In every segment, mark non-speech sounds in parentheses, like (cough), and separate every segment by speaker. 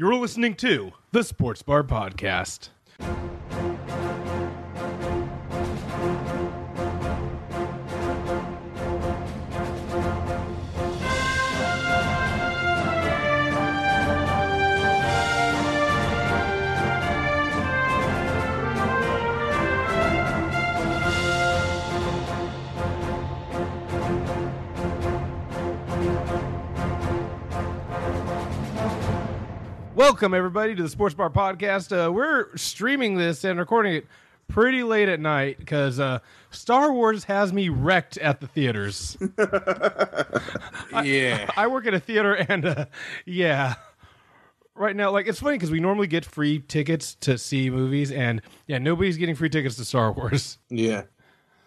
Speaker 1: You're listening to the Sports Bar Podcast. Welcome, everybody, to the Sports Bar Podcast. Uh, we're streaming this and recording it pretty late at night because uh, Star Wars has me wrecked at the theaters. (laughs)
Speaker 2: Yeah.
Speaker 1: I work at a theater, and uh, yeah, right now, like it's funny because we normally get free tickets to see movies, and yeah, nobody's getting free tickets to Star Wars.
Speaker 2: yeah.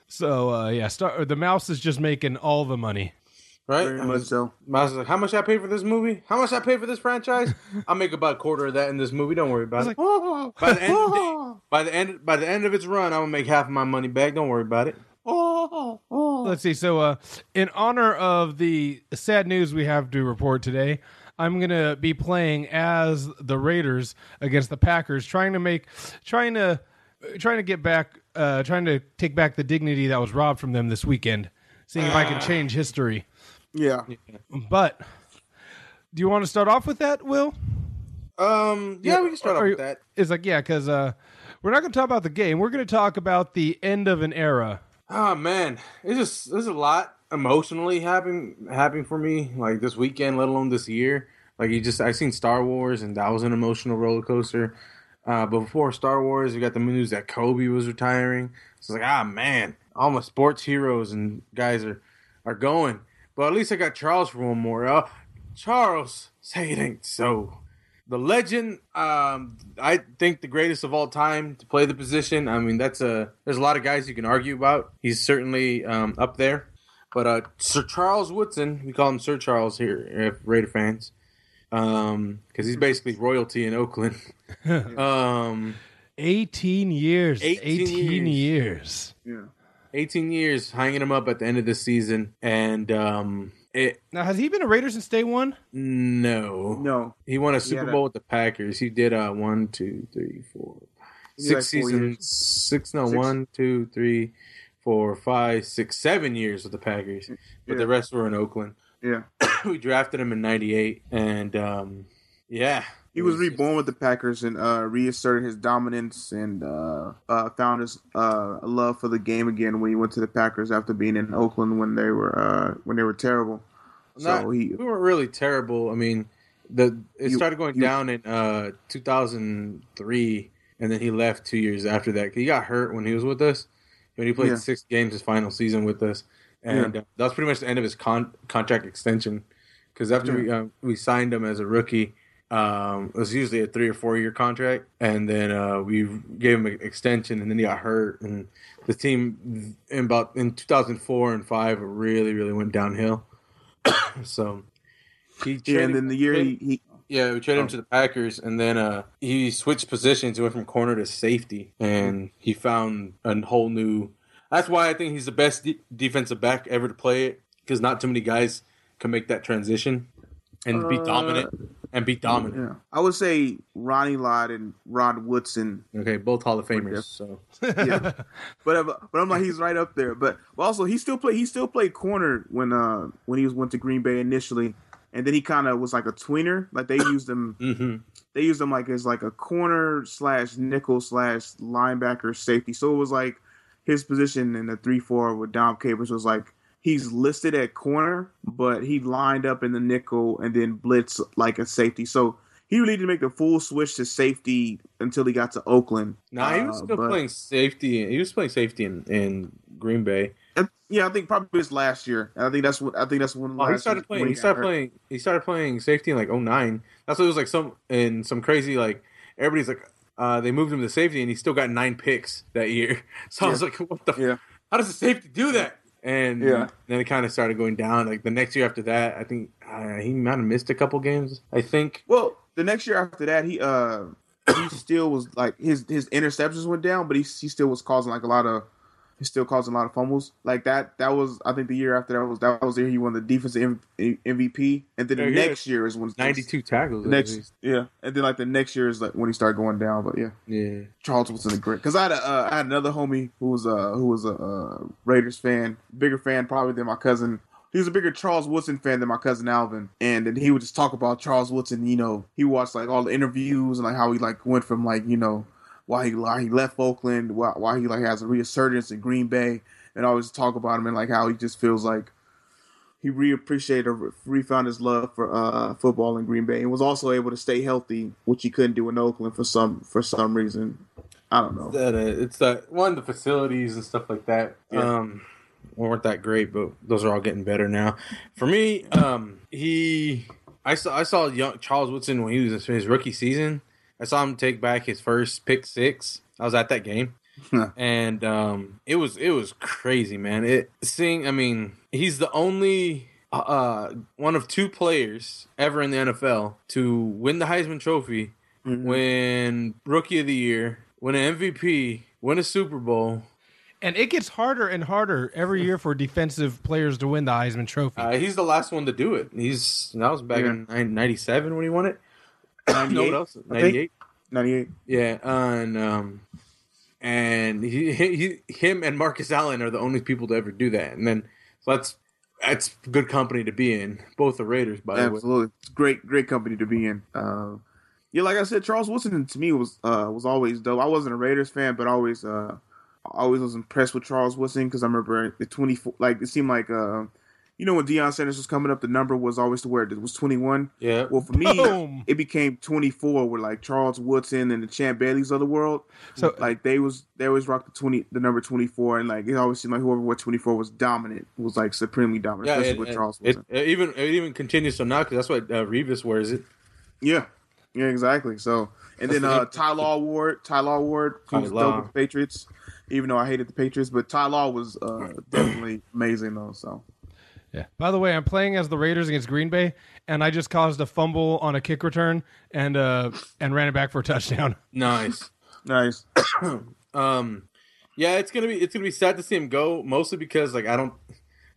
Speaker 1: So uh, yeah, Star the mouse is just making all the money.
Speaker 2: Right?
Speaker 3: Very much so.
Speaker 2: Miles is like, how much I pay for this movie? How much I pay for this franchise? (laughs) I'll make about a quarter of that in this movie. Don't worry about it. by the end, of (laughs) by the end, by the end of its run, I'm gonna make half of my money back. Don't worry about it.
Speaker 1: Let's see. So, uh, in honor of the sad news we have to report today, I'm gonna be playing as the Raiders against the Packers, trying to make, trying to, trying to get back, uh, trying to take back the dignity that was robbed from them this weekend. Seeing if I can change history.
Speaker 3: Yeah.
Speaker 1: But do you want to start off with that, Will?
Speaker 2: Um, yeah, we can start off with that.
Speaker 1: It's like yeah, because uh, we're not going to talk about the game. We're going to talk about the end of an era.
Speaker 2: Oh man, it's just there's a lot emotionally happening happening for me like this weekend, let alone this year. Like you just I seen Star Wars and that was an emotional roller coaster. Uh, but before Star Wars, we got the news that Kobe was retiring. So it's like ah man, all my sports heroes and guys are are going. But at least I got Charles for one more. Uh, Charles, say it ain't so. The legend, um, I think the greatest of all time to play the position. I mean, that's a there's a lot of guys you can argue about. He's certainly um, up there, but uh, Sir Charles Woodson, we call him Sir Charles here, if Raider fans, um, because he's basically royalty in Oakland. (laughs) um,
Speaker 1: 18 years.
Speaker 2: 18
Speaker 1: 18,
Speaker 2: years.
Speaker 1: years.
Speaker 3: Yeah.
Speaker 2: 18 years hanging him up at the end of the season, and um, it
Speaker 1: Now, has he been a Raider since day one?
Speaker 2: no,
Speaker 3: No.
Speaker 2: He won a
Speaker 3: had
Speaker 2: Super
Speaker 3: a-
Speaker 2: Bowl with the Packers. He did uh one, two, three, four,
Speaker 3: He
Speaker 2: six
Speaker 3: had, like,
Speaker 2: seasons.
Speaker 3: years.
Speaker 2: Six no
Speaker 3: Six.
Speaker 2: one, two, three, four, five, six, seven years with the Packers. But
Speaker 3: Yeah.
Speaker 2: the rest were in Oakland.
Speaker 3: Yeah. (coughs)
Speaker 2: we drafted him in '98, and um, yeah,
Speaker 3: He was reborn with the Packers and uh, reasserted his dominance and uh, uh, found his uh, love for the game again when he went to the Packers after being in Oakland when they were uh, when they were terrible.
Speaker 2: Not,
Speaker 3: so he
Speaker 2: we weren't really terrible. I mean, the it
Speaker 3: You-
Speaker 2: started going
Speaker 3: you-
Speaker 2: down in uh 2003, and then he left two years after that. He got hurt when he was with us. When he played
Speaker 3: Yeah.
Speaker 2: six games his final season with us, and uh, that was pretty much the end of his con- contract extension. Because after we uh, we signed him as a rookie, um, it was usually a three or four year contract, and then uh, we gave him an extension, and then he got hurt, and the team in about in 2004 and five really really went downhill. (coughs) so he
Speaker 3: yeah, and then the year he, he
Speaker 2: yeah, we traded him
Speaker 3: Oh.
Speaker 2: to the Packers, and then uh, he switched positions. He went from corner to safety, and he found a whole new. That's why I think he's the best de- defensive back ever to play it, because not too many guys can make that transition and be
Speaker 3: Uh,
Speaker 2: dominant and be dominant.
Speaker 3: yeah I would say Ronnie Lott and Rod Woodson.
Speaker 2: Okay, both Hall of
Speaker 3: Yeah.
Speaker 2: Famers. So
Speaker 3: Yeah, but uh, but I'm like he's right up there. But also he still play he still played corner when uh when he was went to Green Bay initially, and then he kind of was like a tweener. Like they used him
Speaker 2: hmm
Speaker 3: they used him like as like a corner slash nickel slash linebacker safety. So it was like his position in the three four with Dom Capers was like he's listed at corner, but he lined up in the nickel and then blitz like a safety. So he really didn't make the full switch to safety until he got to Oakland.
Speaker 2: nah, he was
Speaker 3: Uh,
Speaker 2: still
Speaker 3: but-
Speaker 2: playing safety. He was playing safety in, in Green Bay.
Speaker 3: And- Yeah, I think probably this last year. I think that's what I think that's when
Speaker 2: Oh, he started playing. He started
Speaker 3: hurt.
Speaker 2: playing. He started playing safety in like 09. That's what it was like. Some in some crazy like everybody's like uh, they moved him to safety and he still got nine picks that year. (laughs) So I was like, what the? f- How does the safety do that? And
Speaker 3: Yeah.
Speaker 2: then it kind of started going down. Like the next year after that, I think uh, he might have missed a couple games. I think.
Speaker 3: Well, the next year after that, he uh he (coughs) still was like his his interceptions went down, but he he still was causing like a lot of he's still causing a lot of fumbles. Like that, that was I think the year after that was that was the year he won the defensive MVP, and then the
Speaker 2: Yeah, he
Speaker 3: next year is when
Speaker 2: Ninety-two tackles.
Speaker 3: Next, yeah, and then like the next year is like when he started going down. But yeah,
Speaker 2: Yeah.
Speaker 3: Charles wasn't a great because I had a, uh, I had another homie who was a who was a uh, Raiders fan, bigger fan probably than my cousin. He was a bigger Charles Woodson fan than my cousin Alvin, and then he would just talk about Charles Woodson. You know, he watched like all the interviews and like how he like went from like you know why he why he left Oakland, why, why he like has a resurgence in Green Bay, and always talk about him and like how he just feels like he reappreciated or refound his love for uh, football in Green Bay and was also able to stay healthy, which he couldn't do in Oakland for some for some reason. I don't know.
Speaker 2: That, uh, it's uh, one of the facilities and stuff like that.
Speaker 3: Yeah.
Speaker 2: Um, weren't that great, but those are all getting better now. For me, um, he, I saw, I saw young Charles Woodson when he was in his rookie season. I saw him take back his first pick six. I was at that game, and um, it was it was crazy, man. It seeing, I mean, he's the only uh one of two players ever in the NFL to win the Heisman Trophy,
Speaker 3: Mhm.
Speaker 2: win Rookie of the Year, win an MVP, win a Super Bowl.
Speaker 1: And it gets harder and harder every year for defensive players to win the Heisman Trophy.
Speaker 2: Uh, he's the last one to do it. He's that was back in '97 when he won it. No
Speaker 3: 98,
Speaker 2: one else. '98.
Speaker 3: 98.
Speaker 2: Yeah, and um, and he, he, him and Marcus Allen are the only people to ever do that. And then so that's that's good company to be in. Both the Raiders, by the way.
Speaker 3: Absolutely. It's great, great company to be in. Uh, yeah, like I said, Charles Woodson to me was uh, was always dope. I wasn't a Raiders fan, but always uh, always was impressed with Charles Woodson because I remember the twenty four. Like it seemed like uh, you know when Deion Sanders was coming up, the number was always to where it was twenty one.
Speaker 2: Yeah,
Speaker 3: Well, for me,
Speaker 1: Boom.
Speaker 3: it became twenty four with like Charles Woodson and the Champ Baileys of the world.
Speaker 1: So
Speaker 3: Like they was they always rocked the twenty the number twenty four, and like it always seemed like whoever wore twenty four was dominant, was like supremely dominant,
Speaker 2: yeah.
Speaker 3: especially
Speaker 2: It,
Speaker 3: with
Speaker 2: it-
Speaker 3: Charles
Speaker 2: it,
Speaker 3: Woodson.
Speaker 2: it even it even continues to now because that's why uh, Revis wears it.
Speaker 3: Yeah, yeah, exactly. So, and
Speaker 2: That's
Speaker 3: then
Speaker 2: the-
Speaker 3: uh, Ty Law Ward, Ty Law Ward, he was
Speaker 2: Law.
Speaker 3: dope with the Patriots, even though I hated the Patriots. But Ty Law was uh, definitely amazing though. So,
Speaker 1: Yeah. By the way, I'm playing as the Raiders against Green Bay, and I just caused a fumble on a kick return and uh and ran it back for a touchdown. (laughs)
Speaker 2: Nice.
Speaker 3: nice. (coughs)
Speaker 2: Um, yeah, it's gonna be it's gonna be sad to see him go, mostly because like I don't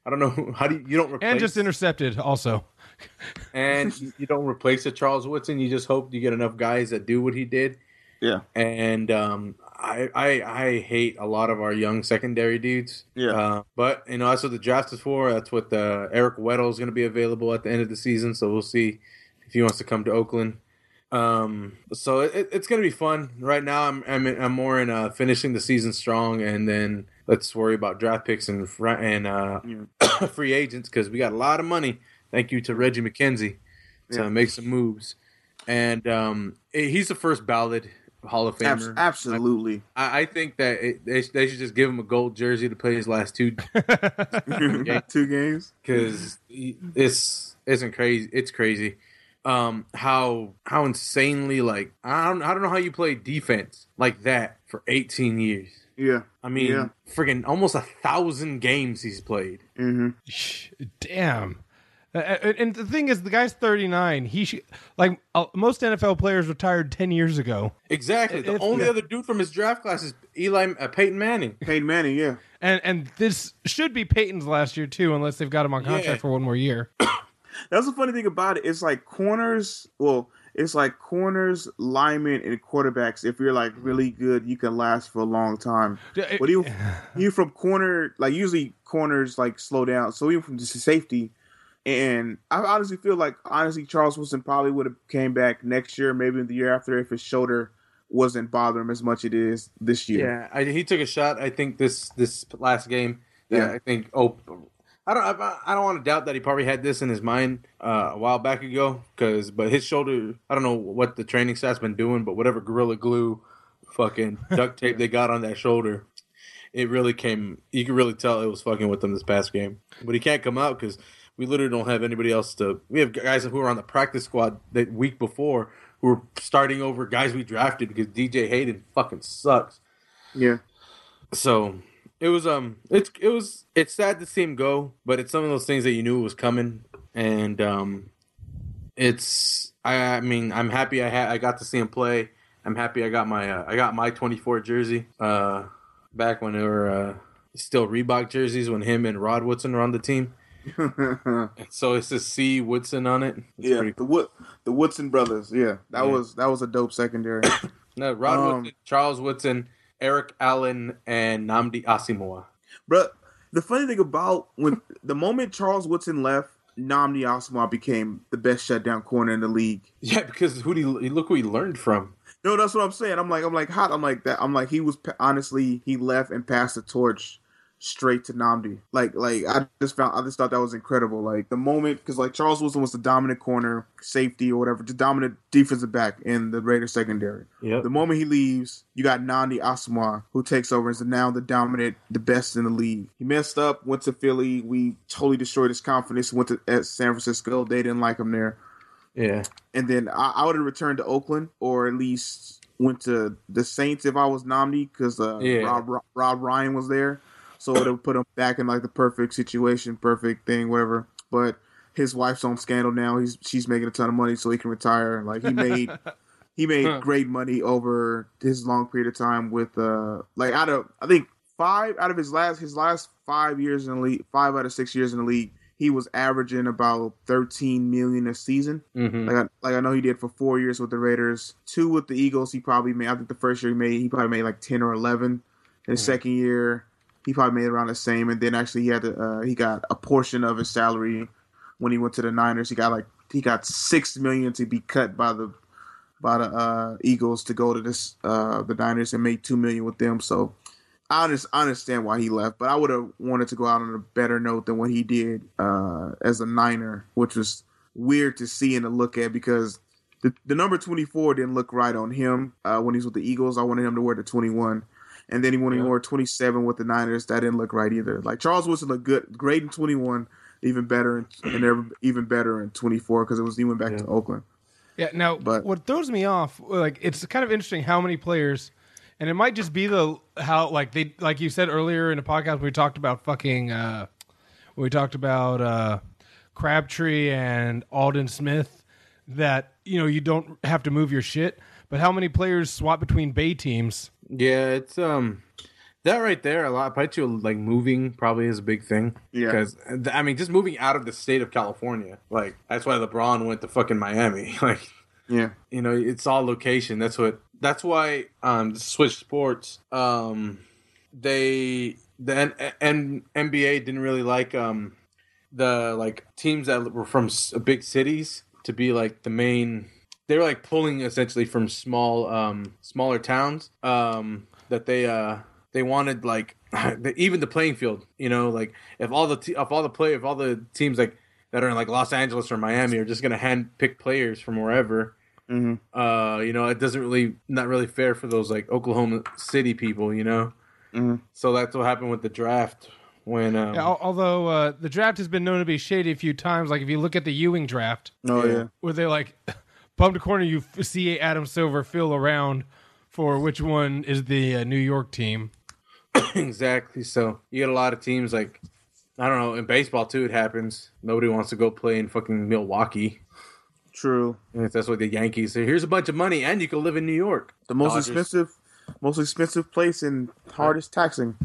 Speaker 2: I don't know (laughs) how do you, you don't replace
Speaker 1: And just intercepted also. (laughs)
Speaker 2: and you- you don't replace a Charles Woodson. You just hope you get enough guys that do what he did.
Speaker 3: Yeah,
Speaker 2: And um, I, I I hate a lot of our young secondary dudes.
Speaker 3: Yeah.
Speaker 2: Uh, but you know that's what the draft is for. That's what the Eric Weddle is going to be available at the end of the season. So we'll see if he wants to come to Oakland. Um, so it, it's going to be fun. Right now, I'm I'm, I'm more in uh, finishing the season strong, and then let's worry about draft picks and fr- and uh,
Speaker 3: Yeah. (coughs)
Speaker 2: free agents because we got a lot of money. Thank you to Reggie McKenzie to
Speaker 3: Yeah.
Speaker 2: make some moves, and um, he's the first ballot Hall of
Speaker 3: Abs-
Speaker 2: Famer.
Speaker 3: absolutely.
Speaker 2: I, I think that it, they, they should just give him a gold jersey to play his last two (laughs)
Speaker 3: Two games.
Speaker 2: because it's isn't crazy. It's crazy. Um, how how insanely like I don't I don't know how you play defense like that for 18 years.
Speaker 3: Yeah.
Speaker 2: I mean,
Speaker 3: Yeah.
Speaker 2: friggin' almost a thousand games he's played.
Speaker 3: hmm
Speaker 1: Damn. And and the thing is, the guy's 39. He should, like uh, most NFL players retired 10 years ago,
Speaker 2: Exactly. The
Speaker 1: If-
Speaker 2: only
Speaker 1: yeah.
Speaker 2: other dude from his draft class is Eli uh, Peyton Manning.
Speaker 3: Peyton Manning. Yeah.
Speaker 1: and and this should be Peyton's last year too, unless they've got him on contract
Speaker 2: Yeah.
Speaker 1: for one more year. (coughs)
Speaker 3: That's the funny thing about it. It's like corners. Well, it's like corners, linemen, and quarterbacks. If you're like really good, you can last for a long time. But you, (sighs) you from corner, like usually corners like slow down. So even from just safety, and I honestly feel like honestly Charles Wilson probably would have came back next year, maybe the year after, if his shoulder wasn't bothering him as much as it is this year.
Speaker 2: Yeah, I, he took a shot. I think this this last game.
Speaker 3: Yeah.
Speaker 2: Yeah, I think. Oh, I don't. I, I don't want to doubt that he probably had this in his mind uh, a while back ago. Because, but his shoulder. I don't know what the training staff's been doing, but whatever gorilla glue, fucking (laughs) duct tape they got on that shoulder, it really came. You could really tell it was fucking with him this past game. But he can't come out because we literally don't have anybody else to. We have guys who were on the practice squad the week before who were starting over guys we drafted because DJ Hayden fucking sucks.
Speaker 3: Yeah.
Speaker 2: So it was um it's it was it's sad to see him go, but it's some of those things that you knew was coming, and um it's I, I mean I'm happy I had I got to see him play. I'm happy I got my uh, I got my 24 jersey uh back when they were uh still Reebok jerseys when him and Rod Woodson were on the team. (laughs) so it's the C Woodson on it. yeah. pretty
Speaker 3: the Wood the Woodson brothers. Yeah, that
Speaker 2: Yeah.
Speaker 3: was that was a dope secondary. (coughs)
Speaker 2: No, Rod
Speaker 3: Um,
Speaker 2: Woodson, Charles Woodson, Eric Allen, and Nnamdi Asomugha.
Speaker 3: But the funny thing about when the moment Charles Woodson left, Nnamdi Asomugha became the best shutdown corner in the league. (laughs)
Speaker 2: Yeah, because who do you look who he learned from?
Speaker 3: No, that's what I'm saying. I'm like, I'm like, hot. I'm like that. I'm like, he was honestly, he left and passed the torch straight to Nnamdi. Like, like I just found, I just thought that was incredible. Like the moment, because like Charles Wilson was the dominant corner, safety or whatever, the dominant defensive back in the Raiders secondary.
Speaker 2: Yep.
Speaker 3: The moment he leaves, you got Nnamdi Asomugha who takes over and is now the dominant, the best in the league. He messed up, went to Philly. We totally destroyed his confidence. Went to at San Francisco. They didn't like him there
Speaker 2: Yeah.
Speaker 3: and then I, I would have returned to Oakland or at least went to the Saints if I was Nnamdi because uh,
Speaker 2: Yeah.
Speaker 3: Rob, Rob Rob Ryan was there, so it would have put him back in like the perfect situation, perfect thing, whatever. But his wife's on scandal now. He's she's making a ton of money, so he can retire. Like he made he made
Speaker 2: Huh.
Speaker 3: great money over his long period of time with uh like out of I think five out of his last his last five years in the league, five out of six years in the league, he was averaging about thirteen million a season.
Speaker 2: Mm-hmm.
Speaker 3: Like I, like I know he did for four years with the Raiders, two with the Eagles. He probably made. I think the first year he made, he probably made like ten or eleven. In the
Speaker 2: Mhm.
Speaker 3: second year, he probably made around the same. And then actually, he had to, uh, he got a portion of his salary when he went to the Niners. He got like he got six million to be cut by the by the uh, Eagles to go to this uh, the Niners and made two million with them. So I, I understand why he left, but I would have wanted to go out on a better note than what he did uh, as a Niner, which was weird to see and to look at because the, the number 24 didn't look right on him uh, when he was with the Eagles. I wanted him to wear the 21. And then he went he
Speaker 2: Yeah.
Speaker 3: wore 27 with the Niners, that didn't look right either. Like Charles Wilson looked good, great in 21, even better in, and even better in 24 because it was he went back
Speaker 2: Yeah.
Speaker 3: to Oakland.
Speaker 1: Yeah. Now,
Speaker 3: But-
Speaker 1: what throws me off, like, it's kind of interesting how many players, and it might just be the how, like they, like you said earlier in the podcast, we talked about fucking, uh, we talked about uh, Crabtree and Aldon Smith, that you know you don't have to move your shit, but how many players swap between Bay teams?
Speaker 2: Yeah, it's um that right there. A lot. Bet you like moving probably is a big thing.
Speaker 3: Yeah.
Speaker 2: Because I mean, just moving out of the state of California, like that's why LeBron went to fucking Miami. (laughs) Like
Speaker 3: Yeah.
Speaker 2: you know, it's all location. That's what. That's why um Switch Sports um they the N- N- NBA didn't really like um the like teams that were from s- big cities to be like the main they were like pulling essentially from small um smaller towns um that they uh they wanted like (laughs) the, even the playing field you know like if all the te- if all the play if all the teams like that are in like Los Angeles or Miami are just gonna hand pick players from wherever
Speaker 3: hmm
Speaker 2: uh you know it doesn't really not really fair for those like Oklahoma City people you know
Speaker 3: Mhm.
Speaker 2: so that's what happened with the draft when um,
Speaker 1: Yeah, although uh, the draft has been known to be shady a few times, like if you look at the Ewing draft,
Speaker 3: Oh
Speaker 2: Yeah.
Speaker 3: yeah.
Speaker 1: where they like (laughs) bump to corner, you f- see Adam Silver feel around for which one is the uh, New York team. (coughs)
Speaker 2: exactly. So you get a lot of teams like I don't know in baseball too. It happens. Nobody wants to go play in fucking Milwaukee.
Speaker 3: True.
Speaker 2: And that's what the Yankees say. Here's a bunch of money, and you can live in New York.
Speaker 3: The most
Speaker 2: Dodgers.
Speaker 3: expensive, most expensive place and hardest taxing.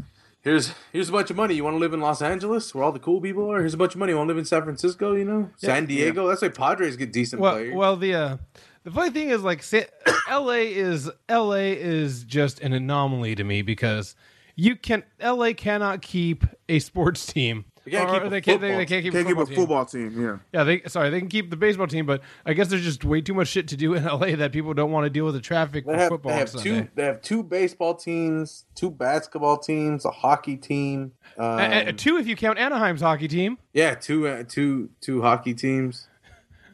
Speaker 2: Here's here's a bunch of money. You want to live in Los Angeles, where all the cool people are. Here's a bunch of money. You want to live in San Francisco? You know, San Diego. That's why Padres get decent
Speaker 1: Well,
Speaker 2: players.
Speaker 1: well, the uh, the funny thing is like Sa- (coughs) L.A. is L.A. is just an anomaly to me because you can L.A. cannot keep a sports team.
Speaker 2: They can't
Speaker 1: Or
Speaker 2: keep a
Speaker 1: they can't. They,
Speaker 2: football
Speaker 1: they can't keep
Speaker 3: Can't
Speaker 1: a
Speaker 3: keep a
Speaker 1: team.
Speaker 3: football team. Yeah.
Speaker 1: Yeah, they sorry they can keep the baseball team, but I guess there's just way too much shit to do in (laughs) LA that people don't want to deal with the traffic
Speaker 2: they
Speaker 1: for
Speaker 2: have,
Speaker 1: football.
Speaker 2: they have two. They have two baseball teams, two basketball teams, a hockey team. Um,
Speaker 1: Uh, uh, two if you count Anaheim's hockey team.
Speaker 2: Yeah, two uh, two two hockey teams.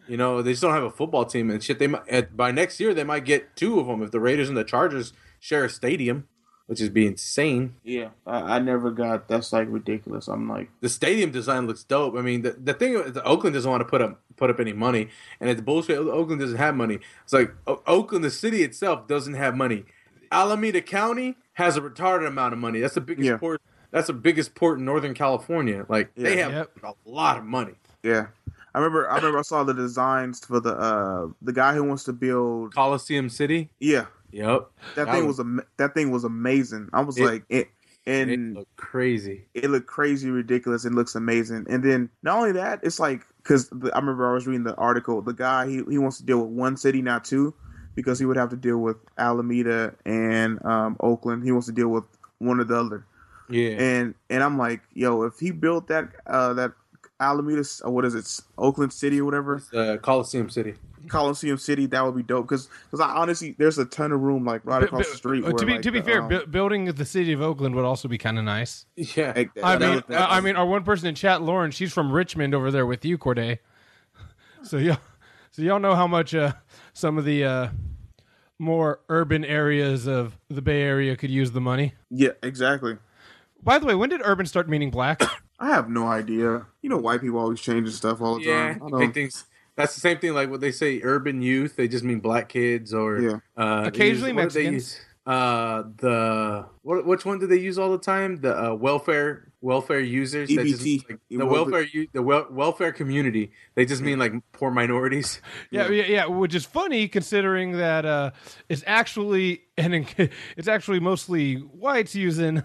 Speaker 2: You know, they just don't have a football team and shit. They might at, by next year they might get two of them if the Raiders and the Chargers share a stadium, which is being insane.
Speaker 3: Yeah. I, I never got. That's like ridiculous. I'm like.
Speaker 2: The stadium design looks dope. I mean, the, the thing is, the Oakland doesn't want to put up put up any money, and it's bullshit. Oakland doesn't have money. It's like O- Oakland, the city itself, doesn't have money. Alameda County has a retarded amount of money. That's the biggest
Speaker 3: Yeah.
Speaker 2: port. That's the biggest port in Northern California. Like they have
Speaker 1: Yep.
Speaker 2: a lot of money.
Speaker 3: Yeah. I remember. I remember. I saw the designs for the uh the guy who wants to build.
Speaker 2: Coliseum City.
Speaker 3: Yeah.
Speaker 2: Yep.
Speaker 3: That
Speaker 2: That
Speaker 3: thing
Speaker 2: was-
Speaker 3: was that thing was amazing. I was
Speaker 2: It-
Speaker 3: like, it, and
Speaker 2: It looked crazy.
Speaker 3: it looked crazy ridiculous and looks amazing and then not only that it's like because i remember i was reading the article the guy he, he wants to deal with one city not two because he would have to deal with alameda and um, oakland he wants to deal with one or the other
Speaker 2: Yeah.
Speaker 3: and and i'm like yo if he built that uh that alameda what is it oakland city or whatever
Speaker 2: uh, Coliseum City.
Speaker 3: Coliseum city that would be dope because because i honestly there's a ton of room like right
Speaker 1: Bu-
Speaker 3: across
Speaker 1: bu-
Speaker 3: the street
Speaker 1: uh, to be
Speaker 3: like,
Speaker 1: to be
Speaker 3: the,
Speaker 1: fair,
Speaker 3: um,
Speaker 1: bu- building the city of Oakland would also be kind of nice.
Speaker 2: Yeah.
Speaker 3: like,
Speaker 1: I mean,
Speaker 3: that-
Speaker 1: I mean, our one person in chat, Lauren, she's from Richmond over there with you, Corde. (laughs) So y'all, so y'all know how much uh, some of the uh, more urban areas of the Bay Area could use the money.
Speaker 3: yeah exactly
Speaker 1: By the way, when did urban start meaning black? (coughs)
Speaker 3: I have no idea. You know, white people always changing stuff all the
Speaker 2: Yeah.
Speaker 3: time. I
Speaker 2: They
Speaker 3: don't-
Speaker 2: things. That's the same thing. Like what they say, urban youth. They just mean black kids or
Speaker 3: Yeah.
Speaker 2: uh,
Speaker 1: Occasionally
Speaker 2: use- what do they
Speaker 1: Mexicans.
Speaker 2: use? Uh, the what? Which one do they use all the time? The uh, welfare welfare users. that just-
Speaker 3: EBT.
Speaker 2: like, the
Speaker 3: Welfare-
Speaker 2: welfare the wel- welfare community. They just mean like poor minorities. (laughs)
Speaker 1: yeah, yeah, yeah. Which is funny considering that uh, it's actually and (laughs) it's actually mostly whites using.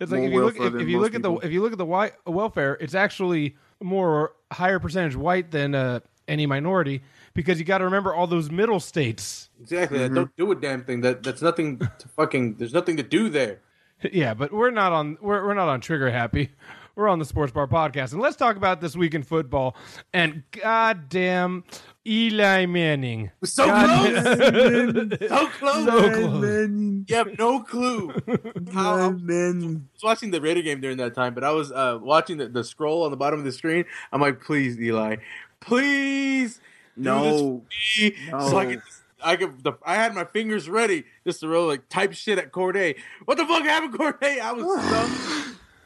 Speaker 1: It's like
Speaker 3: More
Speaker 1: if you look if, if you
Speaker 3: most
Speaker 1: look at the if you look at the white welfare, it's actually more higher percentage white than uh, any minority because you got to remember all those middle states.
Speaker 2: Exactly.
Speaker 3: Mm-hmm.
Speaker 2: Don't do a damn thing. That that's nothing to fucking. There's nothing to do there. (laughs)
Speaker 1: Yeah, but we're not on we're we're not on Trigger Happy. (laughs) We're on the Sports Bar podcast, and let's talk about this week in football. And goddamn, Eli Manning,
Speaker 2: So
Speaker 1: God-
Speaker 2: close. (laughs) so close.
Speaker 1: So close.
Speaker 3: Man,
Speaker 2: You have no clue. How, I
Speaker 3: man.
Speaker 2: was watching the Raider game during that time, but I was uh, watching the, the scroll on the bottom of the screen. I'm like, please, Eli, please,
Speaker 3: No,
Speaker 2: me. So I could, I could, the, I had my fingers ready just to really like type shit at Corde. What the fuck happened, Corde? I was (sighs) so,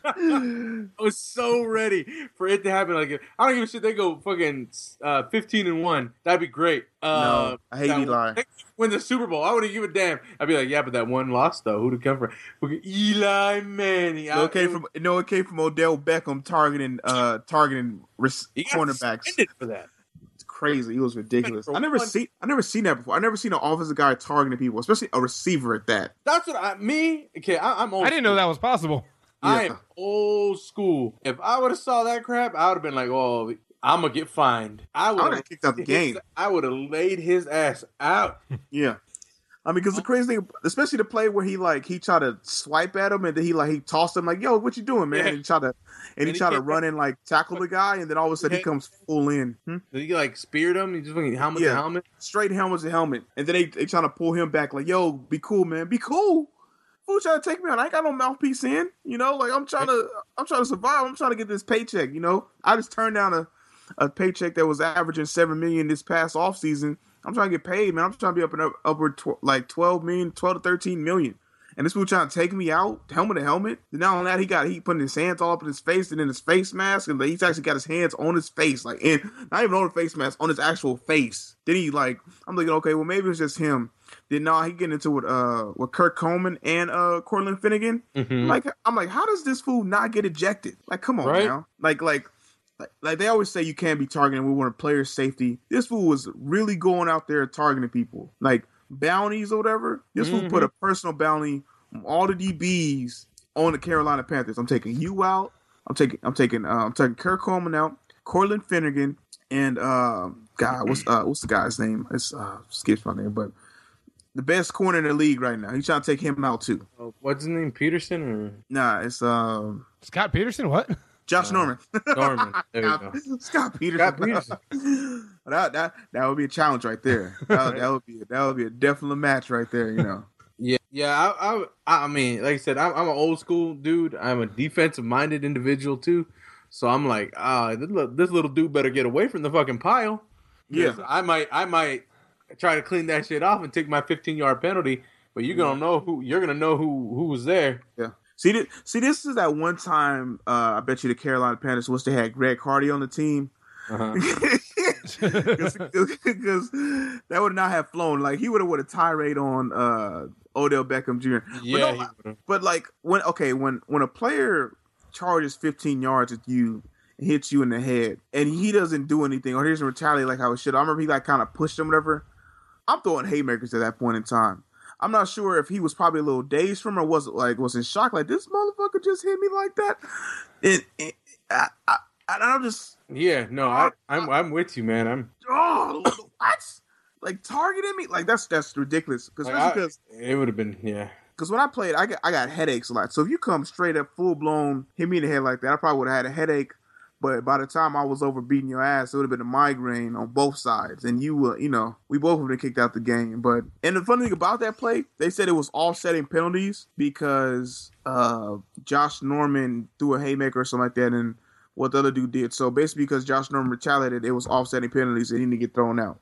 Speaker 2: (laughs) I was so ready for it to happen. Like, I don't give a shit. They go fucking uh, 15 and one. That'd be great. Uh,
Speaker 3: No, I hate
Speaker 2: that-
Speaker 3: Eli.
Speaker 2: they Win the Super Bowl. I wouldn't give a damn. I'd be like, yeah, but that one loss though. Who'd it come from? Fucking Eli Manning.
Speaker 3: no, it came from no, it came from Odell Beckham targeting uh targeting res-
Speaker 2: He got
Speaker 3: cornerbacks.
Speaker 2: suspended for that.
Speaker 3: It's crazy. It was ridiculous. I never
Speaker 2: one-
Speaker 3: see I never seen that before. I never seen an offensive guy targeting people, especially a receiver at that.
Speaker 2: That's what I me. Okay, I, I'm old.
Speaker 1: I didn't know that was possible.
Speaker 2: I
Speaker 3: Yeah.
Speaker 2: am old school. If I would have saw that crap, I would have been like, "Oh, I'm gonna get fined." I
Speaker 3: I
Speaker 2: would
Speaker 3: would have kicked out the game.
Speaker 2: I would have laid his ass out. (laughs)
Speaker 3: Yeah. I mean, because the crazy thing, especially the play where he like he tried to swipe at him and then he like he tossed him like, "Yo, what you doing, man?"
Speaker 2: Yeah.
Speaker 3: And he tried to and,
Speaker 2: And
Speaker 3: he
Speaker 2: he
Speaker 3: tried to run in like tackle the guy, and then all of a sudden he comes full in, Hmm?
Speaker 2: Did he like speared him? He just fucking helmet
Speaker 3: Yeah.
Speaker 2: to helmet.
Speaker 3: straight helmet to helmet, and then they they trying to pull him back like, "Yo, be cool, man, be cool." Fool trying to take me out. I ain't got no mouthpiece in, you know. Like I'm trying to, I'm trying to survive. I'm trying to get this paycheck, you know. I just turned down a, a paycheck that was averaging seven million this past off season. I'm trying to get paid, man. I'm trying to be up and up, upward tw- like 12 million, 12 to 13 million. And this fool trying to take me out, helmet to helmet. Then not only that, he got he putting his hands all up in his face and in his face mask, and he's actually got his hands on his face, like in not even on the face mask, on his actual face. Then he like, I'm thinking, okay, well maybe it's just him. Then now he getting into with uh with Kurt Coleman and uh Cortland Finnegan.
Speaker 2: Mhm.
Speaker 3: Like I'm like, how does this fool not get ejected? Like, come on
Speaker 2: Right.
Speaker 3: now. Like like like, like they always say you can't be targeting. We want player safety. This fool was really going out there targeting people, like bounties or whatever. This fool
Speaker 2: Mhm.
Speaker 3: put a personal bounty on all the DBs on the Carolina Panthers. I'm taking you out. I'm taking I'm taking uh, I'm taking Kurt Coleman out, Cortland Finnegan, and uh, God, what's uh, what's the guy's name? It's uh, skips my name, but the best corner in the league right now. He's trying to take him out too.
Speaker 2: Oh, what's his name? Peterson or
Speaker 3: Nah, it's um
Speaker 1: Scott Peterson, what?
Speaker 3: Josh
Speaker 2: Uh,
Speaker 3: Norman. (laughs)
Speaker 2: Norman? There you go.
Speaker 3: Scott Peterson.
Speaker 2: Scott Peterson. (laughs)
Speaker 3: that, that that would be a challenge right there. (laughs) That, would- that would be that would be a definite match right there. You know.
Speaker 2: Yeah, yeah. I, I, I mean, like I said, I'm, I'm an old school dude. I'm a defensive minded individual too. So I'm like, ah, this, little, this little dude better get away from the fucking pile.
Speaker 3: Yeah.
Speaker 2: 'Cause I might, I might try to clean that shit off and take my 15 yard penalty. But you're gonna know who you're gonna know who who was there. Yeah.
Speaker 3: See, this, see, this is that one time. Uh, I bet you the Carolina Panthers wish they had Greg Hardy on the team
Speaker 2: Uh-huh. (laughs)
Speaker 3: because that would not have flown. Like he would have would a tirade on uh, Odell Beckham Jr.
Speaker 2: Yeah,
Speaker 3: no. But like when okay, when when a player charges 15 yards at you and hits you in the head, and he doesn't do anything, or he doesn't retaliate like how it should. I remember he like kind of pushed him, whatever. I'm throwing haymakers at that point in time. I'm not sure if he was probably a little dazed from or was like was in shock, like this motherfucker just hit me like that. And, and I, I, I'm just
Speaker 2: yeah, no, I, I'm I'm with you, man. I'm
Speaker 3: oh what like targeting me like that's that's ridiculous because
Speaker 2: like it would have been yeah.
Speaker 3: Because when I played, I got I got headaches a lot. So if you come straight up full blown hit me in the head like that, I probably would have had a headache but by the time I was over beating your ass, it would have been a migraine on both sides. And you, uh, you know, we both would have kicked out the game. But and the funny thing about that play, they said it was offsetting penalties because uh, Josh Norman threw a haymaker or something like that, and what the other dude did. So basically, because Josh Norman retaliated, it was offsetting penalties, and he didn't get thrown out.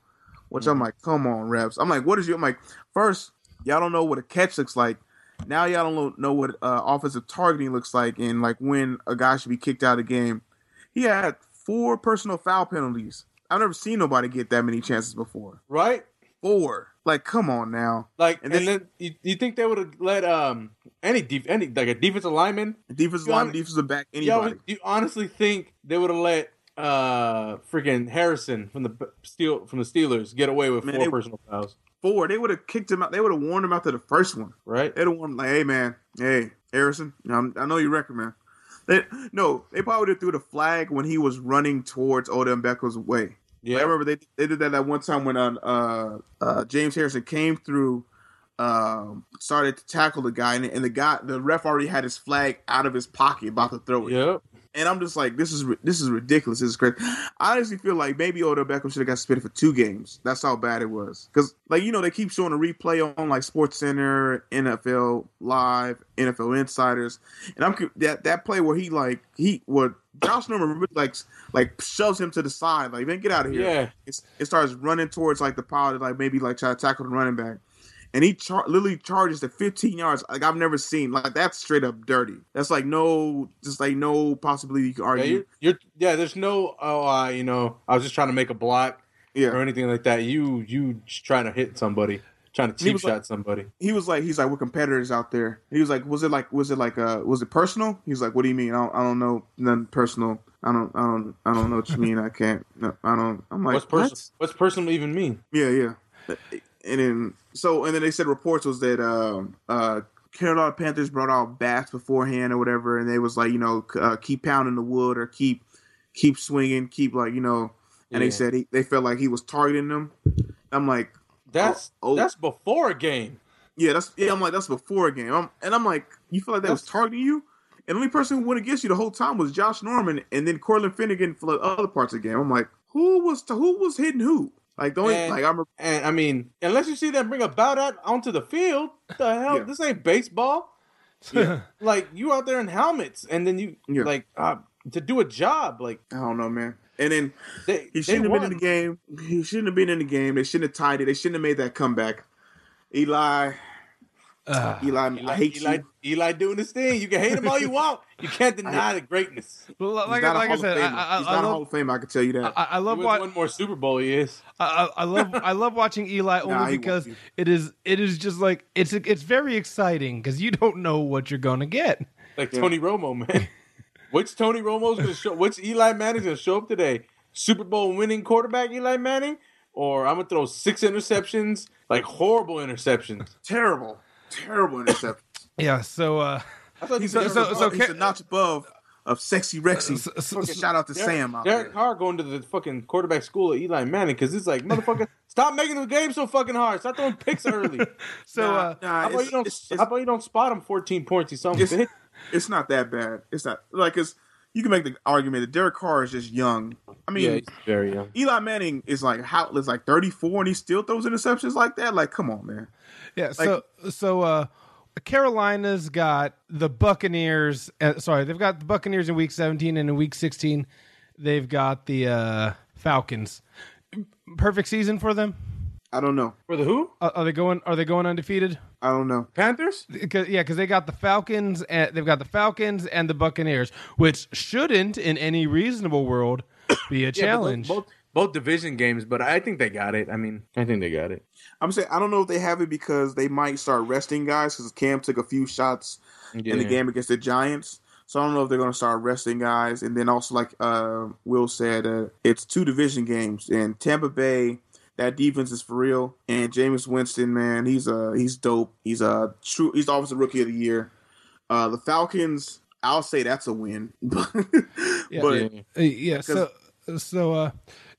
Speaker 3: Which. I'm like, come on, refs. I'm like, what is your I'm like, first, y'all don't know what a catch looks like. Now y'all don't know what uh, offensive targeting looks like, and like when a guy should be kicked out of the game he had four personal foul penalties. I've never seen nobody get that many chances before.
Speaker 2: Right?
Speaker 3: Four. Like, come on now.
Speaker 2: Like, and then, and then you, you think they would have let um any def- any like a defensive lineman,
Speaker 3: defensive lineman, defensive back, anybody?
Speaker 2: Yo, you honestly think they would have let uh freaking Harrison from the steel from the Steelers get away with man, four they, personal fouls?
Speaker 3: Four. They would have kicked him out. They would have warned him after the first one.
Speaker 2: Right.
Speaker 3: They'd have warned him like, hey man, hey Harrison, I know you record man. (laughs) They, no, they probably threw the flag when he was running towards Odell Beckham's way. Yeah, I remember they they did that that one time when uh, uh, uh James Harrison came through, um, started to tackle the guy, and, and, the guy the ref already had his flag out of his pocket about to throw it.
Speaker 2: Yep
Speaker 3: and I'm just like, this is this is ridiculous. This is crazy. I honestly feel like maybe Odell Beckham should have got suspended for two games. That's how bad it was. Because like you know they keep showing a replay on like Sports Center, NFL Live, NFL Insiders, and I'm that that play where he like he what Josh Norman like like shoves him to the side like man get out of here.
Speaker 2: Yeah,
Speaker 3: it's, it starts running towards like the pile to like maybe like try to tackle the running back and he char- literally charges to 15 yards. Like I've never seen. Like that's straight up dirty. That's like no, just like no possibility you can argue.
Speaker 2: Yeah, you're, you're yeah. There's no oh, uh, you know, I was just trying to make a block, yeah, or anything like that. You you just trying to hit somebody, trying to cheap shot
Speaker 3: like,
Speaker 2: somebody.
Speaker 3: He was like, he's like, we're competitors out there. he was like, was it like, was it like, uh, was it personal? He's like, what do you mean? I don't, I don't know, nothing personal. I don't, I don't, I don't know what you mean. I can't. No, I don't. I'm like,
Speaker 2: what's personal? What? What's personal even mean?
Speaker 3: Yeah, yeah and then so and then they said reports was that um, uh, Carolina Panthers brought out bats beforehand or whatever, and they was like you know uh, keep pounding the wood or keep keep swinging, keep like you know, and yeah. they said he, they felt like he was targeting them. I'm like,
Speaker 2: that's oh, oh. that's before a game.
Speaker 3: Yeah, that's yeah. I'm like that's before a game. I'm, and I'm like, you feel like that that's, was targeting you? And the only person who went against you the whole time was Josh Norman, and then Corlin Finnegan for the other parts of the game. I'm like, who was who was hitting who? Like the only and, like I'm
Speaker 2: and I mean, unless you see them bring a bout out onto the field, the hell, yeah. this ain't baseball. (laughs) Yeah. like you out there in helmets, and then you yeah. like uh, to do a job. Like
Speaker 3: I don't know, man. And then they, he shouldn't have been in the game. He shouldn't have been in the game. They shouldn't have tied it. They shouldn't have made that comeback. Eli, uh, Eli, Eli, I hate
Speaker 2: Eli,
Speaker 3: you.
Speaker 2: Eli doing his thing. You can hate him all you want. You can't deny the greatness.
Speaker 1: Well, like, like I said, I, I,
Speaker 3: he's not I love, a Hall of Fame. I can tell you that.
Speaker 1: I, I love
Speaker 2: what one more Super Bowl he is.
Speaker 1: I, I love I love watching Eli (laughs) only nah, because it is it is just like it's it's very exciting because you don't know what you're gonna get.
Speaker 2: Like yeah. Tony Romo, man. (laughs) which Tony Romo's gonna show? Which Eli Manning's gonna show up today? Super Bowl winning quarterback Eli Manning, or I'm gonna throw six interceptions, like horrible interceptions,
Speaker 3: terrible terrible interceptions.
Speaker 1: yeah, so uh,
Speaker 3: I thought he's, so, so, so, he's a notch above of sexy Rexy. So, so, shout out to
Speaker 2: Derek,
Speaker 3: Sam out
Speaker 2: Derek
Speaker 3: there.
Speaker 2: Carr going to the fucking quarterback school of Eli Manning because it's like motherfucker, (laughs) stop making the game so fucking hard. Stop throwing picks early. (laughs)
Speaker 1: so nah, uh,
Speaker 2: nah, how, about you don't, it's, it's, how about you don't spot him 14 points? He's something.
Speaker 3: It's, it's not that bad. It's not like it's. You can make the argument that Derek Carr is just young. I mean, yeah,
Speaker 2: very young.
Speaker 3: Eli Manning is like how is like 34 and he still throws interceptions like that. Like, come on, man.
Speaker 1: Yeah. Like, so so uh Carolina's got the Buccaneers. Uh, sorry, they've got the Buccaneers in Week 17, and in Week 16, they've got the uh, Falcons. Perfect season for them.
Speaker 3: I don't know
Speaker 2: for the who.
Speaker 1: Uh, are they going? Are they going undefeated?
Speaker 3: I don't know.
Speaker 2: Panthers?
Speaker 1: Cause, yeah, because they got the Falcons and they've got the Falcons and the Buccaneers, which shouldn't, in any reasonable world, be a (coughs) yeah, challenge.
Speaker 2: Both, both, both division games, but I think they got it. I mean, I think they got it.
Speaker 3: I'm saying I don't know if they have it because they might start resting guys because Cam took a few shots yeah. in the game against the Giants. So I don't know if they're going to start resting guys. And then also, like uh, Will said, uh, it's two division games, and Tampa Bay That defense is for real. And Jameis Winston, man, he's uh he's dope. He's a true. He's obviously rookie of the year. Uh, the Falcons, I'll say that's a win. (laughs) but
Speaker 1: Yeah.
Speaker 3: but
Speaker 2: Yeah.
Speaker 1: Uh, yeah. So, so uh,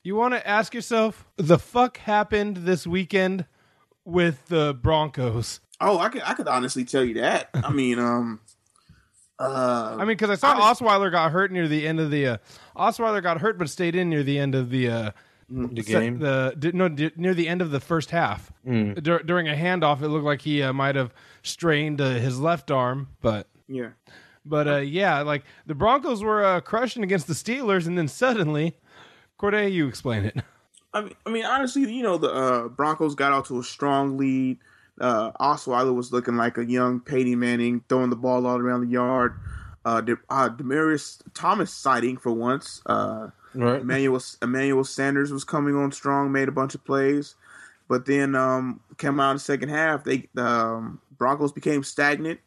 Speaker 1: you want to ask yourself the fuck happened this weekend with the Broncos?
Speaker 3: oh, I could I could honestly tell you that. I (laughs) mean, um, uh,
Speaker 1: I mean, because I saw Osweiler got hurt near the end of the. Uh, Osweiler got hurt, but stayed in near the end of the. Uh,
Speaker 2: The game.
Speaker 1: the no near the end of the first half Dur- during a handoff, it looked like he uh, might have strained uh, his left arm, but
Speaker 3: yeah.
Speaker 1: but uh, yeah, like the Broncos were uh, crushing against the Steelers, and then suddenly, Corde, you explain it. (laughs)
Speaker 3: I mean, I mean, honestly, you know, the uh, Broncos got out to a strong lead. Uh, Osweiler was looking like a young Peyton Manning, throwing the ball all around the yard. Uh, De- uh, Demaryius Thomas sighting for once. Uh,
Speaker 2: Right.
Speaker 3: Emmanuel Emmanuel Sanders was coming on strong, made a bunch of plays, but then um, came out in the second half. They the um, Broncos became stagnant.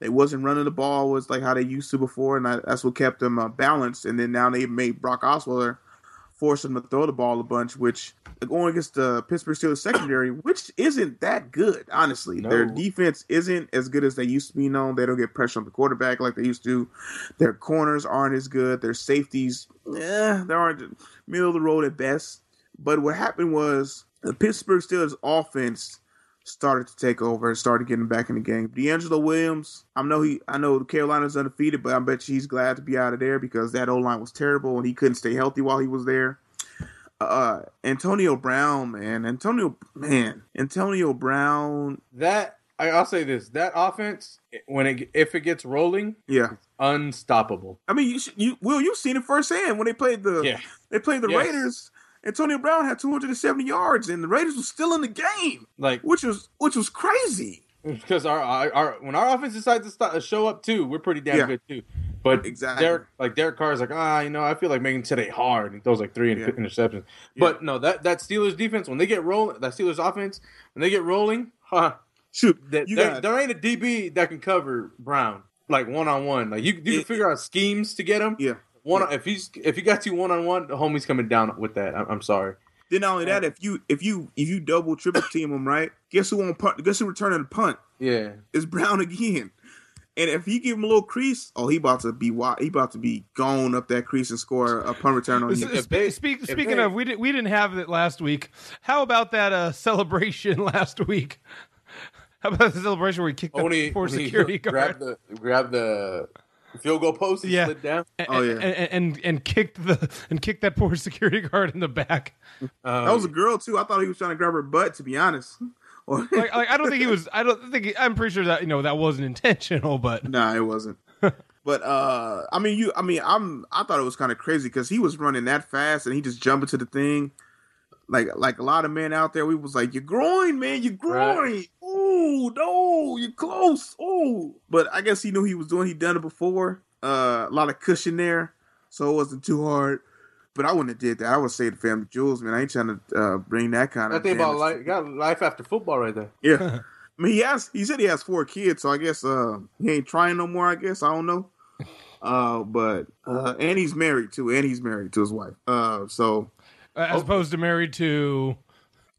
Speaker 3: They wasn't running the ball was like how they used to before, and that, that's what kept them uh, balanced. And then now they made Brock Osweiler force him to throw the ball a bunch, which going against the Pittsburgh Steelers secondary, which isn't that good, honestly.
Speaker 2: No.
Speaker 3: Their defense isn't as good as they used to be known. They don't get pressure on the quarterback like they used to. Their corners aren't as good. Their safeties, eh, they aren't middle of the road at best. But what happened was the Pittsburgh Steelers offense started to take over and started getting back in the game. DeAngelo Williams, I know he I know Carolina's undefeated, but I bet you he's glad to be out of there because that O line was terrible and he couldn't stay healthy while he was there. Uh Antonio Brown, man. Antonio man. Antonio Brown,
Speaker 2: That I, I'll say this: that offense, when it if it gets rolling,
Speaker 3: yeah.
Speaker 2: unstoppable.
Speaker 3: I mean, you should, you Will you've seen it firsthand when they played the
Speaker 2: Yeah.
Speaker 3: they played the
Speaker 2: Yes.
Speaker 3: Raiders. Antonio Brown had 270 yards and the Raiders were still in the game,
Speaker 2: Like
Speaker 3: which was which was crazy.
Speaker 2: because our, our our when our offense decides to start, show up too, we're pretty damn
Speaker 3: Yeah.
Speaker 2: good too. But
Speaker 3: Exactly.
Speaker 2: Derek, like Derek Carr is like, ah, you know, I feel like making today hard. He throws like three
Speaker 3: Yeah.
Speaker 2: interceptions. But no, that that Steelers defense when they get rolling, that Steelers offense when they get rolling, huh?
Speaker 3: Shoot,
Speaker 2: That,
Speaker 3: you
Speaker 2: there, there ain't a DB that can cover Brown like one on one. Like you, you can
Speaker 3: It-
Speaker 2: figure out schemes to get him.
Speaker 3: yeah.
Speaker 2: One if he's if he got you one on one, the homie's coming down with that. I'm, I'm sorry.
Speaker 3: Then not only that, if you if you if you double triple team him, right? Guess who won't punt? Guess who returning the punt?
Speaker 2: Yeah,
Speaker 3: It's Brown again. And if he give him a little crease, oh, he about to be wi- he about to be gone up that crease and score a punt return on you.
Speaker 2: if they-
Speaker 1: speak, speaking
Speaker 2: they-
Speaker 1: of, we didn't we didn't have it last week. How about that uh, celebration (laughs) last week? How about the celebration where we kicked the
Speaker 2: only
Speaker 1: poor
Speaker 2: only
Speaker 1: security
Speaker 2: grab
Speaker 1: guard
Speaker 2: the grab the field goal post and
Speaker 1: Yeah.
Speaker 2: slid down.
Speaker 1: and,
Speaker 3: Oh, yeah.
Speaker 1: and, and and kicked the and kicked that poor (laughs) security guard in the back?
Speaker 2: Um,
Speaker 3: That was a girl too. I thought he was trying to grab her butt. To be honest, (laughs)
Speaker 1: Like, like I don't think he was. I don't think. He, I'm pretty sure that you know that wasn't intentional, but
Speaker 3: nah, it wasn't. (laughs) but uh, I mean, you. I mean, I'm. I thought it was kind of crazy because he was running that fast and he just jumped into the thing. Like, like a lot of men out there, we was like, "You're groin, man. You're groin. Oh no, you're close. Oh." But I guess he knew he was doing. He done it before. Uh, a lot of cushion there, so it wasn't too hard. But I wouldn't have did that. I would say the family jewels, man. I ain't trying to uh, bring that kind
Speaker 2: that
Speaker 3: of.
Speaker 2: thing about
Speaker 3: damage.
Speaker 2: life, got life after football right there.
Speaker 3: Yeah. (laughs) I mean, he has. He said he has four kids, so I guess uh, he ain't trying no more. I guess I don't know. (laughs) Uh, but uh, and he's married too, and he's married to his wife. Uh, so
Speaker 1: as opposed to married to.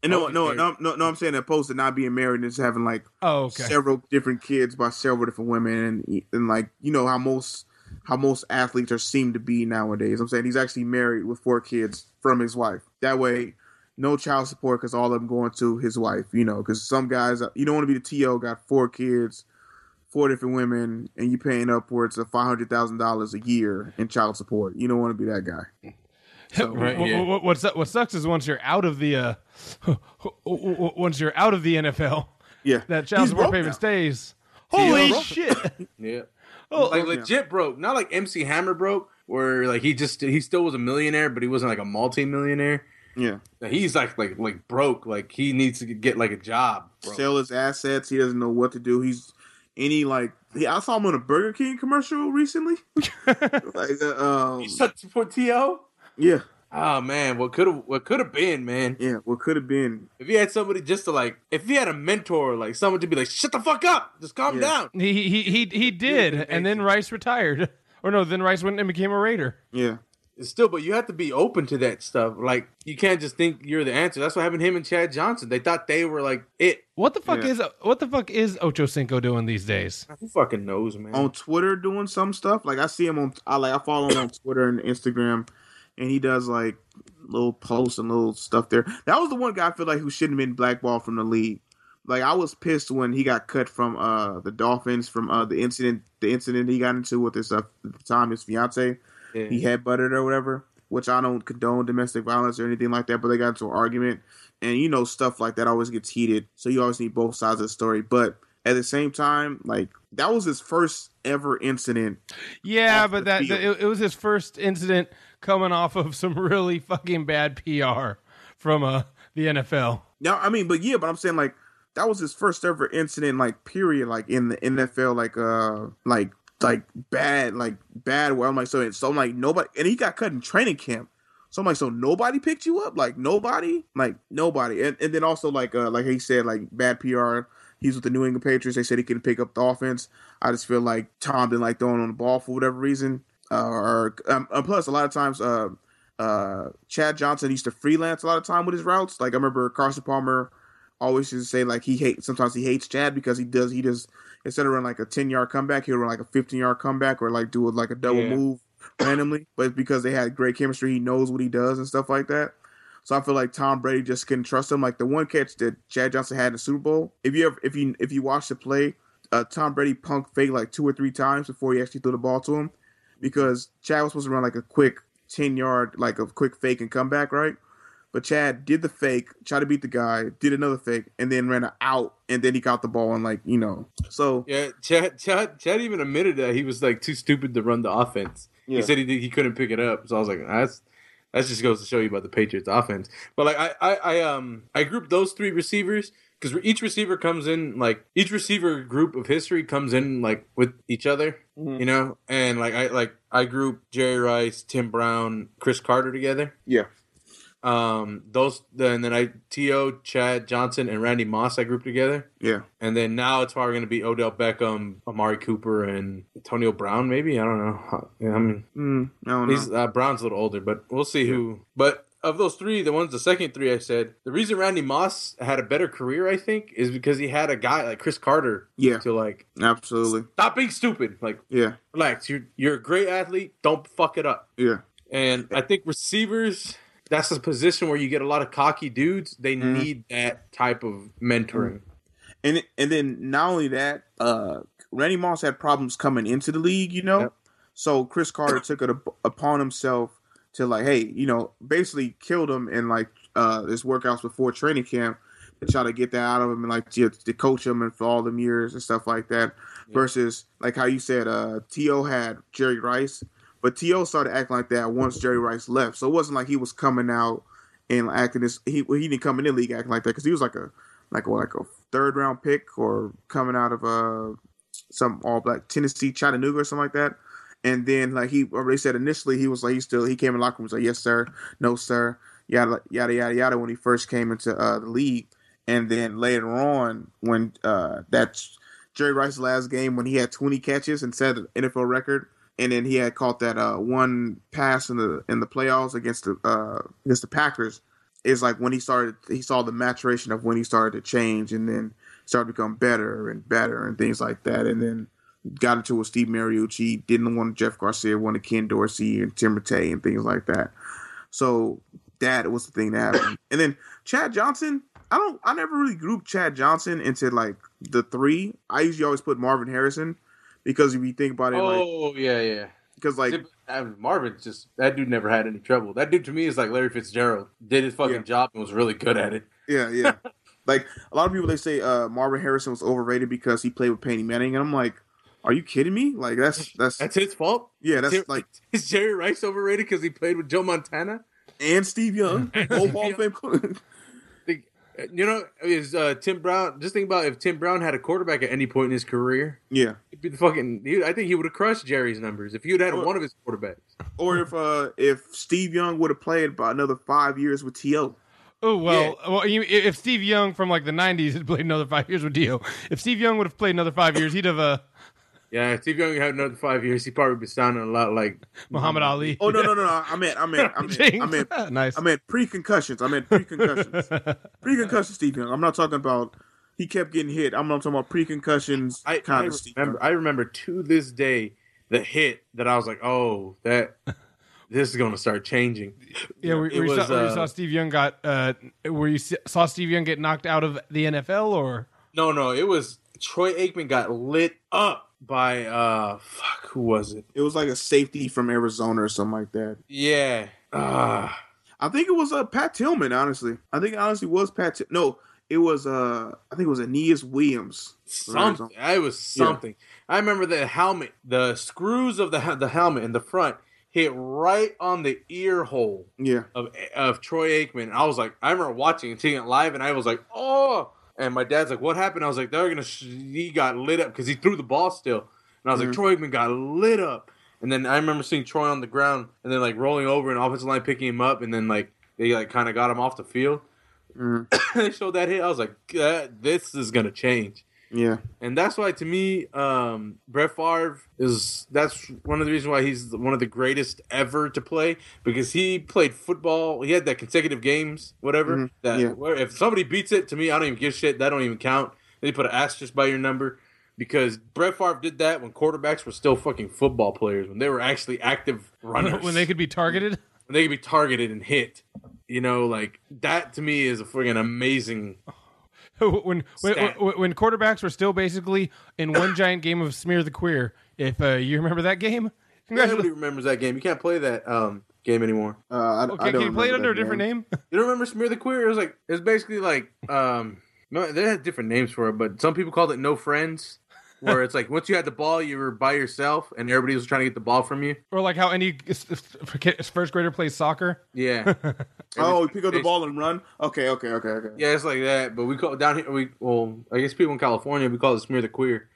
Speaker 3: And no, no, no, no, no. I'm saying opposed to not being married and just having like
Speaker 1: Oh, okay.
Speaker 3: several different kids by several different women, and and like you know how most how most athletes are seem to be nowadays. I'm saying he's actually married with four kids from his wife. That way. No child support because all of them going to his wife, you know. Because some guys, uh, you don't want to be the TO, got four kids, four different women, and you paying upwards of five hundred thousand dollars a year in child support. You don't want to be that guy. (laughs)
Speaker 2: Right,
Speaker 1: What-
Speaker 2: yeah.
Speaker 1: what, what's what sucks is once you're out of the uh, (laughs) once you're out of the NFL,
Speaker 3: Yeah,
Speaker 1: that child
Speaker 3: He's
Speaker 1: support payment
Speaker 3: now.
Speaker 1: stays. Holy shit! (laughs)
Speaker 2: Yeah,
Speaker 1: Oh,
Speaker 2: like
Speaker 3: broke
Speaker 2: legit broke. Not like MC Hammer broke, where like he just he still was a millionaire, but he wasn't like a multi-millionaire.
Speaker 3: Yeah,
Speaker 2: He's like like like broke. Like he needs to get like a job. Bro.
Speaker 3: sell his assets. He doesn't know what to do. He's any like he, I saw him on a Burger King commercial recently. like, uh, um,
Speaker 2: You such for To.
Speaker 3: Yeah,
Speaker 2: Oh man, what could have what could have been, man?
Speaker 3: yeah. What could have been?
Speaker 2: If he had somebody just to like, if he had a mentor, like someone to be like, shut the fuck up, just calm
Speaker 3: Yeah.
Speaker 2: down.
Speaker 1: he he he he did, and then Rice retired. (laughs) Or no, then Rice went and became a Raider.
Speaker 3: Yeah,
Speaker 2: still, but you have to be open to that stuff. Like you can't just think you're the answer. That's what happened to him and Chad Johnson. They thought they were like it.
Speaker 1: What the fuck
Speaker 3: Yeah.
Speaker 1: is what the fuck is Ocho Cinco doing these days?
Speaker 2: Who fucking knows, man?
Speaker 3: on Twitter doing some stuff. Like I see him on, I like I follow him on Twitter and Instagram, and he does like little posts and little stuff there. That was the one guy I feel like who shouldn't have been blackballed from the league. Like I was pissed when he got cut from uh the Dolphins from uh the incident the incident he got into with his uh, time his fiance
Speaker 2: Yeah.
Speaker 3: he had buttered or whatever. Which I don't condone domestic violence or anything like that, but they got into an argument, and you know stuff like that always gets heated. So you always need both sides of the story. But at the same time, like that was his first ever incident.
Speaker 1: Yeah, but that it, it was his first incident coming off of some really fucking bad PR from uh the NFL.
Speaker 3: Now, I mean, but yeah, but I'm saying like that was his first ever incident, like period, like in the NFL, like uh, like like bad, like bad. Where I'm like, so so I'm like nobody, and he got cut in training camp. So I'm like, so nobody picked you up, like nobody, like nobody, and and then also like uh, like he said, like bad PR. He's with the New England Patriots. They said he couldn't pick up the offense. I just feel like Tom didn't like throwing on the ball for whatever reason. Uh, or um, and plus, a lot of times, uh, uh, Chad Johnson used to freelance a lot of time with his routes. Like I remember Carson Palmer always used to say like he hates sometimes he hates Chad because he does he does instead of run like a ten yard comeback, he'll run like a fifteen yard comeback or like do like a double
Speaker 2: Yeah.
Speaker 3: move randomly. But it's because they had great chemistry, he knows what he does and stuff like that. So I feel like Tom Brady just couldn't trust him. Like the one catch that Chad Johnson had in the Super Bowl. If you ever if you if you watch the play, uh, Tom Brady punk fake like two or three times before he actually threw the ball to him because Chad was supposed to run like a quick ten yard like a quick fake and come back, right? But Chad did the fake, tried to beat the guy, did another fake, and then ran out, and then he got the ball and like you know. So
Speaker 2: Yeah, Chad, Chad, Chad even admitted that he was like too stupid to run the offense.
Speaker 3: Yeah.
Speaker 2: He said he did, he couldn't pick it up. So I was like, that's that just goes to show you about the Patriots offense. But like I, I, I um I grouped those three receivers because each receiver comes in like each receiver group of history comes in like with each other,
Speaker 3: Mhm.
Speaker 2: you know, and like I like I group Jerry Rice, Tim Brown, Cris Carter together.
Speaker 3: yeah,
Speaker 2: Um, those then then I T.O. Chad Johnson and Randy Moss I grouped together.
Speaker 3: yeah,
Speaker 2: And then now it's probably going to be Odell Beckham, Amari Cooper, and Antonio Brown. Maybe I don't know. Yeah, I mean,
Speaker 3: mm, I don't know.
Speaker 2: uh, Brown's a little older, but we'll see who. But of those three, the ones, the second three, I said the reason Randy Moss had a better career, I think, is because he had a guy like Cris Carter
Speaker 3: yeah,
Speaker 2: to like
Speaker 3: absolutely,
Speaker 2: stop being stupid. Like,
Speaker 3: yeah,
Speaker 2: relax. You're you're a great athlete. Don't fuck it up.
Speaker 3: yeah,
Speaker 2: And I think receivers. That's a position where you get a lot of cocky dudes. They
Speaker 3: Mhm.
Speaker 2: need that type of mentoring.
Speaker 3: and and then not only that, uh, Randy Moss had problems coming into the league, you know.
Speaker 2: Yep.
Speaker 3: So Cris Carter took it upon himself to like, hey, you know, basically killed him in like uh his workouts before training camp to try to get that out of him and like to, to coach him and for all them years and stuff like that.
Speaker 2: Yeah.
Speaker 3: Versus like how you said, uh, T.O. had Jerry Rice, but T.O. started acting like that once Jerry Rice left. So it wasn't like he was coming out and acting this. He he didn't come in the league acting like that because he was like a like what, like a third round pick or coming out of uh some all black Tennessee Chattanooga or something like that. And then like he they said initially he was like he still he came in locker room was like yes sir no sir yada yada yada yada when he first came into uh, the league. And then later on when uh that's Jerry Rice's last game when he had 20 catches and set an NFL record. And then he had caught that uh, one pass in the in the playoffs against the uh, against the Packers is like when he started he saw the maturation of when he started to change and then started to become better and better and things like that and then got into with Steve Mariucci didn't want Jeff Garcia wanted Ken Dorsey and Tim Rattay and things like that so that was the thing that happened (coughs) and then Chad Johnson I don't I never really grouped Chad Johnson into like the three I usually always put Marvin Harrison because if you think about it like
Speaker 2: Oh yeah, yeah.
Speaker 3: because like
Speaker 2: uh, just that dude never had any trouble. That dude to me is like Larry Fitzgerald. Did his fucking
Speaker 3: Yeah.
Speaker 2: job and was really good at it.
Speaker 3: Yeah, yeah. (laughs) like a lot of people, they say uh, Marvin Harrison was overrated because he played with Peyton Manning, and I'm like, are you kidding me? Like that's that's
Speaker 2: That's his fault.
Speaker 3: yeah, that's
Speaker 2: Jer-
Speaker 3: like (laughs)
Speaker 2: is Jerry Rice overrated because he played with Joe Montana?
Speaker 3: and Steve Young, (laughs) both Hall of Fame. (laughs)
Speaker 2: You know, is uh, Tim Brown? Just think about if Tim Brown had a quarterback at any point in his career,
Speaker 3: yeah,
Speaker 2: he'd be the fucking. He, I think he would have crushed Jerry's numbers if he would had
Speaker 3: Well-
Speaker 2: one of his quarterbacks.
Speaker 3: or if uh if Steve Young would have played about another five years with T.O.,
Speaker 1: Oh well, well, you, if Steve Young from like the '90s had played another five years with Dio, if Steve Young would have played another five years, he'd have uh,
Speaker 2: Yeah, Steve Young had another five years. He probably be sounding a lot like
Speaker 1: Muhammad Ali.
Speaker 3: Oh no no no no! I meant I meant I meant I meant (laughs)
Speaker 1: nice.
Speaker 3: I meant pre concussions. I meant pre concussions. pre concussions, Steve Young. I'm not talking about he kept getting hit. I'm not talking about pre concussions
Speaker 2: I,
Speaker 3: kind
Speaker 2: I
Speaker 3: of
Speaker 2: remember.
Speaker 3: Young.
Speaker 2: I remember to this day the hit that I was like, oh, that this is going to start changing.
Speaker 1: yeah, where,
Speaker 2: it
Speaker 1: where you,
Speaker 2: was,
Speaker 1: saw, where you
Speaker 2: uh,
Speaker 1: saw Steve Young got uh, where you saw Steve Young get knocked out of the NFL, or
Speaker 2: No, no, it was Troy Aikman got lit up by uh, fuck, who was it?
Speaker 3: It was like a safety from Arizona or something like that.
Speaker 2: Yeah, ah,
Speaker 3: I think it was uh, Pat Tillman. Honestly, I think it honestly was Pat. No, it was uh I think it was Aeneas Williams.
Speaker 2: something. It was something. I remember the helmet, the screws of the the helmet in the front hit right on the ear hole
Speaker 3: Yeah,
Speaker 2: of of Troy Aikman. I was like, I remember watching and seeing it live, and I was like, oh. And my dad's like, what happened? I was like, they're gonna. Sh-. He got lit up because he threw the ball still, and I was like,
Speaker 3: Mhm.
Speaker 2: Troy Aikman got lit up. And then I remember seeing Troy on the ground, and then like rolling over, and offensive line picking him up, and then like they like kind of got him off the field.
Speaker 3: Mhm. (coughs)
Speaker 2: they showed that hit. I was like, this is gonna change.
Speaker 3: Yeah,
Speaker 2: And that's why, to me, um, Brett Favre is that's one of the reasons why he's one of the greatest ever to play because he played football. He had that consecutive games, whatever.
Speaker 3: Mhm.
Speaker 2: That
Speaker 3: Yeah.
Speaker 2: where if somebody beats it, to me, I don't even give shit. That don't even count. They put an asterisk by your number because Brett Favre did that when quarterbacks were still fucking football players when they were actually active (laughs) runners
Speaker 1: when they could be targeted.
Speaker 2: when they could be targeted and hit. You know, like that to me is a friggin' amazing. (laughs)
Speaker 1: when when, when when quarterbacks were still basically in one (coughs) giant game of smear the queer. If uh, you remember that game,
Speaker 2: Nobody remembers that game. You can't play that um, game anymore.
Speaker 3: uh, I,
Speaker 1: Okay,
Speaker 3: I
Speaker 1: can you play it under a
Speaker 3: that
Speaker 1: different name?
Speaker 2: You don't remember Smear the Queer? It was like it was basically like um no they had different names for it, but some people called it No Friends. Where it's like once you had the ball, you were by yourself, and everybody was trying to get the ball from you.
Speaker 1: or like how any first grader plays soccer?
Speaker 2: Yeah, (laughs) (laughs)
Speaker 3: Oh, we pick up the ball and run. Okay, okay, okay, okay.
Speaker 2: yeah, it's like that. But we call down here. We well, I guess people in California we call it Smear the Queer.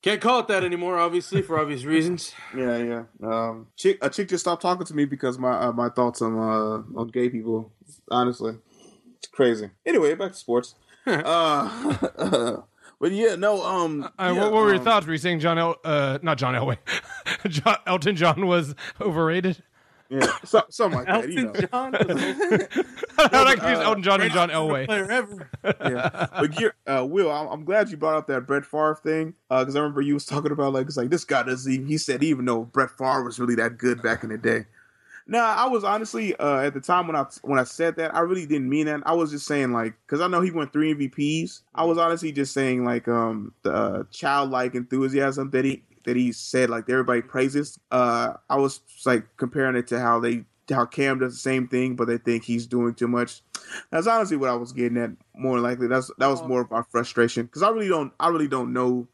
Speaker 2: Can't call it that anymore, obviously for obvious (laughs) reasons.
Speaker 3: Yeah, yeah. Um, chick, a chick just stopped talking to me because my uh, my thoughts on uh, on gay people. Honestly, it's crazy. Anyway, back to sports. uh, but yeah, no. Um,
Speaker 1: Uh,
Speaker 3: yeah,
Speaker 1: what, what were your
Speaker 3: um,
Speaker 1: thoughts? Were you saying John El, uh, not John Elway, (laughs) John, Elton John was overrated?
Speaker 3: Yeah, so, something like that. You know.
Speaker 2: John, (laughs) (laughs)
Speaker 1: How did I confuse Elton John and John Elway?
Speaker 2: player ever.
Speaker 3: yeah. But you're, uh, Will, I'm, I'm glad you brought up that Brett Favre thing because I remember you was talking about like it's like this guy doesn't. Even, he said even though Brett Favre was really that good back in the day. Nah, I was honestly uh, at the time when I when I said that I really didn't mean that. I was just saying like because I know he won three MVPs. I was honestly just saying like um the uh, childlike enthusiasm that he that he said like everybody praises. Uh, I was like comparing it to how they how Cam does the same thing, but they think he's doing too much. That's honestly what I was getting at. More likely, that's that was more of our frustration because I really don't, I really don't know.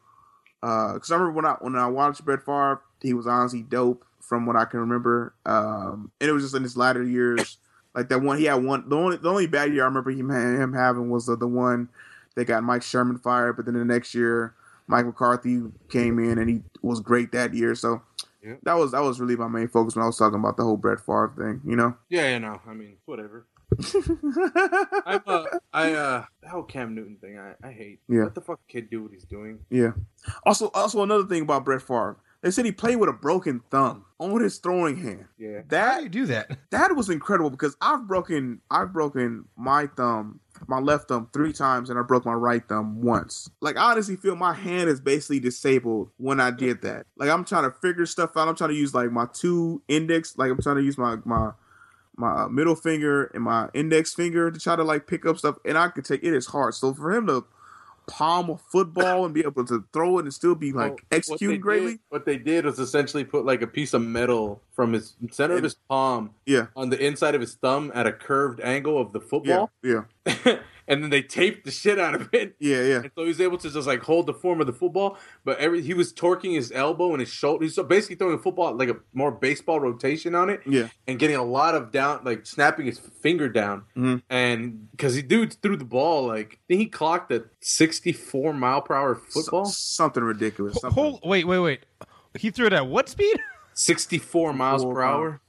Speaker 3: Because I remember when I when I watched Brett Favre, he was honestly dope from what I can remember. Um, and it was just in his latter years, like that one he had one. The only the only bad year I remember him him having was the, the one that got Mike Sherman fired. But then the next year, Mike McCarthy came in and he was great that year. So.
Speaker 2: Yeah.
Speaker 3: That was that was really my main focus when I was talking about the whole Brett Favre thing, you know.
Speaker 2: Yeah, you know. I mean, whatever. (laughs) I'm, uh, I uh, the whole Cam Newton thing, I, I hate.
Speaker 3: Yeah.
Speaker 2: Let the fuck kid do what he's doing.
Speaker 3: Yeah. Also, also another thing about Brett Favre, they said he played with a broken thumb on his throwing hand.
Speaker 2: Yeah.
Speaker 1: That How do you do that? (laughs)
Speaker 3: that was incredible because I've broken I've broken my thumb, my left thumb three times, and I broke my right thumb once. Like I honestly feel my hand is basically disabled when I did that. Like I'm trying to figure stuff out. I'm trying to use like my two index, like I'm trying to use my my my uh, middle finger and my index finger to try to like pick up stuff, and I could take it is hard. So for him to palm a football and be able to throw it and still be like
Speaker 2: Well, they
Speaker 3: greatly,
Speaker 2: Did, what they did was essentially put like a piece of metal from his center of his palm
Speaker 3: yeah,
Speaker 2: on the inside of his thumb at a curved angle of the football,
Speaker 3: yeah, (laughs)
Speaker 2: and then they taped the shit out of it.
Speaker 3: yeah, yeah.
Speaker 2: And so he was able to just like hold the form of the football, but every he was torquing his elbow and his shoulder. He's so basically throwing a football like a more baseball rotation on it,
Speaker 3: Yeah.
Speaker 2: and getting a lot of down, like snapping his finger down.
Speaker 3: Mhm.
Speaker 2: And because he dude threw the ball, like I think he clocked a sixty-four mile per hour football.
Speaker 3: S- something ridiculous. Something.
Speaker 1: Hold, wait, wait, wait. He threw it at what speed? (laughs)
Speaker 2: Sixty-four miles per
Speaker 3: 64
Speaker 2: hour.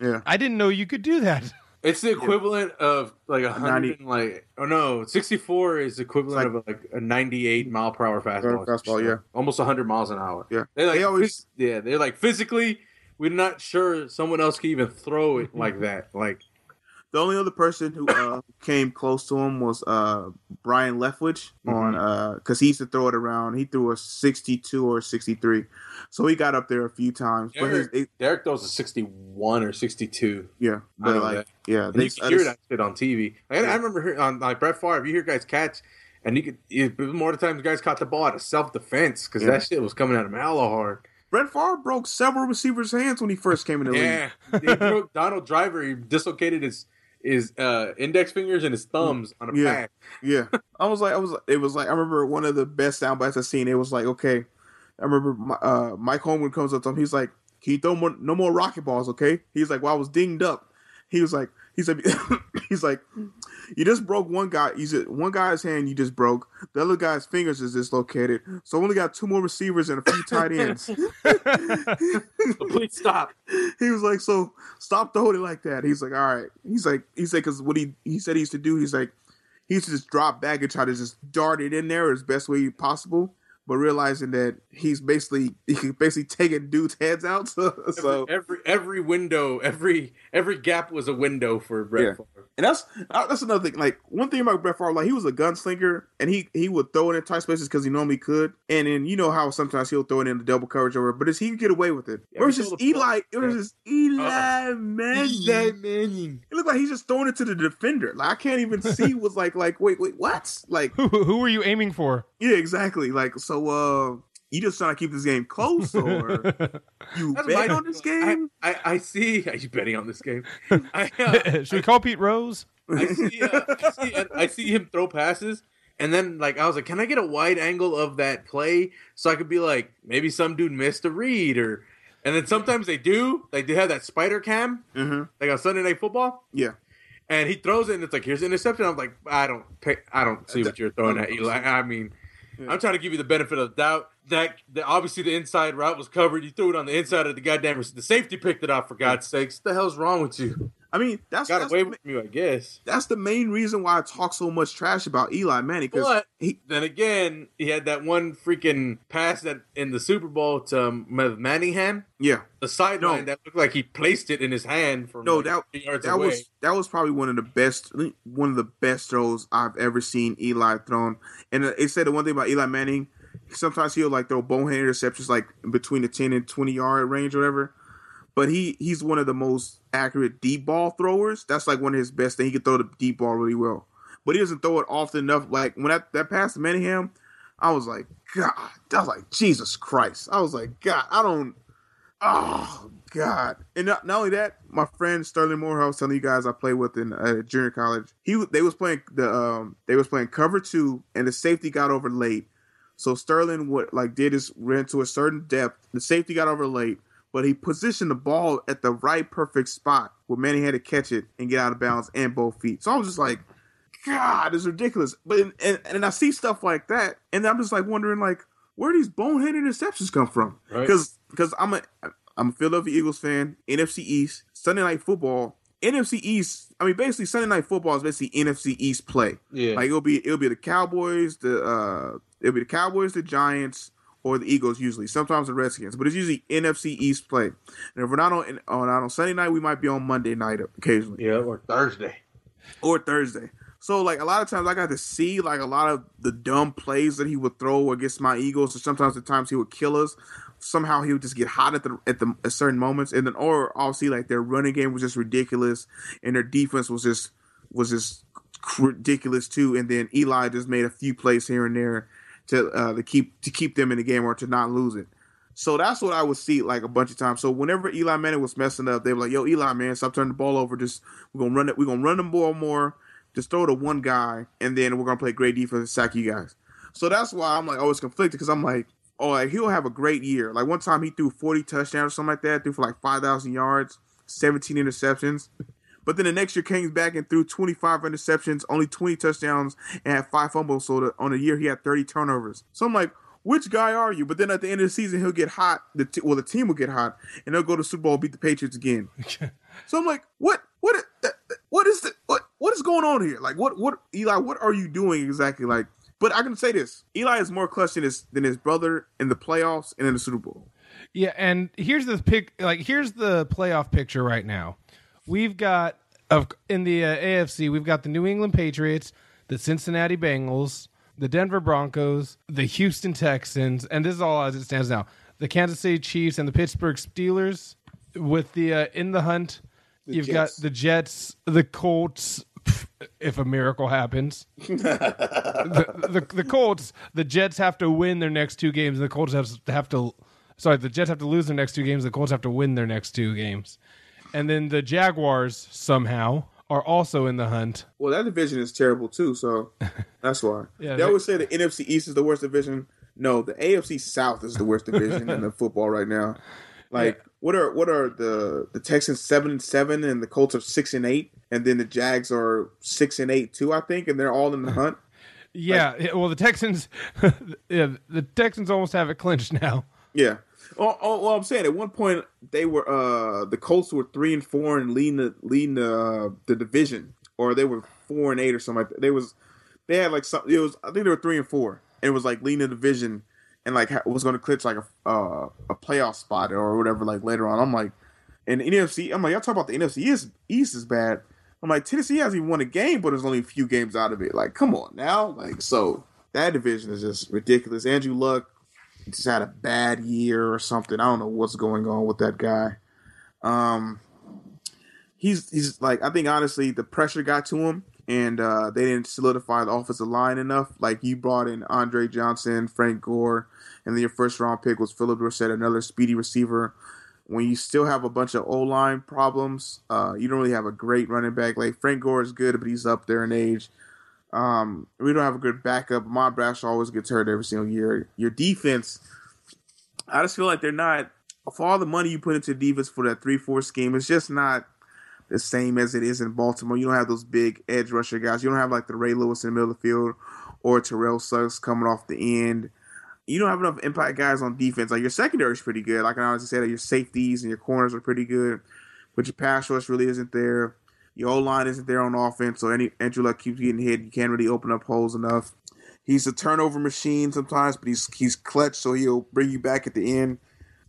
Speaker 3: yeah.
Speaker 1: I didn't know you could do that. (laughs)
Speaker 2: It's the equivalent of like a hundred, like oh no, sixty four is equivalent like, of like a ninety eight mile per hour fastball.
Speaker 3: Fastball, yeah, uh,
Speaker 2: almost hundred miles an hour.
Speaker 3: Yeah,
Speaker 2: they like
Speaker 3: they always,
Speaker 2: yeah, they're like physically, we're not sure someone else can even throw it mm-hmm. like that. Like
Speaker 3: the only other person who uh, came close to him was uh, Byron Leftwich mm-hmm. on because uh, he used to throw it around. He threw a sixty-two or sixty-three, so he got up there a few times.
Speaker 2: Derek, but his, it, Derek throws a sixty-one or sixty-two.
Speaker 3: Yeah, but like that. yeah,
Speaker 2: they you hear that shit on TV. I, I remember hearing, on like Brett Favre, you hear guys catch. And you could you, more of the guys caught the ball out of self defense because yeah. that shit was coming out of hard.
Speaker 3: Brett Favre broke several receivers' hands when he first came in the
Speaker 2: yeah. league. Yeah, broke Donald Driver. He dislocated his his uh, index fingers and his thumbs on a
Speaker 3: yeah.
Speaker 2: pad.
Speaker 3: yeah, I was like, I was, it was like, I remember one of the best sound bites I've seen. It was like, okay, I remember my, uh, Mike Holmgren comes up to him. He's like, "Can you throw more, no more rocket balls?" Okay. He's like, "Well, I was dinged up." He was like, he said, (laughs) he's like, you just broke one guy. You said one guy's hand you just broke. The other guy's fingers is dislocated. So only got two more receivers and a few tight ends. (laughs)
Speaker 2: Please stop.
Speaker 3: He was like, so stop throwing it like that. He's like, all right. He's like, he said, because what he he said he used to do. He's like, he used to just drop back and try to just dart it in there as best way possible but realizing that he's basically he basically taking dudes' heads out. (laughs) So,
Speaker 2: so every, every window, every every gap was a window for Brett yeah. Favre.
Speaker 3: And that's uh, that's another thing. Like one thing about Brett Favre, like he was a gunslinger, and he he would throw it in tight spaces because he normally could. And then you know how sometimes he'll throw it in the double coverage over, but he can get away with it. Yeah, versus Eli, it was just Eli uh, Manning. Eli Manning. It looked like he's just throwing it to the defender. Like I can't even see. (laughs) was like like wait wait what? Like
Speaker 1: who who were you aiming for?
Speaker 3: Yeah, exactly. Like so uh you just trying to keep this game close or (laughs) you That's bet on this game?
Speaker 2: I, I, I, see. (laughs) Are you betting on this game?
Speaker 1: I, (laughs) uh, Should we call Pete Rose?
Speaker 2: I see, uh, I see, I see him throw passes, and then like I was like, can I get a wide angle of that play so I could be like, maybe some dude missed a read or. And then sometimes they do, like they have that spider cam,
Speaker 3: mm-hmm.
Speaker 2: like on Sunday Night Football.
Speaker 3: Yeah,
Speaker 2: and he throws it, and it's like, here's an interception. I'm like, I don't, pay, I don't see what you're throwing at Eli. I mean, yeah. I'm trying to give you the benefit of the doubt. That, that obviously the inside route was covered. You threw it on the inside of the goddamn. The safety picked it off for God's sakes. What the hell's wrong with you?
Speaker 3: I mean, that's
Speaker 2: got
Speaker 3: that's
Speaker 2: away with you, I guess.
Speaker 3: That's the main reason why I talk so much trash about Eli Manning. Because
Speaker 2: then again, he had that one freaking pass that in the Super Bowl to um, Manningham.
Speaker 3: Yeah,
Speaker 2: the sideline no. that looked like he placed it in his hand from
Speaker 3: no
Speaker 2: like
Speaker 3: that yards that away. was that was probably one of the best one of the best throws I've ever seen Eli thrown. And they said the one thing about Eli Manning sometimes he'll like throw bonehead interceptions like between the 10 and 20 yard range or whatever. But he he's one of the most accurate deep ball throwers. That's like one of his best things. He can throw the deep ball really well. But he doesn't throw it often enough. Like when that, that pass to Manningham, I was like, God, that was like Jesus Christ. I was like, God, I don't Oh God! And not, not, only that, my friend Sterling Moore, I was telling you guys I played with in uh, junior college. He they was playing the um they was playing cover two, and the safety got over late, so Sterling what like did is ran to a certain depth. The safety got over late, but he positioned the ball at the right perfect spot where Manny had to catch it and get out of bounds and both feet. So I was just like, God, it's ridiculous. But and, and I see stuff like that, and I'm just like wondering like where these bonehead interceptions come from? Because right. because I'm a I'm a Philadelphia Eagles fan, NFC East, Sunday Night Football. NFC East, I mean, basically Sunday Night Football is basically NFC East play.
Speaker 2: Yeah,
Speaker 3: like it'll be it'll be the Cowboys, the uh, It'll be the Cowboys, the Giants, or the Eagles usually. Sometimes the Redskins, but it's usually NFC East play. And if we're not on on, on Sunday night, we might be on Monday night occasionally.
Speaker 2: Yeah, or Thursday.
Speaker 3: Or Thursday. So like a lot of times I got to see like a lot of the dumb plays that he would throw against my Eagles, and sometimes the times he would kill us. Somehow he would just get hot at the at the at certain moments, and then or obviously like their running game was just ridiculous, and their defense was just was just ridiculous too. And then Eli just made a few plays here and there to uh, to keep to keep them in the game or to not lose it. So that's what I would see like a bunch of times. So whenever Eli Manning was messing up, they were like, "Yo, Eli, man, stop turning the ball over. Just we're gonna run it. We're gonna run the ball more. Just throw to one guy, and then we're gonna play great defense and sack you guys." So that's why I'm like always conflicted because I'm like, oh, like, he'll have a great year. Like one time he threw 40 touchdowns or something like that, threw for like 5,000 yards, 17 interceptions. But then the next year came back and threw 25 interceptions, only 20 touchdowns, and had five fumbles. So the, on a year he had 30 turnovers. So I'm like, which guy are you? But then at the end of the season he'll get hot. The t- well, the team will get hot, and they'll go to Super Bowl, beat the Patriots again. (laughs) so I'm like, what? What? What is the what what is going on here? Like what what Eli, what are you doing exactly? Like, but I can say this: Eli is more clutch than his than his brother in the playoffs and in the Super Bowl.
Speaker 1: Yeah, and here's the pick. Like, here's the playoff picture right now. We've got of in the uh, AFC, we've got the New England Patriots, the Cincinnati Bengals, the Denver Broncos, the Houston Texans, and this is all as it stands now. The Kansas City Chiefs and the Pittsburgh Steelers. With the uh, in the hunt,
Speaker 3: The
Speaker 1: you've
Speaker 3: Jets.
Speaker 1: got the Jets, the Colts. (laughs) If a miracle happens, (laughs) the, the the Colts, the Jets have to win their next two games, and the Colts have have to. Sorry, the Jets have to lose their next two games. The Colts have to win their next two games, and then the Jaguars somehow are also in the hunt.
Speaker 3: Well, that division is terrible too, so (laughs) that's why.
Speaker 1: Yeah,
Speaker 3: they always say the NFC East is the worst division. No, the AFC South is the worst division in the (laughs) football right now. Like, what are what are the the Texans seven and seven, and the Colts are six and eight, and then the Jags are six and eight too, I think, and they're all in the hunt. (laughs)
Speaker 1: Yeah, yeah, well, the Texans, yeah, the Texans almost have it clinched now.
Speaker 3: Yeah. Oh, oh, well, I'm saying at one point they were uh the Colts were three and four and leading the leading the uh, the division, or they were four and eight or something like that. They was they had like some. It was I think they were three and four, and it was like leading the division, and like was going to clinch like a uh, a playoff spot or whatever. Like later on, I'm like, and NFC. I'm like, y'all talk about the NFC East, East is bad. I'm like Tennessee hasn't even won a game, but there's only a few games out of it. Like, come on now, like so that division is just ridiculous. Andrew Luck just had a bad year or something. I don't know what's going on with that guy. Um, he's he's like I think honestly the pressure got to him, and uh, they didn't solidify the offensive line enough. Like you brought in Andre Johnson, Frank Gore, and then your first round pick was Philip Dorsett, another speedy receiver. When you still have a bunch of O line problems, uh, you don't really have a great running back. Like Frank Gore is good, but he's up there in age. Um, we don't have a good backup. Mon Brash always gets hurt every single year. Your defense, I just feel like they're not for all the money you put into defense for that three four scheme. It's just not the same as it is in Baltimore. You don't have those big edge rusher guys. You don't have like the Ray Lewis in the middle of the field or Terrell Suggs coming off the end. You don't have enough impact guys on defense. Like your secondary is pretty good. Like I always said, your safeties and your corners are pretty good, but your pass rush really isn't there. Your O line isn't there on offense, so any Andrew Luck keeps getting hit. You can't really open up holes enough. He's a turnover machine sometimes, but he's he's clutch, so he'll bring you back at the end.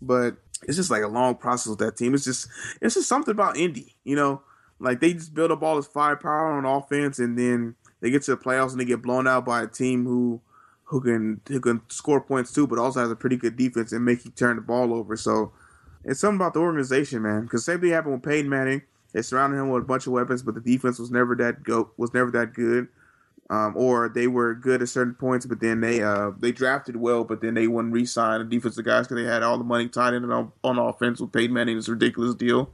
Speaker 3: But it's just like a long process with that team. It's just it's just something about Indy, you know, like they just build up all this firepower on offense, and then they get to the playoffs and they get blown out by a team who who can who can score points too, but also has a pretty good defense and make you turn the ball over. So it's something about the organization, man. Because same thing happened with Peyton Manning. They surrounded him with a bunch of weapons, but the defense was never that go was never that good. Um, or they were good at certain points, but then they uh, they drafted well, but then they wouldn't re-sign the defensive guys because they had all the money tied in on, on offense with Peyton Manning. This ridiculous deal.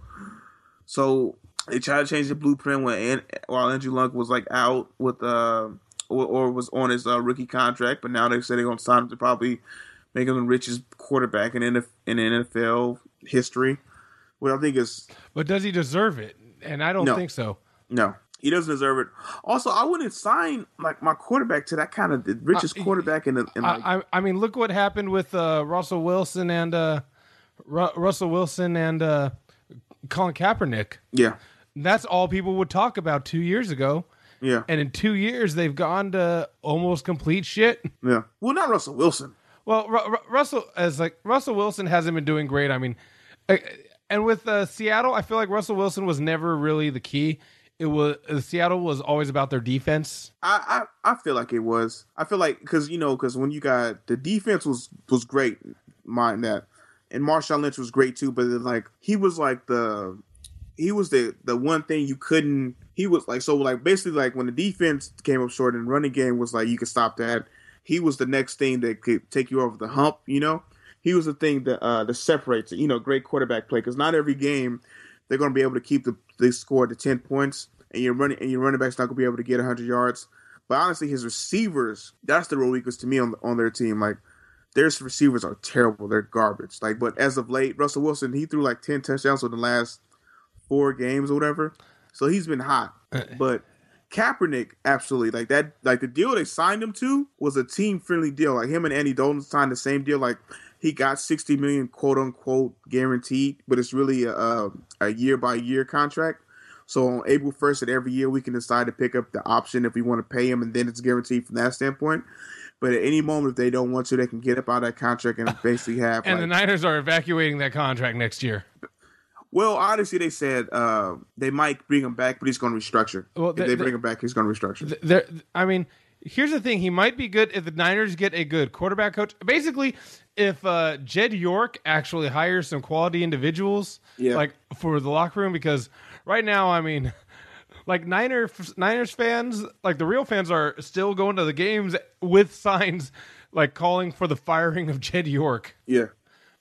Speaker 3: So they tried to change the blueprint when An- while Andrew Luck was like out with uh or, or was on his uh, rookie contract, but now they say they're going to sign him to probably make him the richest quarterback in in NFL history. What I think is
Speaker 1: But does he deserve it? And I don't
Speaker 3: No.
Speaker 1: think so.
Speaker 3: no, he doesn't deserve it. Also, I wouldn't sign like my quarterback to that kind of the richest
Speaker 1: Uh,
Speaker 3: quarterback in the. In, like,
Speaker 1: I, I, mean, look what happened with uh, Russell Wilson and uh, Ru- Russell Wilson and uh, Colin Kaepernick.
Speaker 3: yeah,
Speaker 1: That's all people would talk about two years ago.
Speaker 3: yeah,
Speaker 1: And in two years, they've gone to almost complete shit.
Speaker 3: yeah. Well, not Russell Wilson.
Speaker 1: Well, Ru- Ru- Russell as like Russell Wilson hasn't been doing great. I mean, uh, and with uh, Seattle, I feel like Russell Wilson was never really the key. It was uh, Seattle was always about their defense.
Speaker 3: I, I I feel like it was. I feel like because you know because when you got the defense was was great, mind that, and Marshawn Lynch was great too. But like he was like the he was the the one thing you couldn't. He was like so like basically like when the defense came up short and running game was like you could stop that. He was the next thing that could take you over the hump. You know, he was the thing that uh that separates it. You know, great quarterback play because not every game they're going to be able to keep the they score to ten points, and your running and your running back's not going to be able to get hundred yards. But honestly, his receivers, that's the real weakness to me on on their team. Like their receivers are terrible. They're garbage. Like, but as of late, Russell Wilson, he threw like ten touchdowns in the last four games or whatever. So he's been hot. But Kaepernick, absolutely. Like that like the deal they signed him to was a team friendly deal. Like him and Andy Dalton signed the same deal. Like he got sixty million quote unquote guaranteed, but it's really a a year by year contract. So on April first of every year, we can decide to pick up the option if we want to pay him, and then it's guaranteed from that standpoint. But at any moment, if they don't want to, they can get up out of that contract and basically have. (laughs)
Speaker 1: And
Speaker 3: like,
Speaker 1: the Niners are evacuating that contract next year.
Speaker 3: well, honestly, they said uh, they might bring him back, but he's going to restructure.
Speaker 1: Well,
Speaker 3: if
Speaker 1: the-
Speaker 3: they
Speaker 1: the-
Speaker 3: bring him back, he's going to restructure.
Speaker 1: Th- There, I mean, here's the thing: he might be good if the Niners get a good quarterback coach. Basically, if uh, Jed York actually hires some quality individuals,
Speaker 3: Yeah.
Speaker 1: like for the locker room, because right now, I mean. (laughs) Like Niner Niners fans, like the real fans, are still going to the games with signs like calling for the firing of Jed York,
Speaker 3: yeah,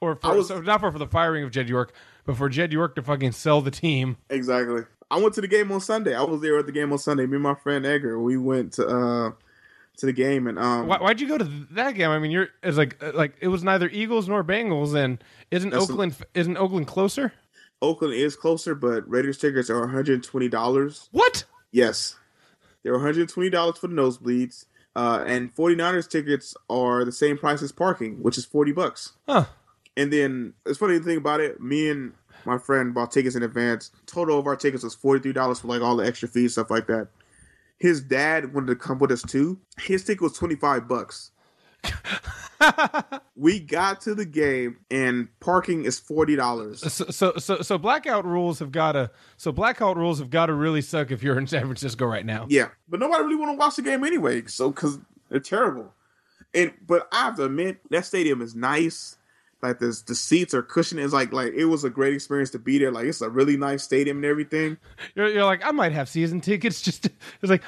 Speaker 1: or for,
Speaker 3: was-
Speaker 1: so not for, for the firing of Jed York, but for Jed York to fucking sell the team.
Speaker 3: exactly. I went to the game on Sunday. I was there at the game on Sunday. Me and my friend Edgar, we went to uh, to the game, and um,
Speaker 1: Why, why'd you go to that game? I mean, you're it's like uh, like it was neither Eagles nor Bengals, and isn't
Speaker 3: That's a-
Speaker 1: Oakland isn't Oakland closer?
Speaker 3: Oakland is closer, but Raiders tickets are one hundred twenty dollars.
Speaker 1: What?
Speaker 3: Yes. They're $120 for the nosebleeds. Uh, and 49ers tickets are the same price as parking, which is 40 bucks.
Speaker 1: Huh?
Speaker 3: And then it's funny to think about it. Me and my friend bought tickets in advance. Total of our tickets was $43 for like all the extra fees, stuff like that. His dad wanted to come with us too. His ticket was 25 bucks. (laughs) we got to the game and parking is $40.
Speaker 1: So so so, so blackout rules have got to so blackout rules have got to really suck if you're in San Francisco right now.
Speaker 3: Yeah, but nobody really want to watch the game anyway. So because they're terrible. And but I have to admit that stadium is nice. Like the the seats are cushioned. It's like like it was a great experience to be there. Like it's a really nice stadium and everything.
Speaker 1: You're, you're like I might have season tickets just to, it's like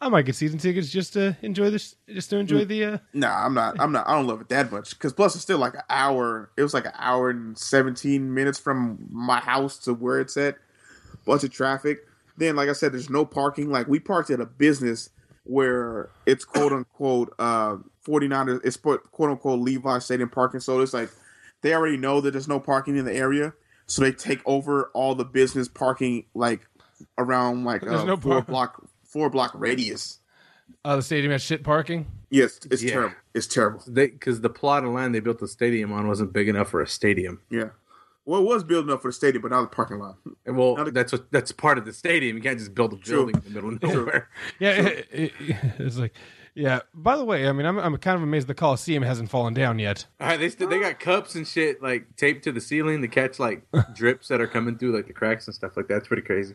Speaker 1: I might get season tickets just to enjoy this just to enjoy the uh
Speaker 3: Nah, I'm not. I'm not. I don't love it that much. Because plus it's still like an hour. It was like an hour and seventeen minutes from my house to where it's at. Bunch of traffic. Then, like I said, there's no parking. Like we parked at a business where it's quote unquote uh 49 it's put quote unquote Levi Stadium parking. So it's like they already know that there's no parking in the area, so they take over all the business parking like around like
Speaker 1: There's
Speaker 3: a
Speaker 1: no
Speaker 3: four
Speaker 1: par-
Speaker 3: block four block radius.
Speaker 1: uh the stadium has shit parking.
Speaker 3: Yes, it's
Speaker 2: Yeah.
Speaker 3: terrible. It's terrible.
Speaker 2: Because the plot of land they built the stadium on wasn't big enough for a stadium.
Speaker 3: Yeah. Well, it was building up for the stadium, but not the parking lot.
Speaker 2: And (laughs) well,
Speaker 3: Not a-
Speaker 2: that's what that's part of the stadium. You can't just build a
Speaker 3: True.
Speaker 2: building in the middle of nowhere. (laughs)
Speaker 1: Yeah, it- it- it's like yeah. By the way, I mean I'm I'm kind of amazed the Coliseum hasn't fallen down yet.
Speaker 2: All right, they st- they got cups and shit like taped to the ceiling to catch like (laughs) drips that are coming through like the cracks and stuff like that. It's pretty crazy.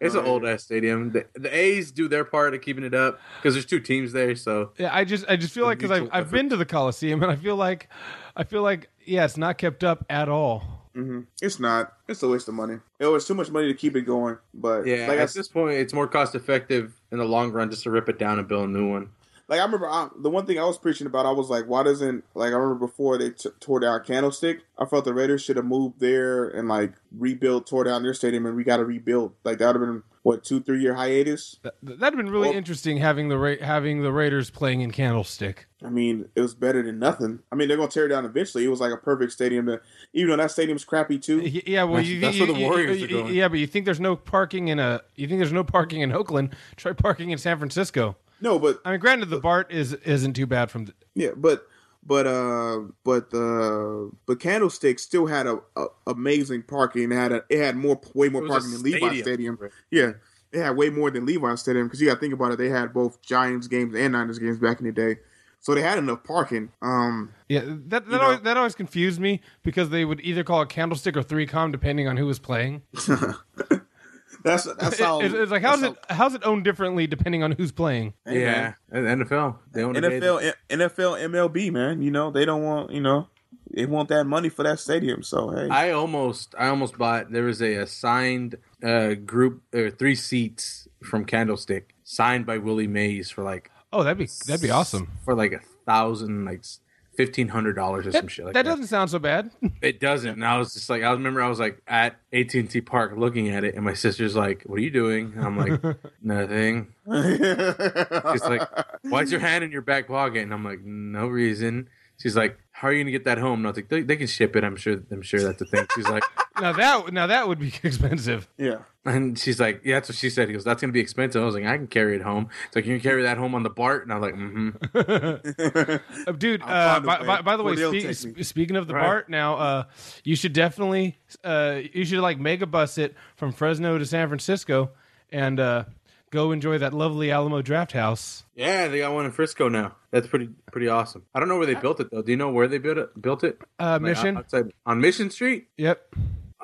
Speaker 2: It's an old ass stadium. The, the A's do their part of keeping it up because there's two teams there. So
Speaker 1: Yeah, I just I just feel like because I've I've been to the Coliseum and I feel like I feel like yeah, it's not kept up at all.
Speaker 3: Hmm It's not. It's a waste of money. It was too much money to keep it going. But
Speaker 2: yeah,
Speaker 3: like I,
Speaker 2: at this point, it's more cost effective in the long run just to rip it down and build a new one.
Speaker 3: Like I remember I, the one thing I was preaching about. I was like, why doesn't like I remember before they t- tore down Candlestick. I felt the Raiders should have moved there and like rebuilt, tore down their stadium, and we got to rebuild. Like that would have been what two, three year hiatus.
Speaker 1: That, that'd have been really
Speaker 3: Well-
Speaker 1: interesting having the Ra- having the Raiders playing in Candlestick.
Speaker 3: I mean, it was better than nothing. I mean, they're gonna tear it down eventually. It was like a perfect stadium. To, even though that stadium's crappy too.
Speaker 1: Yeah, well,
Speaker 2: That's-
Speaker 1: you,
Speaker 2: that's
Speaker 1: you-
Speaker 2: where the
Speaker 1: you-
Speaker 2: Warriors
Speaker 1: you-
Speaker 2: are going.
Speaker 1: Yeah, but you think there's no parking in a you think there's no parking in Oakland? Try parking in San Francisco.
Speaker 3: No, but
Speaker 1: I mean, granted, the BART is isn't too bad from. The,
Speaker 3: Yeah, but but uh but the but Candlestick still had a, a amazing parking. It had a, it had more way more
Speaker 2: It was a
Speaker 3: parking than Levi
Speaker 2: stadium.
Speaker 3: Stadium. Yeah, it had way more than Levi Stadium because you got to think about it. They had both Giants games and Niners games back in the day, so they had enough parking. Um,
Speaker 1: yeah, that that always, that always confused me because they would either call it Candlestick or 3Com depending on who was playing. (laughs)
Speaker 3: that's that's how
Speaker 1: It- it's like how's
Speaker 3: that's
Speaker 1: it how's it owned differently depending on who's playing?
Speaker 2: yeah, and NFL. They own
Speaker 3: man.
Speaker 2: a
Speaker 3: NFL NFL MLB man. You know they don't want you know they want that money for that stadium. So hey,
Speaker 2: I almost, I almost bought. There was a assigned uh, group, uh, three seats from Candlestick, signed by Willie Mays for like
Speaker 1: Oh, that'd be that'd be awesome.
Speaker 2: for like a thousand, like fifteen hundred dollars or some shit like
Speaker 1: that
Speaker 2: that.
Speaker 1: doesn't sound so bad. (laughs)
Speaker 2: It doesn't. And I was just like, I remember I was like at AT and T Park looking at it, and my sister's like, "What are you doing?" And I'm like, (laughs) "Nothing." She's like, "Why's your hand in your back pocket?" And I'm like, "No reason." she's like, "How are you gonna get that home?" And I was like, "They, they can ship it. I'm sure. I'm sure that's the thing." She's like, (laughs)
Speaker 1: Now that now that would be (laughs) expensive.
Speaker 3: Yeah.
Speaker 2: and she's like, "Yeah, that's what she said." He goes, "That's gonna be expensive." I was like, "I can carry it home." It's like, "You can carry that home on the BART," and I was like, "Mm-hmm." (laughs)
Speaker 1: Uh, Dude, uh, by, by, by the way, spe- sp- speaking of the
Speaker 2: Right.
Speaker 1: BART, now uh, you should definitely uh, you should like mega bus it from Fresno to San Francisco and uh, go enjoy that lovely Alamo Drafthouse.
Speaker 2: Yeah, they got one in Frisco now. That's pretty pretty awesome. I don't know where they built it though. Do you know where they built it? Built it?
Speaker 1: Uh,
Speaker 2: Like,
Speaker 1: Mission.
Speaker 2: outside on Mission Street.
Speaker 1: Yep.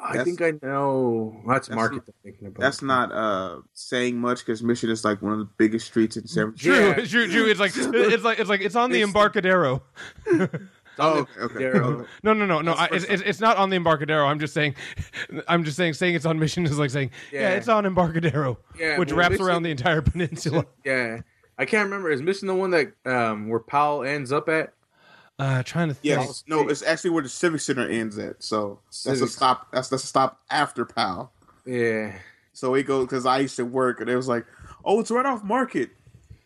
Speaker 2: I
Speaker 3: That's-
Speaker 2: think I know. That's,
Speaker 3: That's
Speaker 2: Market.
Speaker 3: not-
Speaker 2: thinking about.
Speaker 3: That's not uh saying much because Mission is like one of the biggest streets in San Francisco.
Speaker 1: True, (laughs)
Speaker 2: Yeah.
Speaker 1: true, true. It's like (laughs) it's like it's like it's on the
Speaker 2: It's-
Speaker 1: Embarcadero. (laughs)
Speaker 3: Oh, okay, okay.
Speaker 1: No, no, no, no. I, it's, it's it's not on the Embarcadero. I'm just saying, (laughs) I'm just saying, saying it's on Mission is like saying, yeah,
Speaker 2: Yeah.
Speaker 1: it's on Embarcadero,
Speaker 2: Yeah,
Speaker 1: which
Speaker 2: well,
Speaker 1: wraps
Speaker 2: Mission-
Speaker 1: around the entire peninsula. (laughs)
Speaker 2: Yeah, I can't remember. Is Mission the one that um where Powell ends up at?
Speaker 1: Uh, trying to think.
Speaker 3: Yes, no, it's actually where the Civic Center ends at. So that's a stop. That's that's a stop after Powell.
Speaker 2: Yeah.
Speaker 3: So we go because I used to work, and it was like, oh, it's right off Market.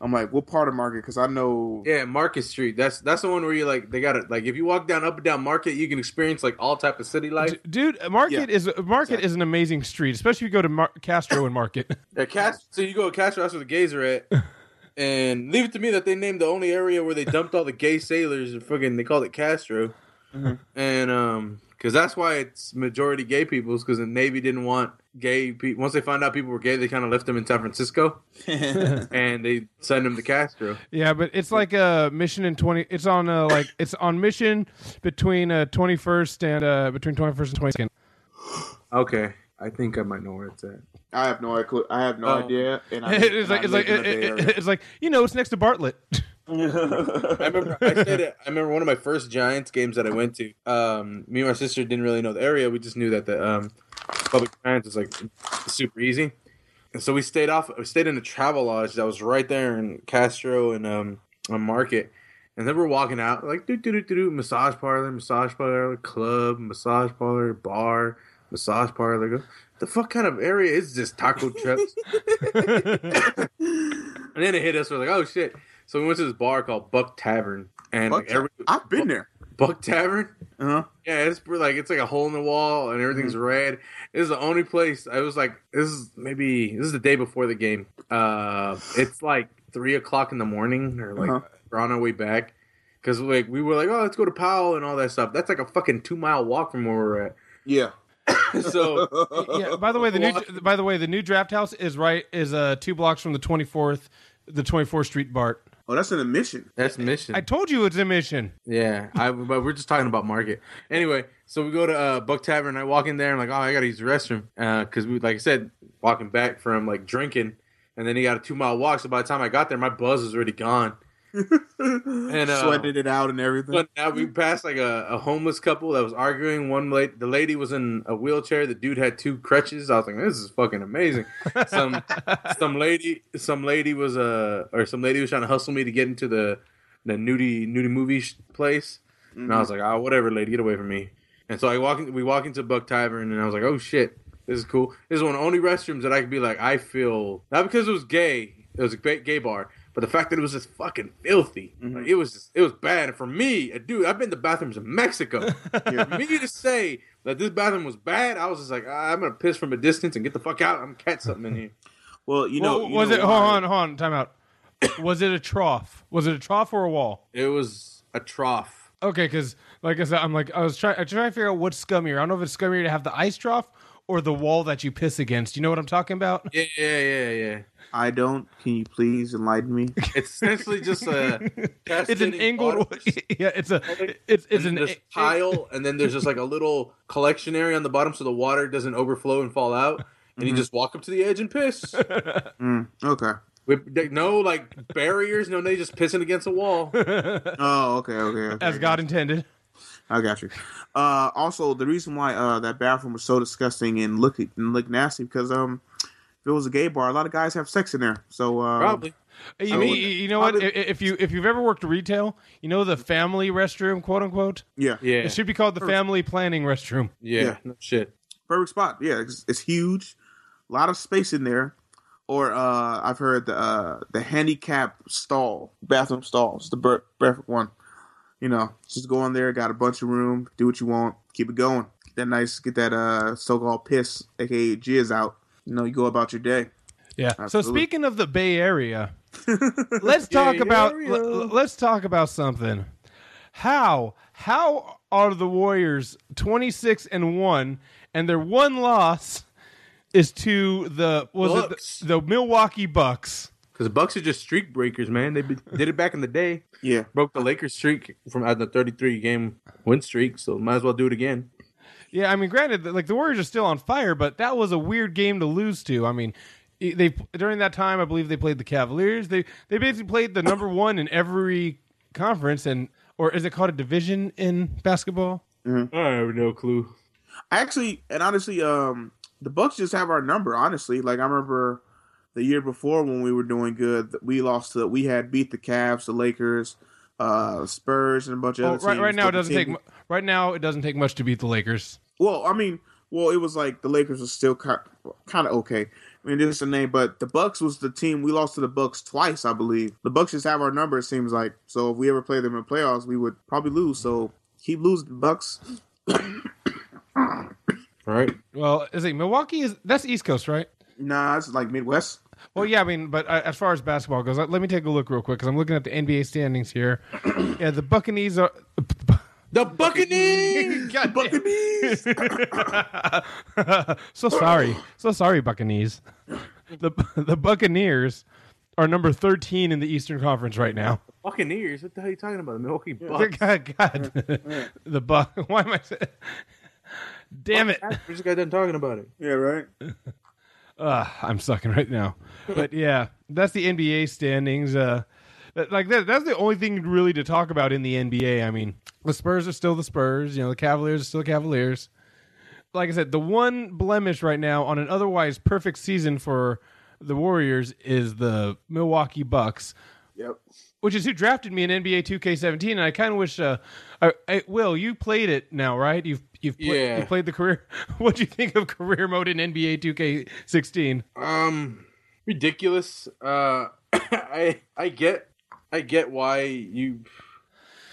Speaker 3: I'm like, what part of Market? Because I know.
Speaker 2: Yeah, Market Street. That's that's the one where you like they got it. Like if you walk down up and down Market, you can experience like all type of city life.
Speaker 1: D- Dude, Market
Speaker 3: Yeah.
Speaker 1: is Market is an amazing street, especially if you go to Mar- Castro and Market. (laughs)
Speaker 2: Yeah, Cast- so you go to Castro, that's where the gays are at. (laughs) And leave it to me that they named the only area where they dumped all the gay sailors and fucking they called it Castro.
Speaker 3: Mhm.
Speaker 2: And um because that's why it's majority gay people, because the Navy didn't want gay people. Once they found out people were gay, they kind of left them in San Francisco (laughs) and they send them to Castro.
Speaker 1: yeah, but it's like a mission in twenty. It's on uh, like it's on mission between uh twenty first and uh between twenty first and twenty second.
Speaker 2: Okay, I think I might know where it's at.
Speaker 3: I have no idea. I have no
Speaker 2: Oh.
Speaker 3: idea. And (laughs) I,
Speaker 1: It's like
Speaker 3: and
Speaker 1: it's like
Speaker 3: live in the
Speaker 1: it- it- it's like you know it's next to Bartlett. (laughs)
Speaker 2: I remember I stayed at, I remember one of my first Giants games that I went to. Um, me and my sister didn't really know the area. We just knew that the um, public Giants was like super easy, and so we stayed off. We stayed in a travel lodge that was right there in Castro and um, on Market. And then we're walking out like do do do do do massage parlor, massage parlor, club, massage parlor, bar, massage parlor. Go, the fuck kind of area is this? Taco (laughs) trucks. (laughs) And then it hit us. We're like, oh shit. So we went to this bar called Buck Tavern, and
Speaker 3: Buck
Speaker 2: like, every,
Speaker 3: I've been there.
Speaker 2: Buck Tavern.
Speaker 3: Uh huh.
Speaker 2: Yeah, it's like it's like a hole in the wall, and everything's red. This is the only place. I was like, this is maybe this is the day before the game. Uh, it's like three o'clock in the morning, or like
Speaker 3: Uh-huh.
Speaker 2: we're on our way back. Because like we were like, oh, let's go to Powell and all that stuff. That's like a fucking two mile walk from where we're at.
Speaker 3: Yeah. (laughs)
Speaker 2: so (laughs)
Speaker 1: yeah. By the way, the new by the way the new draft house is right is uh two blocks from the twenty fourth, the twenty fourth Street BART.
Speaker 3: Oh, that's an admission.
Speaker 2: that's mission.
Speaker 1: I told you it's a mission.
Speaker 2: Yeah, I but we're just talking about market. Anyway, so we go to uh, Buck Tavern. I walk in there. I'm like, oh, I gotta use the restroom because we, like I said, walking back from like drinking, and then he got a two mile walk. So by the time I got there, my buzz was already gone.
Speaker 3: And
Speaker 2: uh, (laughs)
Speaker 3: sweated it out and everything.
Speaker 2: But now we passed like a, a homeless couple that was arguing. One the lady was in a wheelchair. The dude had two crutches. I was like, this is fucking amazing. Some (laughs) some lady, some lady was uh, or some lady was trying to hustle me to get into the the nudie nudie movie sh- place. And I was like, oh, whatever, lady, get away from me. And so I walk, in, we walk into Buck Tavern, and I was like, oh shit, this is cool. This is one of the only restrooms that I could be like, I feel not because it was gay, it was a gay, gay bar, but the fact that it was just fucking filthy.
Speaker 3: Mhm.
Speaker 2: Like, it was, just, it was bad. And for me, a dude, I've been to bathrooms in Mexico.
Speaker 3: Yeah. (laughs)
Speaker 2: for me to say that this bathroom was bad, I was just like, ah, I'm gonna piss from a distance and get the fuck out. I'm gonna catch something in here. (laughs)
Speaker 3: Well, you know,
Speaker 1: Well,
Speaker 3: you
Speaker 1: was
Speaker 3: know
Speaker 1: it? Hold
Speaker 3: why-
Speaker 1: on, hold on. Time out. was it a trough? Was it a trough or a wall?
Speaker 2: It was a trough.
Speaker 1: Okay, because like I said, I'm like I was trying. I trying to figure out what's scummier. I don't know if it's scummier to have the ice trough or the wall that you piss against. You know what I'm talking about?
Speaker 2: Yeah, yeah, yeah, yeah.
Speaker 3: I don't. Can you please enlighten me? (laughs)
Speaker 2: It's essentially just a. (laughs)
Speaker 1: It's an
Speaker 2: cascading
Speaker 1: angled.
Speaker 2: water. (laughs)
Speaker 1: Yeah, it's a. It's it's
Speaker 2: and
Speaker 1: an
Speaker 2: there's tile, and then there's just like a little collection area on the bottom, so the water doesn't overflow and fall out. And you
Speaker 3: Mhm.
Speaker 2: just walk up to the edge and piss.
Speaker 3: Mm, okay.
Speaker 2: With no like barriers, no, they just pissing against a wall.
Speaker 3: Oh, okay, okay. okay
Speaker 1: as God intended.
Speaker 3: I got you. Uh, also, the reason why uh, that bathroom was so disgusting and look and look nasty because um, if it was a gay bar, a lot of guys have sex in there. So uh,
Speaker 2: Probably.
Speaker 1: You, mean-
Speaker 3: would-
Speaker 1: you know
Speaker 3: how
Speaker 1: what?
Speaker 3: did-
Speaker 1: If you if you've ever worked retail, you know the family restroom, quote unquote.
Speaker 3: yeah,
Speaker 2: Yeah.
Speaker 1: It should be called the family planning restroom.
Speaker 2: Yeah.
Speaker 3: Yeah.
Speaker 2: No shit.
Speaker 3: perfect spot. Yeah, it's, it's huge, a lot of space in there. Or uh, I've heard the uh, the handicap stall, bathroom stalls, the perfect one. You know, just go in there, got a bunch of room, do what you want, keep it going. Get that nice, get that uh so-called piss, aka jizz out. You know, you go about your day.
Speaker 1: Yeah. So speaking of the Bay Area, (laughs) let's talk
Speaker 2: Bay
Speaker 1: about
Speaker 2: Area.
Speaker 1: l- let's talk about something. How how are the Warriors 26 and 1 and their one loss is to the was
Speaker 2: Bucks.
Speaker 1: it the, the Milwaukee Bucks.
Speaker 2: Because the Bucks are just streak breakers, man. They be, did it back in the day.
Speaker 3: Yeah.
Speaker 2: Broke the Lakers streak from out the 33 game win streak, so might as well do it again.
Speaker 1: Yeah, I mean, granted, like the Warriors are still on fire, but that was a weird game to lose to. I mean, they during that time, I believe they played the Cavaliers. They they basically played the number one in every conference, and or is it called a division in basketball?
Speaker 2: I have no clue.
Speaker 3: I actually, and honestly, um, the Bucks just have our number. Honestly, like I remember the year before when we were doing good, we lost to we had beat the Cavs, the Lakers, uh, Spurs, and a bunch of
Speaker 1: Well,
Speaker 3: other
Speaker 1: right,
Speaker 3: teams.
Speaker 1: right now, it doesn't take mu- right now it doesn't take much to beat the Lakers.
Speaker 3: Well, I mean, well, it was like the Lakers was still kind of okay. I mean, this is a name, but the Bucks was the team we lost to the Bucks twice, I believe. The Bucks just have our number. It seems like so. If we ever play them in playoffs, we would probably lose. So keep losing, Bucks.
Speaker 2: All right.
Speaker 1: Well, is it Milwaukee? Is that's East Coast, right?
Speaker 3: Nah, it's like Midwest.
Speaker 1: Well, yeah, I mean, but uh, as far as basketball goes, let let me take a look real quick because I'm looking at the NBA standings here. (clears throat) yeah, the Buccaneers are.
Speaker 2: The Buccaneers! (laughs)
Speaker 1: God.
Speaker 3: Buccaneers. (laughs)
Speaker 1: so sorry, so sorry, Buccaneers. The the Buccaneers are number 13 in the Eastern Conference right now.
Speaker 2: Buccaneers? What the hell are you talking about? The Milwaukee Bucks. (laughs)
Speaker 1: God, God. the Buck. Why am I? saying Damn it!
Speaker 2: We just got done talking about it.
Speaker 3: yeah, right.
Speaker 1: Uh, I'm sucking right now. But (laughs) yeah, that's the NBA standings. Uh, like that, that's the only thing really to talk about in the NBA. I mean, the Spurs are still the Spurs. You know, the Cavaliers are still the Cavaliers. Like I said, the one blemish right now on an otherwise perfect season for the Warriors is the Milwaukee Bucks,
Speaker 3: Yep.
Speaker 1: which is who drafted me in NBA 2K17. And I kind of wish, uh, I, I, Will, you played it now, right? You've you've pla-
Speaker 2: Yeah.
Speaker 1: you played the career. (laughs) What do you think of career mode in NBA 2K16?
Speaker 2: Um, ridiculous. Uh, (coughs) I I get I get why you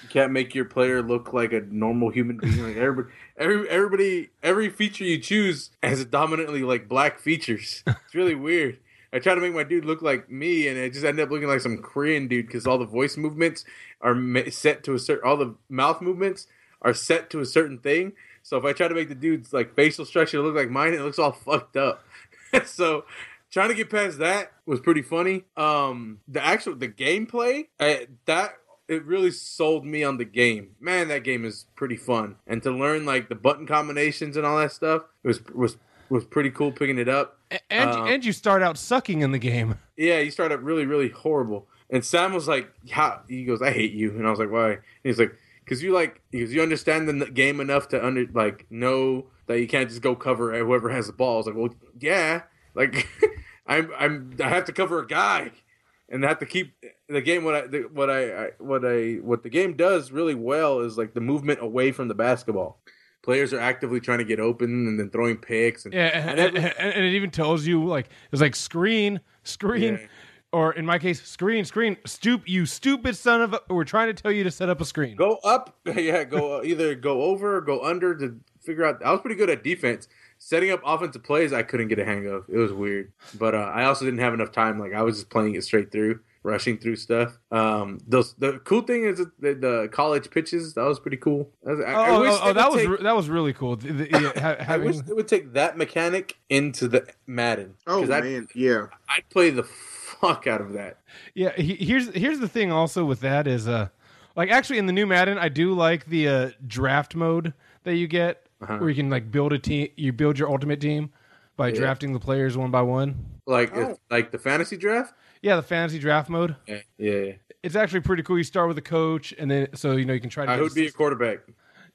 Speaker 2: you can't make your player look like a normal human being. Like everybody, every everybody, every feature you choose has dominantly like black features. It's really (laughs) weird. I try to make my dude look like me, and it just ended up looking like some Korean dude because all the voice movements are set to a certain, all the mouth movements are set to a certain thing. So if I try to make the dude's like facial structure look like mine, it looks all fucked up. (laughs) so trying to get past that was pretty funny. Um, the actual the gameplay uh, that it really sold me on the game. Man, that game is pretty fun, and to learn like the button combinations and all that stuff it was was was pretty cool picking it up.
Speaker 1: And
Speaker 2: Uh,
Speaker 1: and you start out sucking in the game. (laughs)
Speaker 2: Yeah, you start out really, really horrible. And Sam was like, "How?" He goes, "I hate you," and I was like, "Why?" And he's like, "Cause you like, because you understand the game enough to under like know that you can't just go cover whoever has the ball." I was like, "Well, yeah, like (laughs) I'm, I'm, I have to cover a guy, and I have to keep the game. What I, the, what I, I, what I, what the game does really well is like the movement away from the basketball. Players are actively trying to get open and then throwing picks. And,
Speaker 1: Yeah,
Speaker 2: and
Speaker 1: and,
Speaker 2: every-
Speaker 1: and it even tells you like it's like screen, screen,
Speaker 2: Yeah.
Speaker 1: Or in my case, screen, screen. Stoop, you stupid son of a! We're trying to tell you to set up a screen.
Speaker 2: Go up, (laughs) yeah. Go either go over or go under to figure out. I was pretty good at defense. Setting up offensive plays, I couldn't get a hang of. It was weird, but uh, I also didn't have enough time. Like I was just playing it straight through, rushing through stuff. Um, those the cool thing is that the, the college pitches. That was pretty cool. I, was- I- I
Speaker 1: Oh,
Speaker 2: wish
Speaker 1: oh, oh, that
Speaker 2: would
Speaker 1: was
Speaker 2: take-
Speaker 1: re- that was really cool. The- the- yeah, ha- (laughs)
Speaker 2: I wish they would take that mechanic into the Madden.
Speaker 3: Oh
Speaker 2: 'Cause I'd,
Speaker 3: man, yeah.
Speaker 2: I'd play the fuck out of that.
Speaker 1: Yeah, he, here's here's the thing. Also with that is uh, like actually in the new Madden, I do like the uh, draft mode that you get,
Speaker 2: Uh-huh.
Speaker 1: where you can like build a team. You build your ultimate team by
Speaker 2: Yeah.
Speaker 1: drafting the players one by one.
Speaker 2: Like
Speaker 3: Oh.
Speaker 2: like the fantasy draft.
Speaker 1: Yeah, the fantasy draft mode.
Speaker 2: Yeah, yeah.
Speaker 1: It's actually pretty cool. You start with a coach, and then so you know you can try to. Get
Speaker 2: who'd be a quarterback?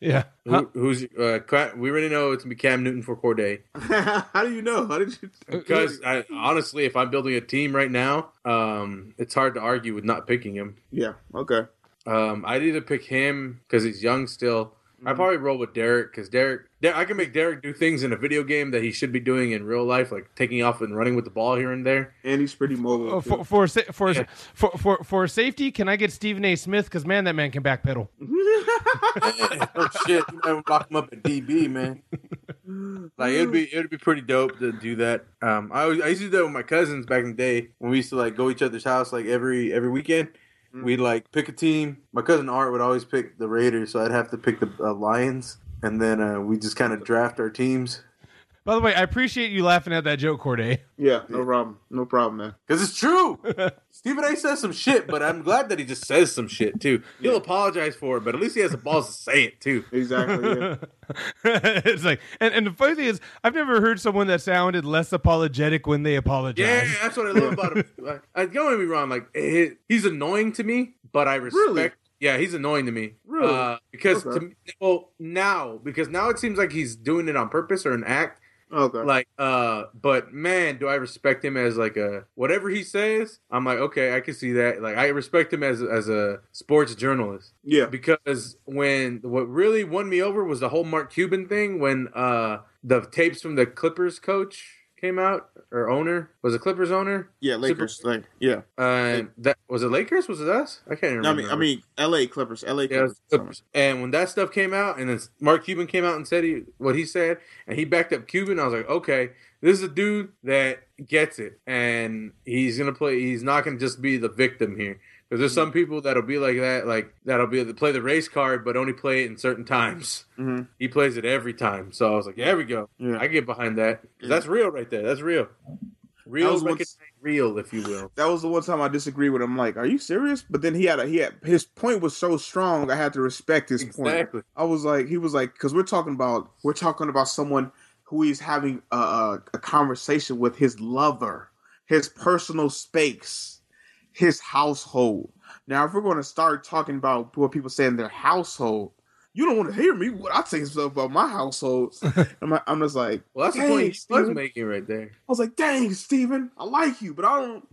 Speaker 1: Yeah. Huh?
Speaker 2: Who, who's uh, we already know it's gonna be Cam Newton for Corde (laughs)
Speaker 3: How do you know? How did you? (laughs)
Speaker 2: because I, honestly, if I'm building a team right now, um, it's hard to argue with not picking him.
Speaker 3: Yeah. Okay.
Speaker 2: Um, I'd either pick him because he's young still, I probably roll with Derek because Derek, Der- I can make Derek do things in a video game that he should be doing in real life, like taking off and running with the ball here and there.
Speaker 3: And he's pretty mobile.
Speaker 1: Oh, for for for,
Speaker 2: Yeah.
Speaker 1: for for for safety, can I get Stephen A. Smith? Because man, that man can backpedal. (laughs)
Speaker 2: oh shit! You might lock him up at DB, man. Like it'd be it'd be pretty dope to do that. Um, I always, I used to do that with my cousins back in the day when we used to like go each other's house like every every weekend.
Speaker 3: Mm.
Speaker 2: We'd like pick a team. My cousin Art would always pick the Raiders, so I'd have to pick the uh, Lions, and then uh, we just kind of draft our teams
Speaker 1: By the way, I appreciate you laughing at that joke, Corde.
Speaker 3: yeah, no problem. No problem, man.
Speaker 2: because it's true. (laughs) Stephen A. says some shit, but I'm glad that he just says some shit too. He'll apologize for it, but at least he has the balls to say it too. (laughs)
Speaker 3: Exactly. Yeah. (laughs)
Speaker 1: it's like, and, and the funny thing is, I've never heard someone that sounded less apologetic when they apologize.
Speaker 2: Yeah, that's what I love about him. Like, I, don't get me wrong. Like he, he's annoying to me, but I respect.
Speaker 3: Really?
Speaker 2: Yeah, he's annoying to me.
Speaker 3: Really?
Speaker 2: Uh, because
Speaker 3: Okay.
Speaker 2: to me, well now because now it seems like he's doing it on purpose or an act.
Speaker 3: Okay.
Speaker 2: Like, uh, but man, do I respect him as like a whatever he says. I'm like, okay, I can see that. Like, I respect him as as a sports journalist
Speaker 3: yeah.
Speaker 2: because when what really won me over was the whole Mark Cuban thing when uh the tapes from the Clippers coach came out or owner was it Clippers owner
Speaker 3: Yeah. Lakers. Like. Yeah.
Speaker 2: uh that was it Lakers was it us I can't
Speaker 3: No, I
Speaker 2: remember
Speaker 3: mean, I mean, L.A. Clippers. L.A.
Speaker 2: yeah,
Speaker 3: Clippers.
Speaker 2: Clippers. and when that stuff came out and then Mark Cuban came out and said he what he said and he backed up Cuban I was like okay this is a dude that gets it and he's gonna play he's not gonna just be the victim here because there's some people that'll be like that like that'll be play the race card but only play it in certain times
Speaker 3: hmm
Speaker 2: he plays it every time. So I was like, yeah, there we go.
Speaker 3: Yeah.
Speaker 2: I get behind that. 'Cause That's real right there. That's real. Real,
Speaker 3: That what's-
Speaker 2: real, if you will.
Speaker 3: That was the one time I disagreed with him. Like, are you serious? But then he had a he had his point was so strong. I had to respect his point. I was like, he was like, because we're talking about we're talking about someone who is having a, a, a conversation with his lover, his personal space, his household. Now, if we're going to start talking about what people say in their household, you don't want to hear me. What I say stuff about my household. (laughs) I'm, like- I'm just like,
Speaker 2: Well, that's the point he was making right there.
Speaker 3: I was like, dang, Steven, I like you, but I don't,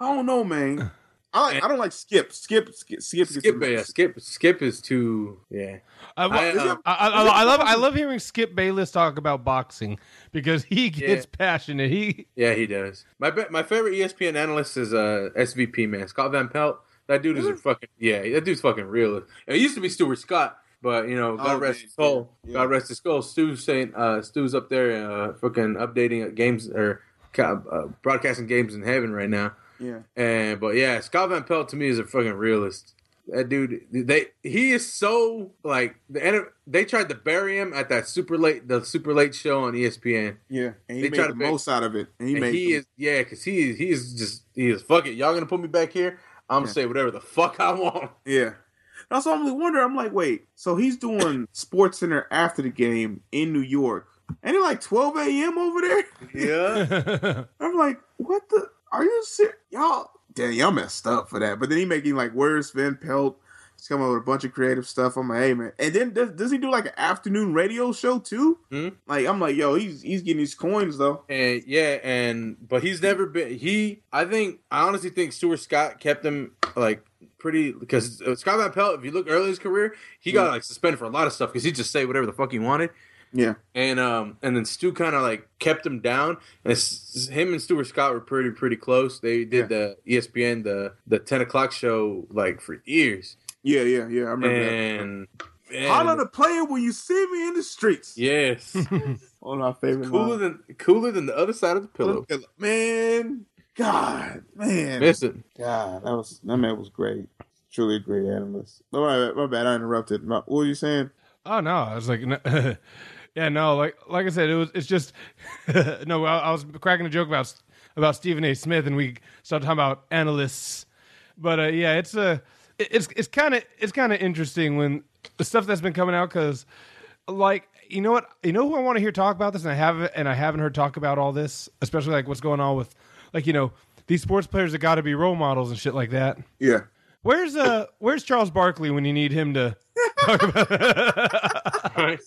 Speaker 3: I don't know, man. (laughs) I like, I don't like Skip. Skip, Skip, Skip.
Speaker 2: Skip, yeah, Skip, Skip is too, yeah.
Speaker 1: I,
Speaker 2: I, uh,
Speaker 1: I, I, I, I love I love hearing Skip Bayless talk about boxing because he gets passionate. He
Speaker 2: yeah, he does. My my favorite ESPN analyst is uh SVP man, Scott Van Pelt. That dude is a fucking yeah. That dude's fucking real. It used to be Stuart Scott, but you know, God
Speaker 3: Oh,
Speaker 2: rest
Speaker 3: man,
Speaker 2: his soul.
Speaker 3: yeah.
Speaker 2: God rest his soul. Stu's saying, uh, Stu's up there, uh, fucking updating games or uh, broadcasting games in heaven right now.
Speaker 3: Yeah.
Speaker 2: And but yeah, Scott Van Pelt to me is a fucking realist. That dude, they he is so like the N- they tried to bury him at that super late the super late show on ESPN.
Speaker 3: Yeah, and he
Speaker 2: They
Speaker 3: made
Speaker 2: try
Speaker 3: the
Speaker 2: to make-
Speaker 3: most out of it, and he
Speaker 2: and
Speaker 3: made.
Speaker 2: he
Speaker 3: the-
Speaker 2: is yeah, because he is he is just he is fuck it. Y'all gonna put me back here? I'm gonna
Speaker 3: Yeah.
Speaker 2: say whatever the fuck I want.
Speaker 3: Yeah. That's what I'm really wondering. I'm like, wait, so he's doing (laughs) Sports Center after the game in New York, and it's like 12 a.m. over there.
Speaker 2: Yeah, (laughs)
Speaker 3: I'm like, what the? Are you serious? Y'all, damn, y'all messed up for that. But then he making like, where's Van Pelt? He's coming up with a bunch of creative stuff. I'm like, hey man. And then does, does he do like an afternoon radio show too?
Speaker 2: Hmm?
Speaker 3: Like, I'm like, yo, he's he's getting these coins though.
Speaker 2: and yeah, and but he's never been. He, I think, I honestly think Stuart Scott kept him like pretty because Scott Van Pelt. If you look early in his career, he got like suspended for a lot of stuff because he just say whatever the fuck he wanted.
Speaker 3: Yeah.
Speaker 2: and um and then Stu kind of like kept him down. And it's, him and Stuart Scott were pretty pretty close. They did the E ESPN the the ten o'clock show like for years.
Speaker 3: Yeah, yeah, yeah. I remember that.
Speaker 2: And, and
Speaker 3: Holler the player when you see me in the streets.
Speaker 2: yes, (laughs)
Speaker 3: One of my favorite
Speaker 2: cooler
Speaker 3: lines.
Speaker 2: than cooler than the other side of the pillow.
Speaker 3: Man, God, man,
Speaker 2: Miss it.
Speaker 3: God, that was that man was great. Truly a great analyst. Oh, my, my bad, I interrupted. My, what were you saying?
Speaker 1: oh no, I was like, (laughs) no, yeah, no, like like I said, it was it's just (laughs) no. I, I was cracking a joke about about Stephen A. Smith, and we started talking about analysts. But uh, yeah, it's a it's it's kind of it's kind of interesting when the stuff that's been coming out because like you know what you know who I want to hear talk about this and I haven't and I haven't heard talk about all this especially like what's going on with like you know these sports players that got to be role models and shit like that.
Speaker 3: Yeah,
Speaker 1: Where's uh where's Charles Barkley when you need him to talk about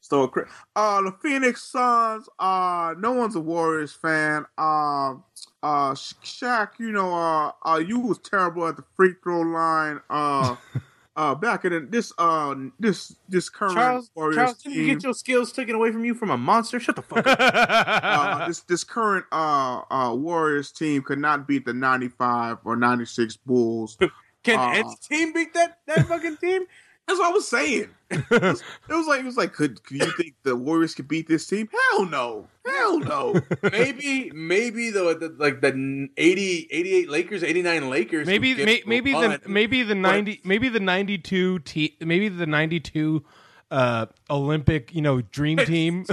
Speaker 3: Stole (laughs) cra- uh the Phoenix Suns. Uh, no one's a Warriors fan. Um, uh, Sha- Shaq, you know, uh, uh, you was terrible at the free throw line. Uh, (laughs) uh, back in the, this uh this this current
Speaker 2: Charles,
Speaker 3: Warriors
Speaker 2: Charles, did you
Speaker 3: team,
Speaker 2: get your skills taken away from you from a monster? Shut the fuck up. (laughs)
Speaker 3: uh, this this current uh uh Warriors team could not beat the ninety five or ninety six Bulls.
Speaker 2: Can
Speaker 3: Uh,
Speaker 2: any team beat that that fucking team?
Speaker 3: That's what I was saying. (laughs) (laughs) It was, it was like it was like could could you think the Warriors could beat this team? Hell no, hell no. (laughs)
Speaker 2: maybe, maybe though, the, like the 80, 88 Lakers, eighty nine Lakers.
Speaker 1: maybe may, maybe the
Speaker 2: fun.
Speaker 1: maybe the 90 maybe the 92 te- maybe the 92 uh olympic you know dream (laughs) team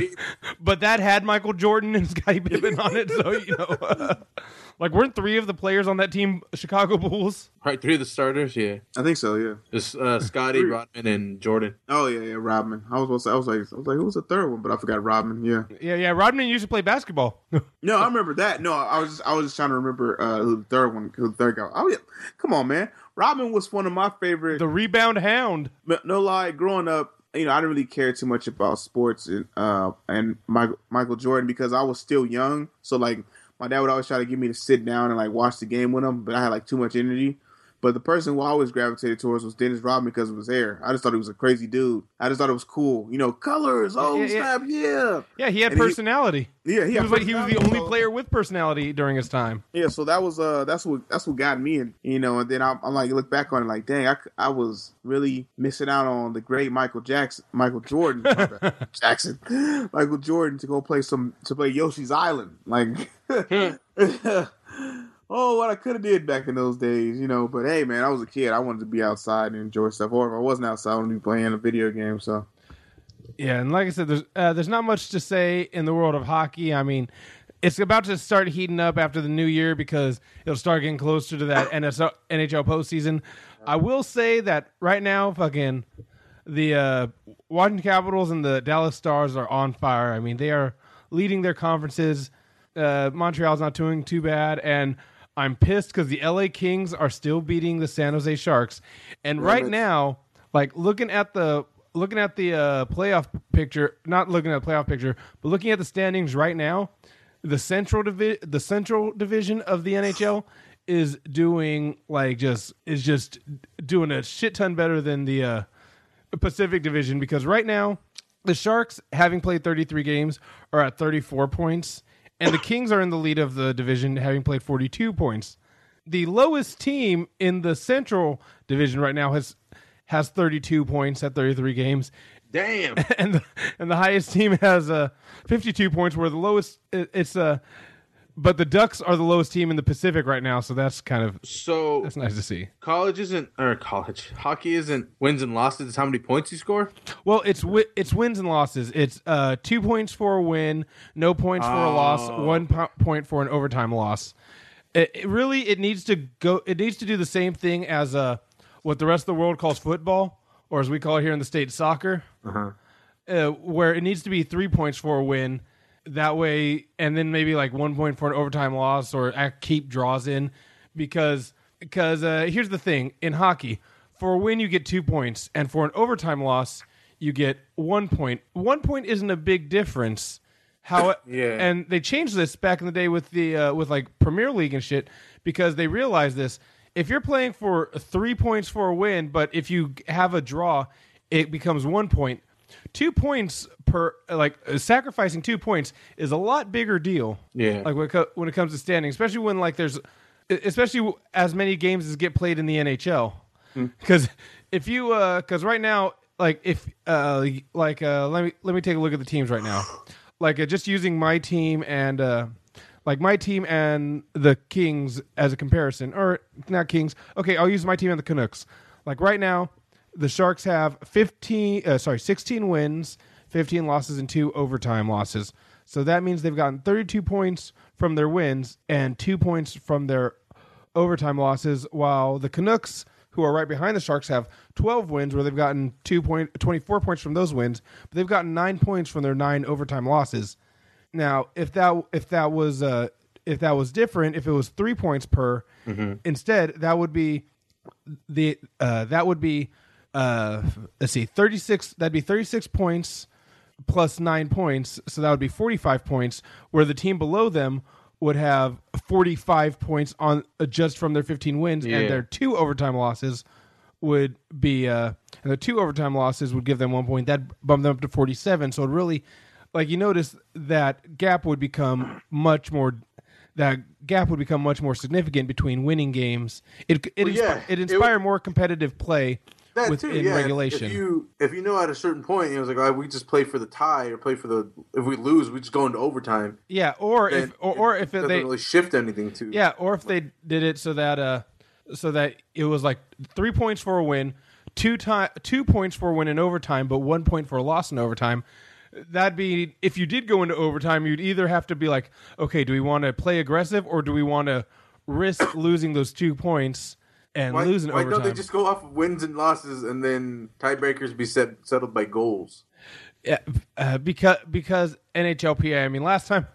Speaker 1: but that had michael jordan and scottie (laughs) pippen on it so you know uh, (laughs) like weren't three of the players on that team chicago bulls
Speaker 2: right three of the starters. Yeah,
Speaker 3: I think so. Yeah.
Speaker 2: it's uh, Scottie, Rodman, and Jordan.
Speaker 3: Oh yeah, yeah. Rodman. I was supposed to, I was like I was like who was the third one? But I forgot Rodman. Yeah.
Speaker 1: yeah yeah rodman used to play basketball
Speaker 3: No, I remember that. No, I was just, I was just trying to remember uh, who the third one, who the third guy. Oh yeah, come on, man. Rodman was one of my favorite.
Speaker 1: the rebound hound
Speaker 3: no lie, growing up, you know, I didn't really care too much about sports and uh and Michael Michael Jordan because I was still young. So like my dad would always try to get me to sit down and like watch the game with him, but I had like too much energy. But the person who I always gravitated towards was Dennis Rodman because of his hair. I just thought he was a crazy dude. I just thought it was cool. You know, colors. Oh
Speaker 1: Yeah, yeah.
Speaker 3: snap, yeah,
Speaker 1: yeah he had
Speaker 3: And he-
Speaker 1: personality
Speaker 3: yeah.
Speaker 1: he,
Speaker 3: had
Speaker 1: was like he was the only player with personality during his time
Speaker 3: Yeah, so that was uh that's what that's what got me in you know, and then I'm, I'm like look back on it like dang I, I was really missing out on the great Michael Jackson Michael Jordan (laughs) Jackson (laughs) Michael Jordan to go play some to play Yoshi's Island like (laughs) oh what I could have did back in those days you know but hey man I was a kid I wanted to be outside and enjoy stuff or if I wasn't outside I wanted to be playing a video game so
Speaker 1: Yeah, and like I said, there's uh, there's not much to say in the world of hockey. I mean, it's about to start heating up after the new year because it'll start getting closer to that NHL postseason. I will say that right now, fucking the uh, Washington Capitals and the Dallas Stars are on fire. I mean, they are leading their conferences. Uh, Montreal's not doing too bad, and I'm pissed because the LA Kings are still beating the San Jose Sharks. And right
Speaker 3: it.
Speaker 1: now, like looking at the looking at the uh, playoff picture, not looking at the playoff picture, but looking at the standings right now, the central divi- the central division of the NHL (sighs) is doing like just is just doing a shit ton better than the uh, Pacific Division because right now the Sharks, having played 33 games, are at 34 points, and the Kings are in the lead of the division, having played 42 points. The lowest team in the Central Division right now has has 32 points at 33 games,
Speaker 2: Damn. (laughs)
Speaker 1: and the, and the highest team has uh, 52 points. Where the lowest it, it's uh, but the Ducks are the lowest team in the Pacific right now, so that's kind of
Speaker 2: So
Speaker 1: that's nice to see.
Speaker 2: college isn't or college hockey isn't wins and losses. It's how many points you score.
Speaker 1: Well, it's wi- it's wins and losses. It's uh, two points for a win, no points for a loss,
Speaker 2: Oh.
Speaker 1: one po- point for an overtime loss. It, it really it needs to go. It needs to do the same thing as uh, what the rest of the world calls football, or as we call it here in the state, soccer. Uh, where it needs to be three points for a win. That way, and then maybe like one point for an overtime loss, or keep draws in, because because uh, here's the thing in hockey: for a win you get two points, and for an overtime loss you get one point. One point isn't a big difference. How (laughs)
Speaker 2: Yeah.
Speaker 1: and they changed this back in the day with the uh, with like Premier League and shit because they realized this. If you're playing for three points for a win, but if you have a draw, it becomes one point. Two points per like uh, sacrificing two points is a lot bigger deal.
Speaker 2: Yeah.
Speaker 1: like when it, co- when it comes to standing, especially when like there's especially as many games as get played in the NHL. Because if you because right now like if uh like uh let me let me take a look at the teams right now. (sighs) Like uh, just using my team and uh like my team and the Kings as a comparison, or not Kings. Okay, I'll use my team and the Canucks. Like right now, the Sharks have fifteen, uh, sorry, sixteen wins, fifteen losses, and two overtime losses. So that means they've gotten thirty-two points from their wins and two points from their overtime losses, while the Canucks, who are right behind the Sharks, have 12 wins where they've gotten two point, 24 points from those wins, but they've gotten nine points from their nine overtime losses. Now, if that if that was uh, if that was different, if it was three points per, instead that would be the uh, that would be uh, let's see, 36. That'd be 36 points plus nine points, so that would be 45 points. Where the team below them would have 45 points on uh, just from their 15 wins
Speaker 2: Yeah.
Speaker 1: and their two overtime losses, would be uh and the two overtime losses would give them one point that bumped them up to 47 so it really like you notice that gap would become much more that gap would become much more significant between winning games it it,
Speaker 2: Well,
Speaker 1: inspi-
Speaker 2: yeah,
Speaker 1: it
Speaker 2: it
Speaker 1: inspired more competitive play
Speaker 2: That
Speaker 1: with,
Speaker 2: too, yeah.
Speaker 1: regulation
Speaker 2: If you if you know at a certain point, it was like, oh, we just play for the tie or play for the. If we lose, we just go into overtime.
Speaker 1: yeah or if or, or if
Speaker 2: it,
Speaker 1: they
Speaker 2: really shift anything to.
Speaker 1: Yeah, or if they did it so that uh so that it was like three points for a win, two time two points for a win in overtime, but one point for a loss in overtime. That'd be if you did go into overtime, you'd either have to be like, okay, do we want to play aggressive or do we want to risk losing those two points and
Speaker 2: Why,
Speaker 1: lose in
Speaker 2: why
Speaker 1: overtime?
Speaker 2: don't they just go off of wins and losses and then tiebreakers be set, settled by goals?
Speaker 1: Yeah, uh, because because NHLPA. I mean, last time,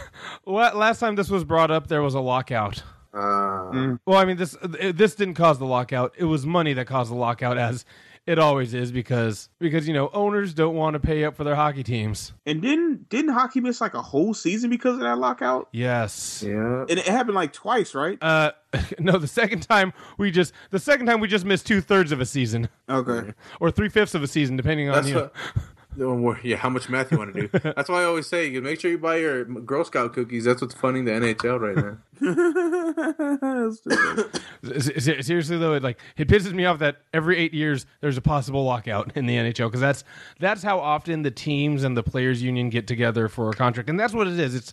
Speaker 1: (laughs) last time this was brought up, there was a lockout.
Speaker 2: Uh,
Speaker 1: Well, I mean this this didn't cause the lockout. It was money that caused the lockout, as it always is, because because you know owners don't want to pay up for their hockey teams.
Speaker 3: And didn't didn't hockey miss like a whole season because of that lockout?
Speaker 1: Yes.
Speaker 2: Yeah.
Speaker 3: And it happened like twice, right?
Speaker 1: Uh, (laughs) no, the second time we just the second time we just missed two thirds of a season
Speaker 3: Okay.
Speaker 1: or three fifths of a season, depending on
Speaker 2: That's
Speaker 1: you.
Speaker 2: what, Don't worry. Yeah, how much math you want to do? (laughs) That's why I always say you make sure you buy your Girl Scout cookies. That's what's funding the NHL right now. (laughs)
Speaker 1: Se- se- Seriously though, it like it pisses me off that every eight years there's a possible lockout in the NHL because that's that's how often the teams and the players union get together for a contract, and that's what it is. It's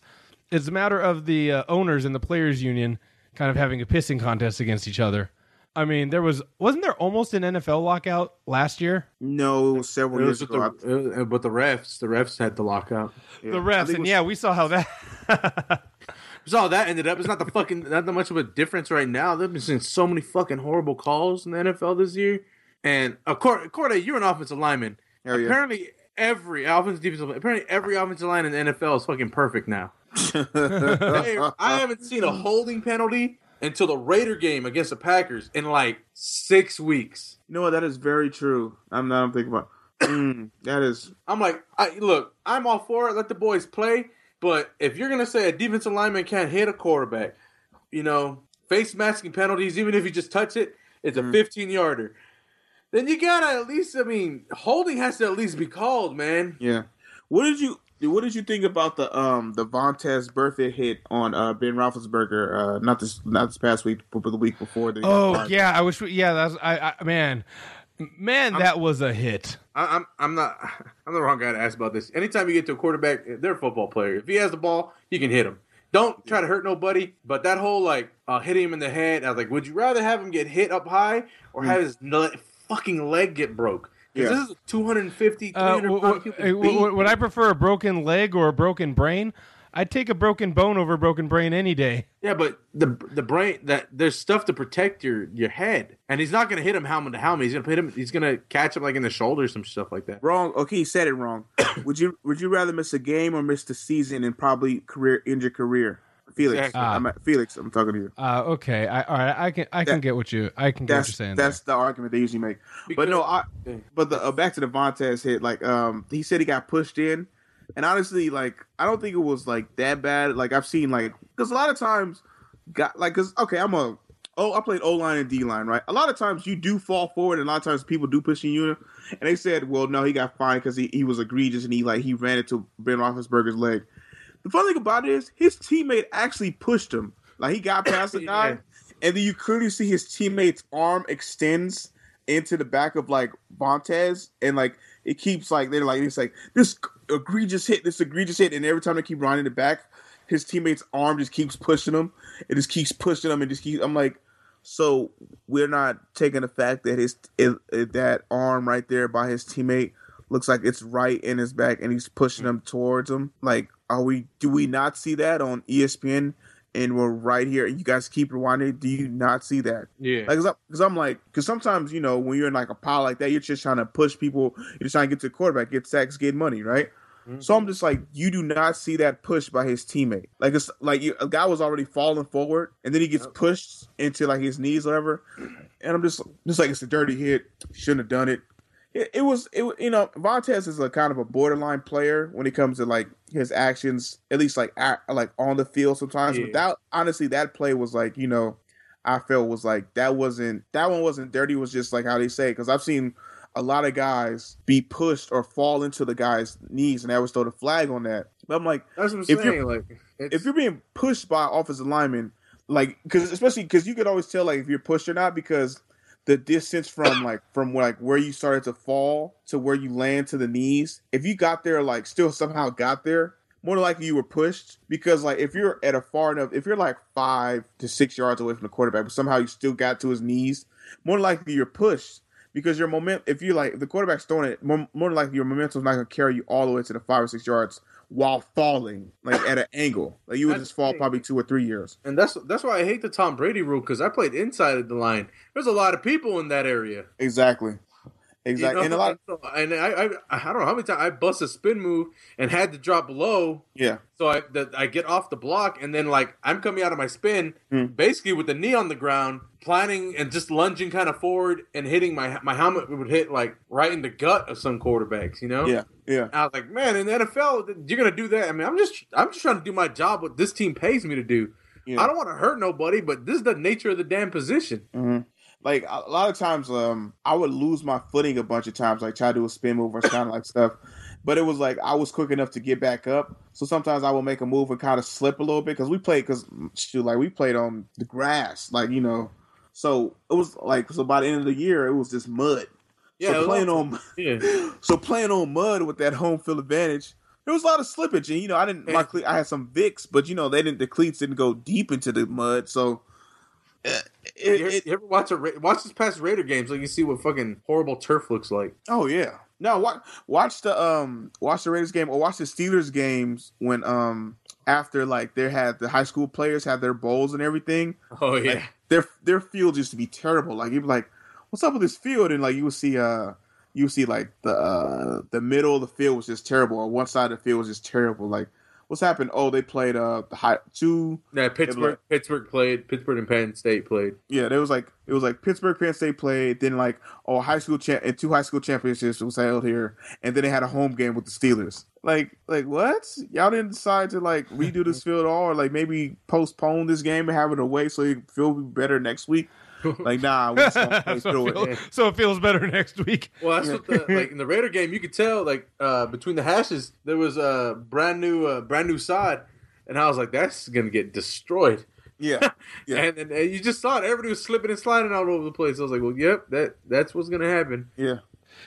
Speaker 1: it's a matter of the uh, owners and the players union kind of having a pissing contest against each other. I mean, there was wasn't there almost an NFL lockout last year?
Speaker 3: no, several years
Speaker 2: with
Speaker 3: ago.
Speaker 2: the, it was- but the refs, the refs had the lockout.
Speaker 3: I-
Speaker 1: The refs, and
Speaker 3: was-
Speaker 1: yeah, we saw how that. (laughs)
Speaker 2: That's all that ended up. It's not the fucking not that much of a difference right now. They've been seeing so many fucking horrible calls in the NFL this year. And uh, Cor- Corde, you're an offensive lineman.
Speaker 3: Hell yeah.
Speaker 2: Apparently, every offensive defensive apparently every offensive line in the NFL is fucking perfect now. (laughs) Hey, I haven't seen a holding penalty until the Raider game against the Packers in like six weeks.
Speaker 3: You know what? That is very true. I'm not I'm thinking about. Mm, that is
Speaker 2: I'm like, I look, I'm all for it. Let the boys play. But if you're gonna say a defensive lineman can't hit a quarterback, you know, face masking penalties, even if you just touch it, it's a 15 yarder. Then you gotta at least, I mean, holding has to at least be called, man.
Speaker 3: yeah. What did you what did you think about the um the Vontaze Burfict hit on uh Ben Roethlisberger? Uh, not this not this past week, but the week before. The
Speaker 1: oh yeah, I wish. We, yeah, that's I, I man, man, that was a hit.
Speaker 2: I, I'm, I'm not, (laughs) I'm the wrong guy to ask about this. Anytime you get to a quarterback, they're a football player. If he has the ball, you can hit him. Don't try to hurt nobody. But that whole like uh, hitting him in the head, I was like, would you rather have him get hit up high or have his le- fucking leg get broke? Because
Speaker 3: Yeah.
Speaker 2: this is 250,
Speaker 1: Uh,
Speaker 2: 300
Speaker 1: w-
Speaker 2: pound
Speaker 1: w-
Speaker 2: human
Speaker 1: uh, would I prefer a broken leg or a broken brain? I'd take a broken bone over a broken brain any day.
Speaker 2: Yeah, but the the brain that there's stuff to protect your your head, and he's not gonna hit him helmet to helmet. He's gonna hit him. He's gonna catch him like in the shoulder, some stuff like that.
Speaker 3: Wrong. Okay, he said it wrong. (coughs) would you would you rather miss a game or miss the season and probably career end your career? Felix,
Speaker 2: Exactly.
Speaker 3: I'm at, Felix. I'm talking to you.
Speaker 1: Uh, okay, I, all right, I can I can
Speaker 3: That-
Speaker 1: get what you I can get what
Speaker 3: That's
Speaker 1: you're saying.
Speaker 3: that's the argument they usually make. But no, I. But the uh, back to the Vontaze hit, like um, he said he got pushed in, and honestly, like I don't think it was like that bad. Like I've seen like because a lot of times, got like because okay, I'm a oh I played O line and D line, right? A lot of times you do fall forward, and a lot of times people do push in you, and they said, well, no, he got fined because he, he was egregious and he like he ran into Ben Roethlisberger's leg. The funny thing about it is his teammate actually pushed him. Like he got (coughs) past the guy,
Speaker 2: Yeah.
Speaker 3: and then you clearly see his teammate's arm extends into the back of like Vontaze, and like it keeps like they're like it's like this egregious hit, this egregious hit, and every time they keep running it back, his teammate's arm just keeps pushing him. It just keeps pushing him, and just keeps. I'm like, so we're not taking the fact that his it, it- that arm right there by his teammate looks like it's right in his back, and he's pushing him towards him. Like, are we? Do we mm-hmm. not see that on ESPN? And we're right here. And you guys keep rewinding. Do you not see that?
Speaker 2: Yeah,
Speaker 3: Like, cause I'm, like, cause sometimes you know when you're in like a pile like that, you're just trying to push people. You're just trying to get to the quarterback, get sacks, get money, right? So I'm mm-hmm. just like, you do not see that push by his teammate. Like it's like you, a guy was already falling forward, and then he gets pushed into like his knees, or whatever. And I'm just, just like it's a dirty hit. Shouldn't have done it. It, it was, it you know, Vontaze is a kind of a borderline player when it comes to like his actions, at least like at, like on the field sometimes.
Speaker 2: Yeah.
Speaker 3: But that honestly, that play was like, you know, I felt was like that wasn't that one wasn't dirty. Was just like how they say because I've seen a lot of guys be pushed or fall into the guy's knees, and they always throw the flag on that. But I'm like,
Speaker 2: That's what I'm saying.
Speaker 3: you're-
Speaker 2: Like, it's,
Speaker 3: if you're being pushed by offensive linemen, like because especially because you could always tell like if you're pushed or not because the distance from like from like where you started to fall to where you land to the knees, if you got there like still somehow got there, more likely you were pushed because like if you're at a far enough, if you're like five to six yards away from the quarterback, but somehow you still got to his knees, more likely you're pushed because your moment if you like if the quarterback's throwing it, more, more likely your momentum's not gonna carry you all the way to the five or six yards while falling like at an angle. Like you would
Speaker 2: That's
Speaker 3: just fall probably two or three years.
Speaker 2: and that's that's why I hate the Tom Brady rule because I played inside of the line. There's a lot of people in that area.
Speaker 3: Exactly. Exactly.
Speaker 2: You
Speaker 3: and a
Speaker 2: know?
Speaker 3: lot
Speaker 2: and I, I I don't know how many times I bust a spin move and had to drop low
Speaker 3: yeah.
Speaker 2: So I that I get off the block and then like I'm coming out of my spin,
Speaker 3: Hmm.
Speaker 2: basically with the knee on the ground, planning and just lunging kind of forward and hitting my my helmet would hit like right in the gut of some quarterbacks, you know?
Speaker 3: Yeah. Yeah.
Speaker 2: I was like, man, in the NFL, you're gonna do that. I mean, I'm just I'm just trying to do my job. What this team pays me to do.
Speaker 3: Yeah.
Speaker 2: I don't want to hurt nobody, but this is the nature of the damn position.
Speaker 3: hmm Like a lot of times, um, I would lose my footing a bunch of times, like try to do a spin move or (coughs) kind of like stuff. But it was like I was quick enough to get back up. So sometimes I would make a move and kind of slip a little bit because we played because shoot, like we played on the grass, like you know. So it was like so by the end of the year, it was just mud.
Speaker 2: Yeah,
Speaker 3: so playing on (laughs)
Speaker 2: Yeah,
Speaker 3: so playing on mud with that home field advantage, there was a lot of slippage, and you know I didn't my cle- I had some Vicks, but you know they didn't the cleats didn't go deep into the mud, so. It,
Speaker 2: you,
Speaker 3: it,
Speaker 2: you ever watch a watch this past Raider game so you see what fucking horrible turf looks like?
Speaker 3: Oh yeah. No, watch watch the um watch the Raiders game or watch the Steelers games when um after like they had the high school players had their bowls and everything.
Speaker 2: Oh yeah,
Speaker 3: Like, their their field used to be terrible. Like you'd be like, What's up with this field? And like you would see uh you would see like the uh the middle of the field was just terrible or one side of the field was just terrible. Like what's happened? Oh, they played uh the high two
Speaker 2: yeah. Pittsburgh, Pittsburgh played. Pittsburgh and Penn State played.
Speaker 3: Yeah, there was like it was like Pittsburgh, Penn State played, then like oh high school cha- and two high school championships was held here, and then they had a home game with the Steelers. Like like what? Y'all didn't decide to like redo this field at all, or like maybe postpone this game and have it away so you feel better next week. (laughs) Like nah, we just gonna play (laughs)
Speaker 1: so,
Speaker 3: through
Speaker 1: it
Speaker 3: it.
Speaker 1: feel- so it feels better (laughs) next week.
Speaker 2: Well, that's what the like in the Raider game. You could tell like uh, between the hashes there was a brand new uh, brand new side, and I was like, that's gonna get destroyed.
Speaker 3: Yeah, Yeah.
Speaker 2: And, and, and you just saw it. Everybody was slipping and sliding all over the place. I was like, well, yep, that that's what's gonna happen.
Speaker 3: yeah,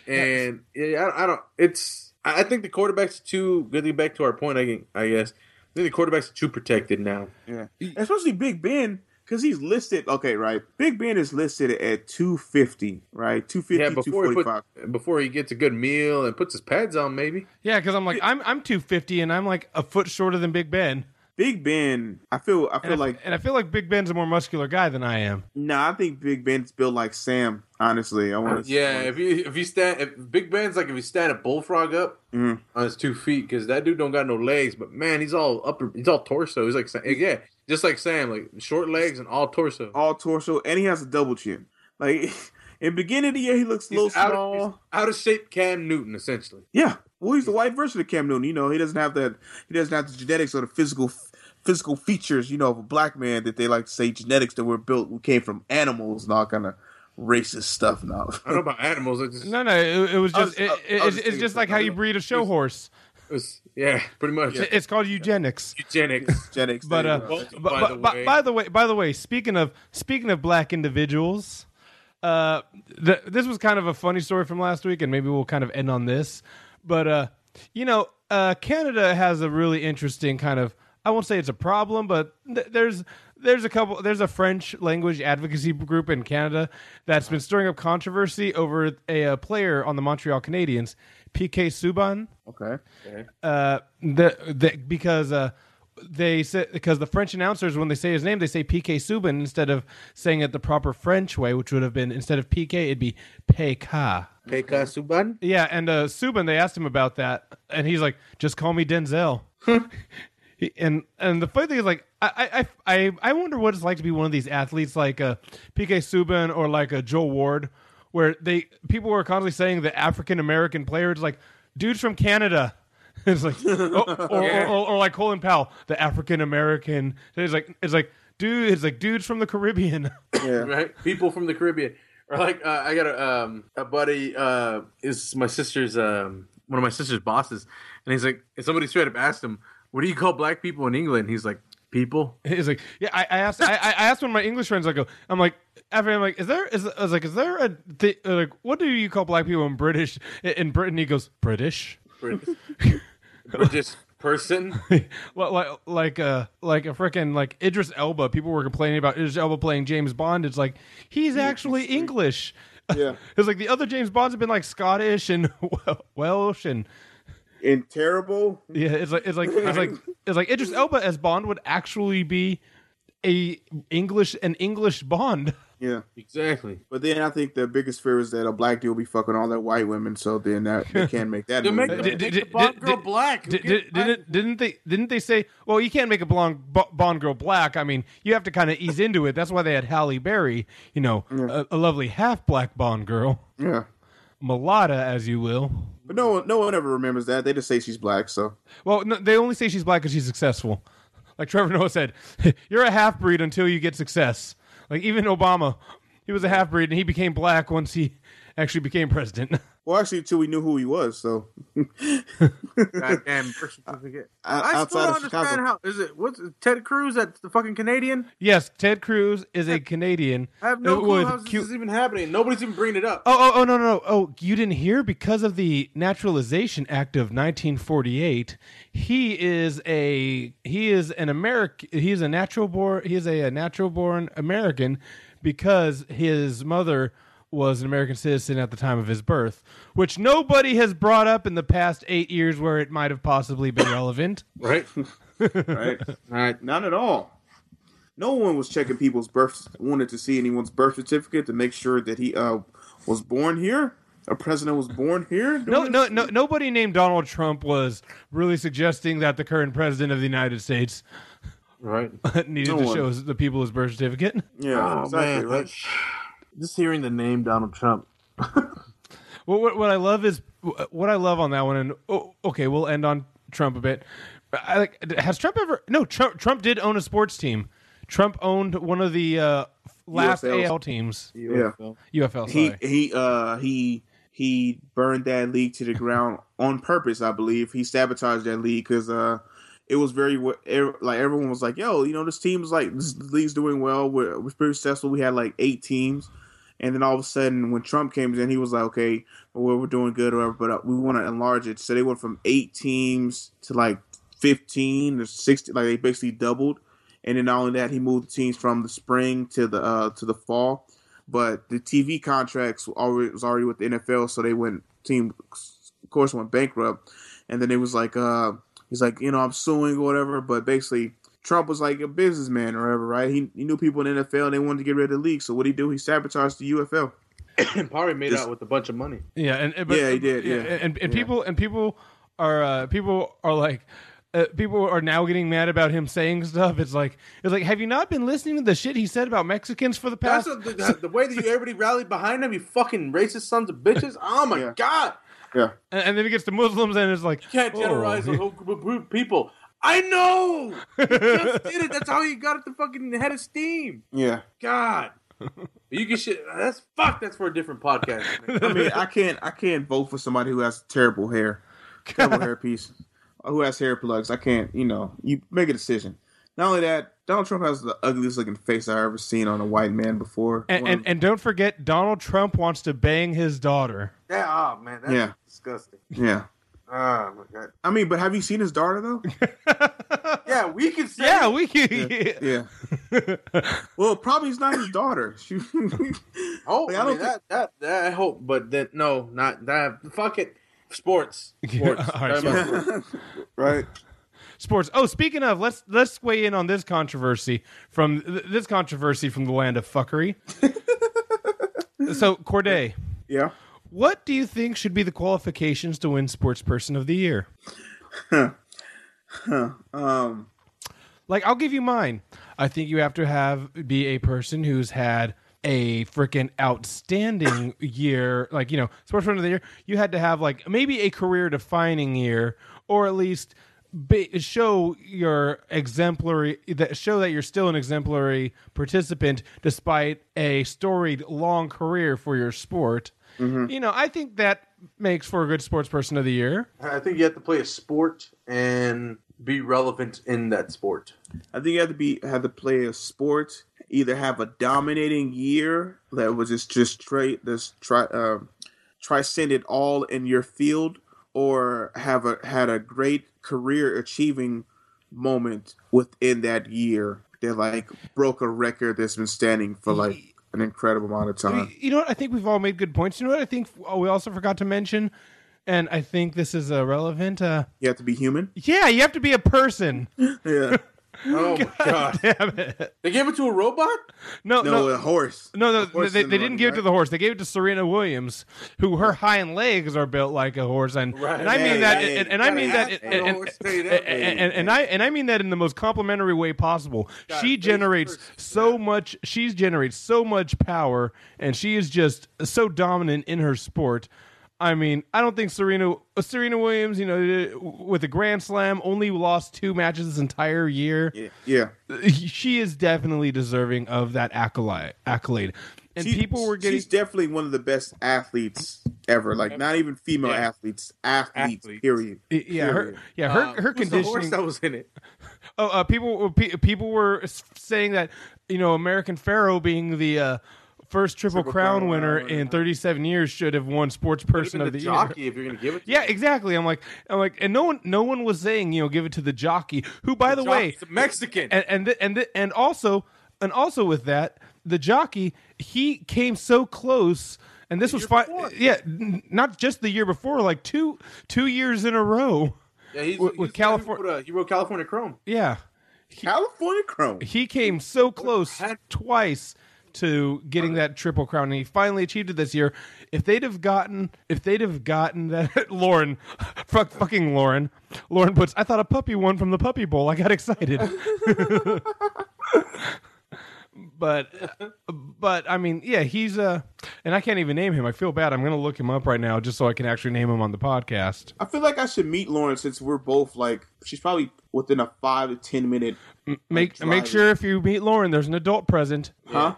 Speaker 2: And yeah, I, I don't. It's I I think the quarterbacks are too. Getting back to our point, I I guess. I think the quarterbacks are too protected now.
Speaker 3: yeah. Especially Big Ben. Because he's listed, okay, right? Big Ben is listed at 250, right? 250,
Speaker 2: Yeah, before he put, before he gets a good meal and puts his pads on, maybe.
Speaker 1: Yeah, because I'm like I'm I'm 250 and I'm like a foot shorter than Big Ben,
Speaker 3: Big Ben, I feel, I feel
Speaker 1: and I,
Speaker 3: like
Speaker 1: and I feel like Big Ben's a more muscular guy than I am.
Speaker 3: Nah, I think Big Ben's built like Sam. Honestly, I want to.
Speaker 2: Yeah, if you if you stand if Big Ben's like if you stand a bullfrog up
Speaker 3: Mhm.
Speaker 2: on his two feet because that dude don't got no legs, but man, he's all upper, he's all torso. He's like yeah, just like Sam, like short legs and all torso.
Speaker 3: all torso, and he has a double chin. Like (laughs) in beginning of the year, he looks a little
Speaker 2: He's out,
Speaker 3: small.
Speaker 2: of, he's out of shape, Cam Newton essentially.
Speaker 3: yeah, well, he's the white version of Cam Newton. You know, he doesn't have that. He doesn't have the genetics or the physical physical features. You know, of a black man that they like to say genetics that were built we came from animals and all kind of racist stuff. Now,
Speaker 2: I don't know about animals. It just
Speaker 1: No, no, it, it was
Speaker 3: I was-
Speaker 1: just it,
Speaker 3: I-
Speaker 1: it-
Speaker 3: was
Speaker 1: it's,
Speaker 3: just
Speaker 1: it's just like how you breed a show horse.
Speaker 2: it was, yeah, pretty much.
Speaker 3: Yeah.
Speaker 1: It's called eugenics.
Speaker 2: Eugenics.
Speaker 3: genetics.
Speaker 1: But uh.
Speaker 2: Well,
Speaker 1: but,
Speaker 2: by
Speaker 1: but-
Speaker 2: the
Speaker 1: but-
Speaker 2: way-
Speaker 1: by the way, by the way, speaking of speaking of black individuals, uh, th- this was kind of a funny story from last week, and maybe we'll kind of end on this. But uh, you know, uh, Canada has a really interesting kind of. I won't say it's a problem, but th- there's there's a couple there's a French language advocacy group in Canada that's been stirring up controversy over a, uh player on the Montreal Canadiens, PK Subban
Speaker 3: okay.
Speaker 1: uh, the, the because uh, they say because the French announcers when they say his name they say PK Subban instead of saying it the proper French way, which would have been instead of PK it'd be PK.
Speaker 2: PK Subban.
Speaker 1: Yeah, and uh, Subban they asked him about that, and he's like, "Just call me Denzel." (laughs) He- and and the funny thing is like I, I I I wonder what it's like to be one of these athletes like uh, PK Subban or like a Joel Ward, where they people were constantly saying the African American players like dudes from Canada. (laughs) It's like, oh, or, or, or, or like Colin Powell, the African American. It's like it's like dude, it's like dudes from the Caribbean. (laughs)
Speaker 3: Yeah.
Speaker 2: right? People from the Caribbean, or like uh, I got a um, a buddy uh, is my sister's um, one of my sister's bosses, and he's like, and somebody straight up asked him, "What do you call black people in England?" He's like, "People."
Speaker 1: He's like, yeah. I, I asked, I, I asked one of my English friends. I go, I'm like, after I'm like, is there? Is I was like, is there a th- like, what do you call black people in British in Britain? He goes, British.
Speaker 2: British (laughs) person. (laughs)
Speaker 1: well, like like uh like a freaking like Idris Elba. People were complaining about Idris Elba playing James Bond. It's like he's actually English.
Speaker 3: Yeah. (laughs)
Speaker 1: It's like the other James Bonds have been like Scottish and Welsh and
Speaker 3: And terrible.
Speaker 1: yeah. It's like it's like it's like (laughs) it's like Idris Elba as Bond would actually be a English an English Bond. (laughs)
Speaker 3: Yeah.
Speaker 2: exactly.
Speaker 3: But then I think the biggest fear is that a black dude will be fucking all that white women, so then that they (laughs) can't make that.
Speaker 2: To make, the,
Speaker 1: Did-
Speaker 2: make
Speaker 1: did-
Speaker 2: Bond girl black.
Speaker 1: Did,
Speaker 2: gives
Speaker 1: did,
Speaker 2: a fuck?
Speaker 1: didn't didn't they didn't they say? Well, you can't make a blonde Bo- Bond girl black. I mean, you have to kind of ease into it. That's why they had Halle Berry. You know, a, a lovely half black Bond girl,
Speaker 3: yeah.
Speaker 1: mulatto, as you will.
Speaker 3: But no one, no one ever remembers that. They just say she's black. So
Speaker 1: Well, no, they only say she's black because she's successful. (laughs) Like Trevor Noah said, (laughs) you're a half breed until you get success. Like even Obama, he was a half breed and he became black once he actually became president. (laughs)
Speaker 3: well, actually, until we knew who he was. So
Speaker 2: Goddamn birth (laughs) certificate.
Speaker 3: O-
Speaker 2: I still don't understand
Speaker 3: Chicago.
Speaker 2: how is it. What's Ted Cruz? That's the fucking Canadian.
Speaker 1: yes, Ted Cruz is a Canadian.
Speaker 2: I have no clue
Speaker 1: with
Speaker 2: how this is even happening. Nobody's even bringing it up.
Speaker 1: Oh, oh, oh, no, no, no. Oh, you didn't hear? Because of the Naturalization Act of 1948, he is a he is an American. He is a natural born. He is a, a natural born American because his mother was an American citizen at the time of his birth, which nobody has brought up in the past eight years where it might have possibly been relevant. (coughs)
Speaker 2: Right.
Speaker 3: right,
Speaker 2: right.
Speaker 3: not at all. No one was checking people's birth. Wanted to see anyone's birth certificate to make sure that he uh was born here. A president was born here.
Speaker 1: No, no, no. Nobody named Donald Trump was really suggesting that the current president of the United States
Speaker 2: Right. (laughs)
Speaker 1: needed
Speaker 3: No
Speaker 1: to
Speaker 3: one.
Speaker 1: show the people his birth certificate.
Speaker 3: Yeah,
Speaker 2: Oh
Speaker 3: exactly.
Speaker 2: man.
Speaker 3: Right.
Speaker 2: Just hearing the name Donald Trump. (laughs)
Speaker 1: Well, what, what I love is what I love on that one, and oh, okay, we'll end on Trump a bit. I like has Trump ever? No, Trump. Trump did own a sports team. Trump owned one of the uh, last
Speaker 3: UFLs.
Speaker 1: AL teams.
Speaker 3: Yeah.
Speaker 1: UFL.
Speaker 3: He
Speaker 1: Sorry.
Speaker 3: he uh he he burned that league to the ground on purpose. I believe he sabotaged that league because uh it was very wa- like everyone was like, yo, you know, this team's like this league's doing well. We're, we're pretty successful. We had like eight teams. And then all of a sudden, when Trump came in, he was like, "Okay, well, we're doing good, or whatever, but uh, we want to enlarge it." So they went from eight teams to like fifteen or sixty. Like they basically doubled. And then not only that, he moved the teams from the spring to the uh, to the fall. But the TV contracts already was already with the NFL, so they went team, of course, went bankrupt. And then it was like, uh, he's like, you know, I'm suing or whatever. But basically, Trump was like a businessman or whatever, right? He, he knew people in the NFL and they wanted to get rid of the league. So what did he do? He sabotaged the UFL.
Speaker 2: and (coughs) probably made
Speaker 3: Just-
Speaker 2: out with a bunch of money.
Speaker 1: Yeah, and, and- but,
Speaker 3: Yeah, he did, yeah.
Speaker 1: and and
Speaker 3: Yeah.
Speaker 1: people and people are uh, people are like. Uh, people are now getting mad about him saying stuff. It's like it's like, have you not been listening to the shit he said about Mexicans for the
Speaker 2: That's
Speaker 1: past?
Speaker 2: a, the, the way that you everybody rallied behind him. You fucking racist sons of bitches. Oh my
Speaker 3: Yeah.
Speaker 2: god!
Speaker 3: Yeah.
Speaker 1: and, and then he gets to Muslims, and it's like,
Speaker 2: You can't
Speaker 1: oh.
Speaker 2: generalize a whole group of people. I know. You just (laughs) did it. That's how you got at the fucking head of steam.
Speaker 3: Yeah.
Speaker 2: God. You can shit. That's fuck. That's for a different podcast. (laughs)
Speaker 3: I mean, I can't I can't vote for somebody who has terrible hair, terrible hair piece, who has hair plugs. I can't. You know, you make a decision. Not only that, Donald Trump has the ugliest looking face I've ever seen on a white man before.
Speaker 1: And, and and don't forget, Donald Trump wants to bang his daughter.
Speaker 2: Yeah. Oh man. That's
Speaker 3: Yeah.
Speaker 2: disgusting.
Speaker 3: yeah.
Speaker 2: Oh my god.
Speaker 3: I mean, but have you seen his daughter though? (laughs)
Speaker 2: Yeah, we can say.
Speaker 1: Yeah, we can.
Speaker 3: Yeah. (laughs) well, probably it's not his daughter. (laughs) She,
Speaker 2: Oh,
Speaker 3: Like,
Speaker 2: I,
Speaker 3: I don't
Speaker 2: mean, that, that that I hope, but then no, not that. Fuck it. Sports. Sports.
Speaker 1: All right,
Speaker 2: Talking about sports.
Speaker 3: right?
Speaker 1: Sports. Oh, speaking of, let's let's weigh in on this controversy from th- this controversy from the land of fuckery. so, Corde,
Speaker 3: Yeah.
Speaker 1: What do you think should be the qualifications to win Sports Person of the Year?
Speaker 3: Um.
Speaker 1: Like, I'll give you mine. I think you have to have be a person who's had a freaking outstanding year. Like, you know, sports person of the year. You had to have like maybe a career defining year, or at least ba- show your exemplary that show that you're still an exemplary participant despite a storied long career for your sport. You know, I think that makes for a good sports person of the year.
Speaker 2: I think you have to play a sport and be relevant in that sport.
Speaker 3: I think you have to be have to play a sport, either have a dominating year that was just just straight this try uh, transcended all in your field, or have a had a great career achieving moment within that year that like broke a record that's been standing for like an incredible amount of time.
Speaker 1: You know what? I think we've all made good points. You know what? I think oh, we also forgot to mention, and I think this is uh, relevant. Uh,
Speaker 3: You have to be human.
Speaker 1: yeah, you have to be a person. (laughs)
Speaker 3: Yeah.
Speaker 2: Oh my god!
Speaker 1: Damn it!
Speaker 2: They gave it to a robot.
Speaker 1: No,
Speaker 3: No,
Speaker 1: no,
Speaker 3: a horse.
Speaker 1: No, no,
Speaker 3: horse
Speaker 1: they,
Speaker 3: is
Speaker 1: they didn't give it to the horse. They gave it to Serena Williams, who her hind legs are built like a horse, and
Speaker 2: Right.
Speaker 1: and I mean
Speaker 3: Hey,
Speaker 1: that,
Speaker 3: hey,
Speaker 1: and, and I mean that, and, and, and, and, I and I mean that in the most complimentary way possible.
Speaker 2: Gotta
Speaker 1: She generates
Speaker 2: first.
Speaker 1: so much. She generates so much power, and she is just so dominant in her sport. I mean, I don't think Serena uh, Serena Williams, you know, with a Grand Slam, only lost two matches this entire year.
Speaker 3: Yeah. Yeah.
Speaker 1: She is definitely deserving of that accolade. Accolade, and
Speaker 3: She-
Speaker 1: people were getting
Speaker 3: She's definitely one of the best athletes ever. Like not even female
Speaker 2: Yeah.
Speaker 3: athletes, athletes.
Speaker 2: Athletes.
Speaker 3: Period.
Speaker 1: Yeah, her
Speaker 3: Period.
Speaker 1: yeah her
Speaker 2: Uh,
Speaker 1: her
Speaker 2: who's the horse
Speaker 1: conditioning.
Speaker 2: that was in it.
Speaker 1: Oh, uh, people people were saying that you know American Pharoah being the uh, first triple,
Speaker 3: Triple
Speaker 1: crown,
Speaker 3: Crown
Speaker 1: winner
Speaker 3: winner.
Speaker 1: in 37 years should have won sports person of
Speaker 2: the
Speaker 1: the
Speaker 2: jockey,
Speaker 1: year.
Speaker 2: if you're gonna give it. to
Speaker 1: Yeah, exactly. I'm like, I'm like, and no one, no one was saying, you know, give it to the jockey. Who, by the, way,
Speaker 2: Jockey's a Mexican.
Speaker 1: and and th- and th- and also and also with that the jockey he came so close and this was fine yeah n- not just the year before like two two years in a row
Speaker 2: yeah, he's,
Speaker 1: with-
Speaker 2: he's
Speaker 1: with
Speaker 2: the
Speaker 1: California-
Speaker 2: uh, He wrote California Chrome.
Speaker 1: yeah
Speaker 3: California Chrome.
Speaker 1: he came so close twice to getting that triple crown and he finally achieved it this year. If they'd have gotten if they'd have gotten (laughs) that lauren fuck fucking lauren lauren puts i thought a puppy won from the puppy bowl. I got excited. (laughs) But but i mean yeah he's a, and i can't even name him. I feel bad. I'm gonna look him up right now just so i can actually name him on the podcast.
Speaker 3: I feel like I should meet Lauren since we're both like she's probably within a five to ten minute.
Speaker 1: make make sure if you meet lauren there's an adult present.
Speaker 3: Huh?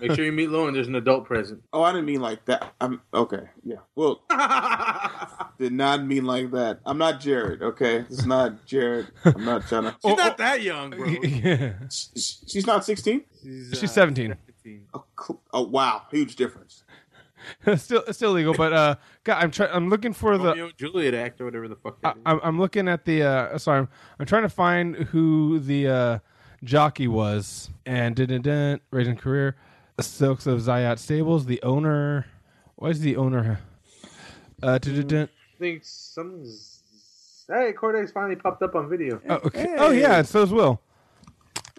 Speaker 2: Make sure you meet Lauren. There's an adult present.
Speaker 3: Oh, I didn't mean like that. I'm okay. Yeah. Well, (laughs) did not mean like that. I'm not Jared. Okay, it's not Jared. I'm not trying (laughs) to.
Speaker 2: She's not that young, bro. (laughs)
Speaker 1: yeah
Speaker 3: Sh- She's not 16.
Speaker 2: She's,
Speaker 1: she's 17
Speaker 3: Oh, cool. oh wow, huge difference.
Speaker 1: still still legal, but uh, God, I'm trying. I'm looking for the.
Speaker 2: Romeo and Juliet act or whatever the fuck.
Speaker 1: I,
Speaker 2: That is.
Speaker 1: I'm I'm looking at the. Uh, sorry, I'm, I'm trying to find who the uh, jockey was and didn't didn't raising career. Silks of Zayat Stables. The owner. Why is the owner? Uh, didn't.
Speaker 2: I think something's. Hey, Corde's finally popped up on video.
Speaker 1: Oh, okay. oh yeah, and so is Will.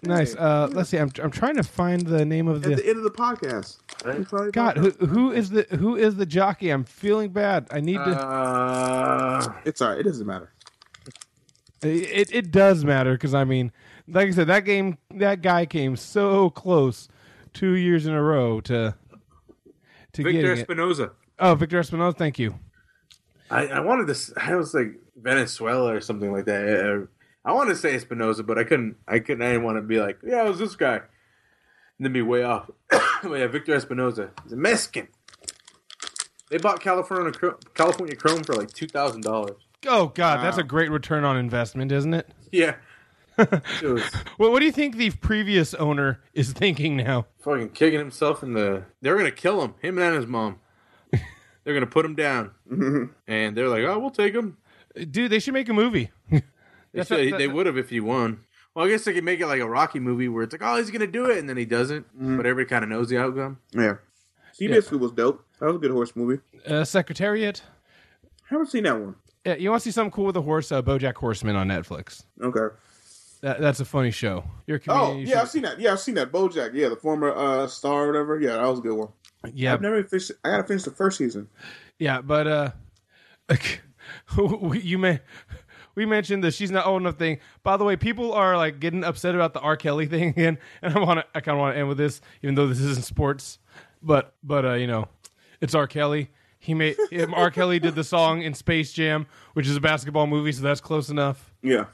Speaker 1: Nice. Uh, let's see. I'm I'm trying to find the name of the,
Speaker 3: At
Speaker 1: the.
Speaker 3: the end of the podcast.
Speaker 2: Right?
Speaker 1: God, who who is the who is the jockey? I'm feeling bad. I need to.
Speaker 2: Uh.
Speaker 3: It's alright. It doesn't matter.
Speaker 1: It it does matter because I mean, like I said, that game that guy came so close two years in a row to to
Speaker 2: Victor
Speaker 1: getting it.
Speaker 2: Espinoza.
Speaker 1: Oh, Victor Espinoza, thank you.
Speaker 2: I, I wanted to. s- I was like Venezuela or something like that. Uh, I wanted to say Espinoza, but I couldn't. I couldn't. I didn't want to be like, yeah, it was this guy, and then be way off. (coughs) but yeah, Victor Espinoza. He's a Mexican. They bought California California Chrome for like two thousand dollars.
Speaker 1: Oh God, that's a great return on investment, isn't it?
Speaker 2: Yeah, it was (laughs)
Speaker 1: Well, what do you think the previous owner is thinking now?
Speaker 2: fucking kicking himself in the. They're gonna kill him, him and his mom. (laughs) They're gonna put him down, (laughs) and they're like, "Oh, we'll take him."
Speaker 1: Dude, they should make a movie.
Speaker 2: They, should-
Speaker 1: not-
Speaker 2: they would have if he won. Well, I guess they could make it like a Rocky movie where it's like, oh, he's gonna do it, and then he doesn't, but everybody kind of knows the outcome.
Speaker 3: Yeah. He basically was dope. That was a good horse movie.
Speaker 1: Uh, Secretariat.
Speaker 3: I haven't seen that one.
Speaker 1: Yeah, you want to see something cool with a horse? Uh, BoJack Horseman on Netflix.
Speaker 3: Okay.
Speaker 1: That, that's a funny show. You're a
Speaker 3: Oh yeah, I've seen that. Yeah, I've seen that. BoJack. Yeah, the former uh, star or whatever. Yeah, that was a good one.
Speaker 1: yeah,
Speaker 3: I've never finished. I gotta finish the first season.
Speaker 1: Yeah, but uh, (laughs) you may we mentioned the she's not old enough thing. By the way, people are like getting upset about the R. Kelly (laughs) thing again, and I want to I kind of want to end with this, even though this isn't sports. But but uh, you know, it's R. Kelly, he made (laughs) R. Kelly did the song in Space Jam, which is a basketball movie, so that's close enough.
Speaker 3: Yeah.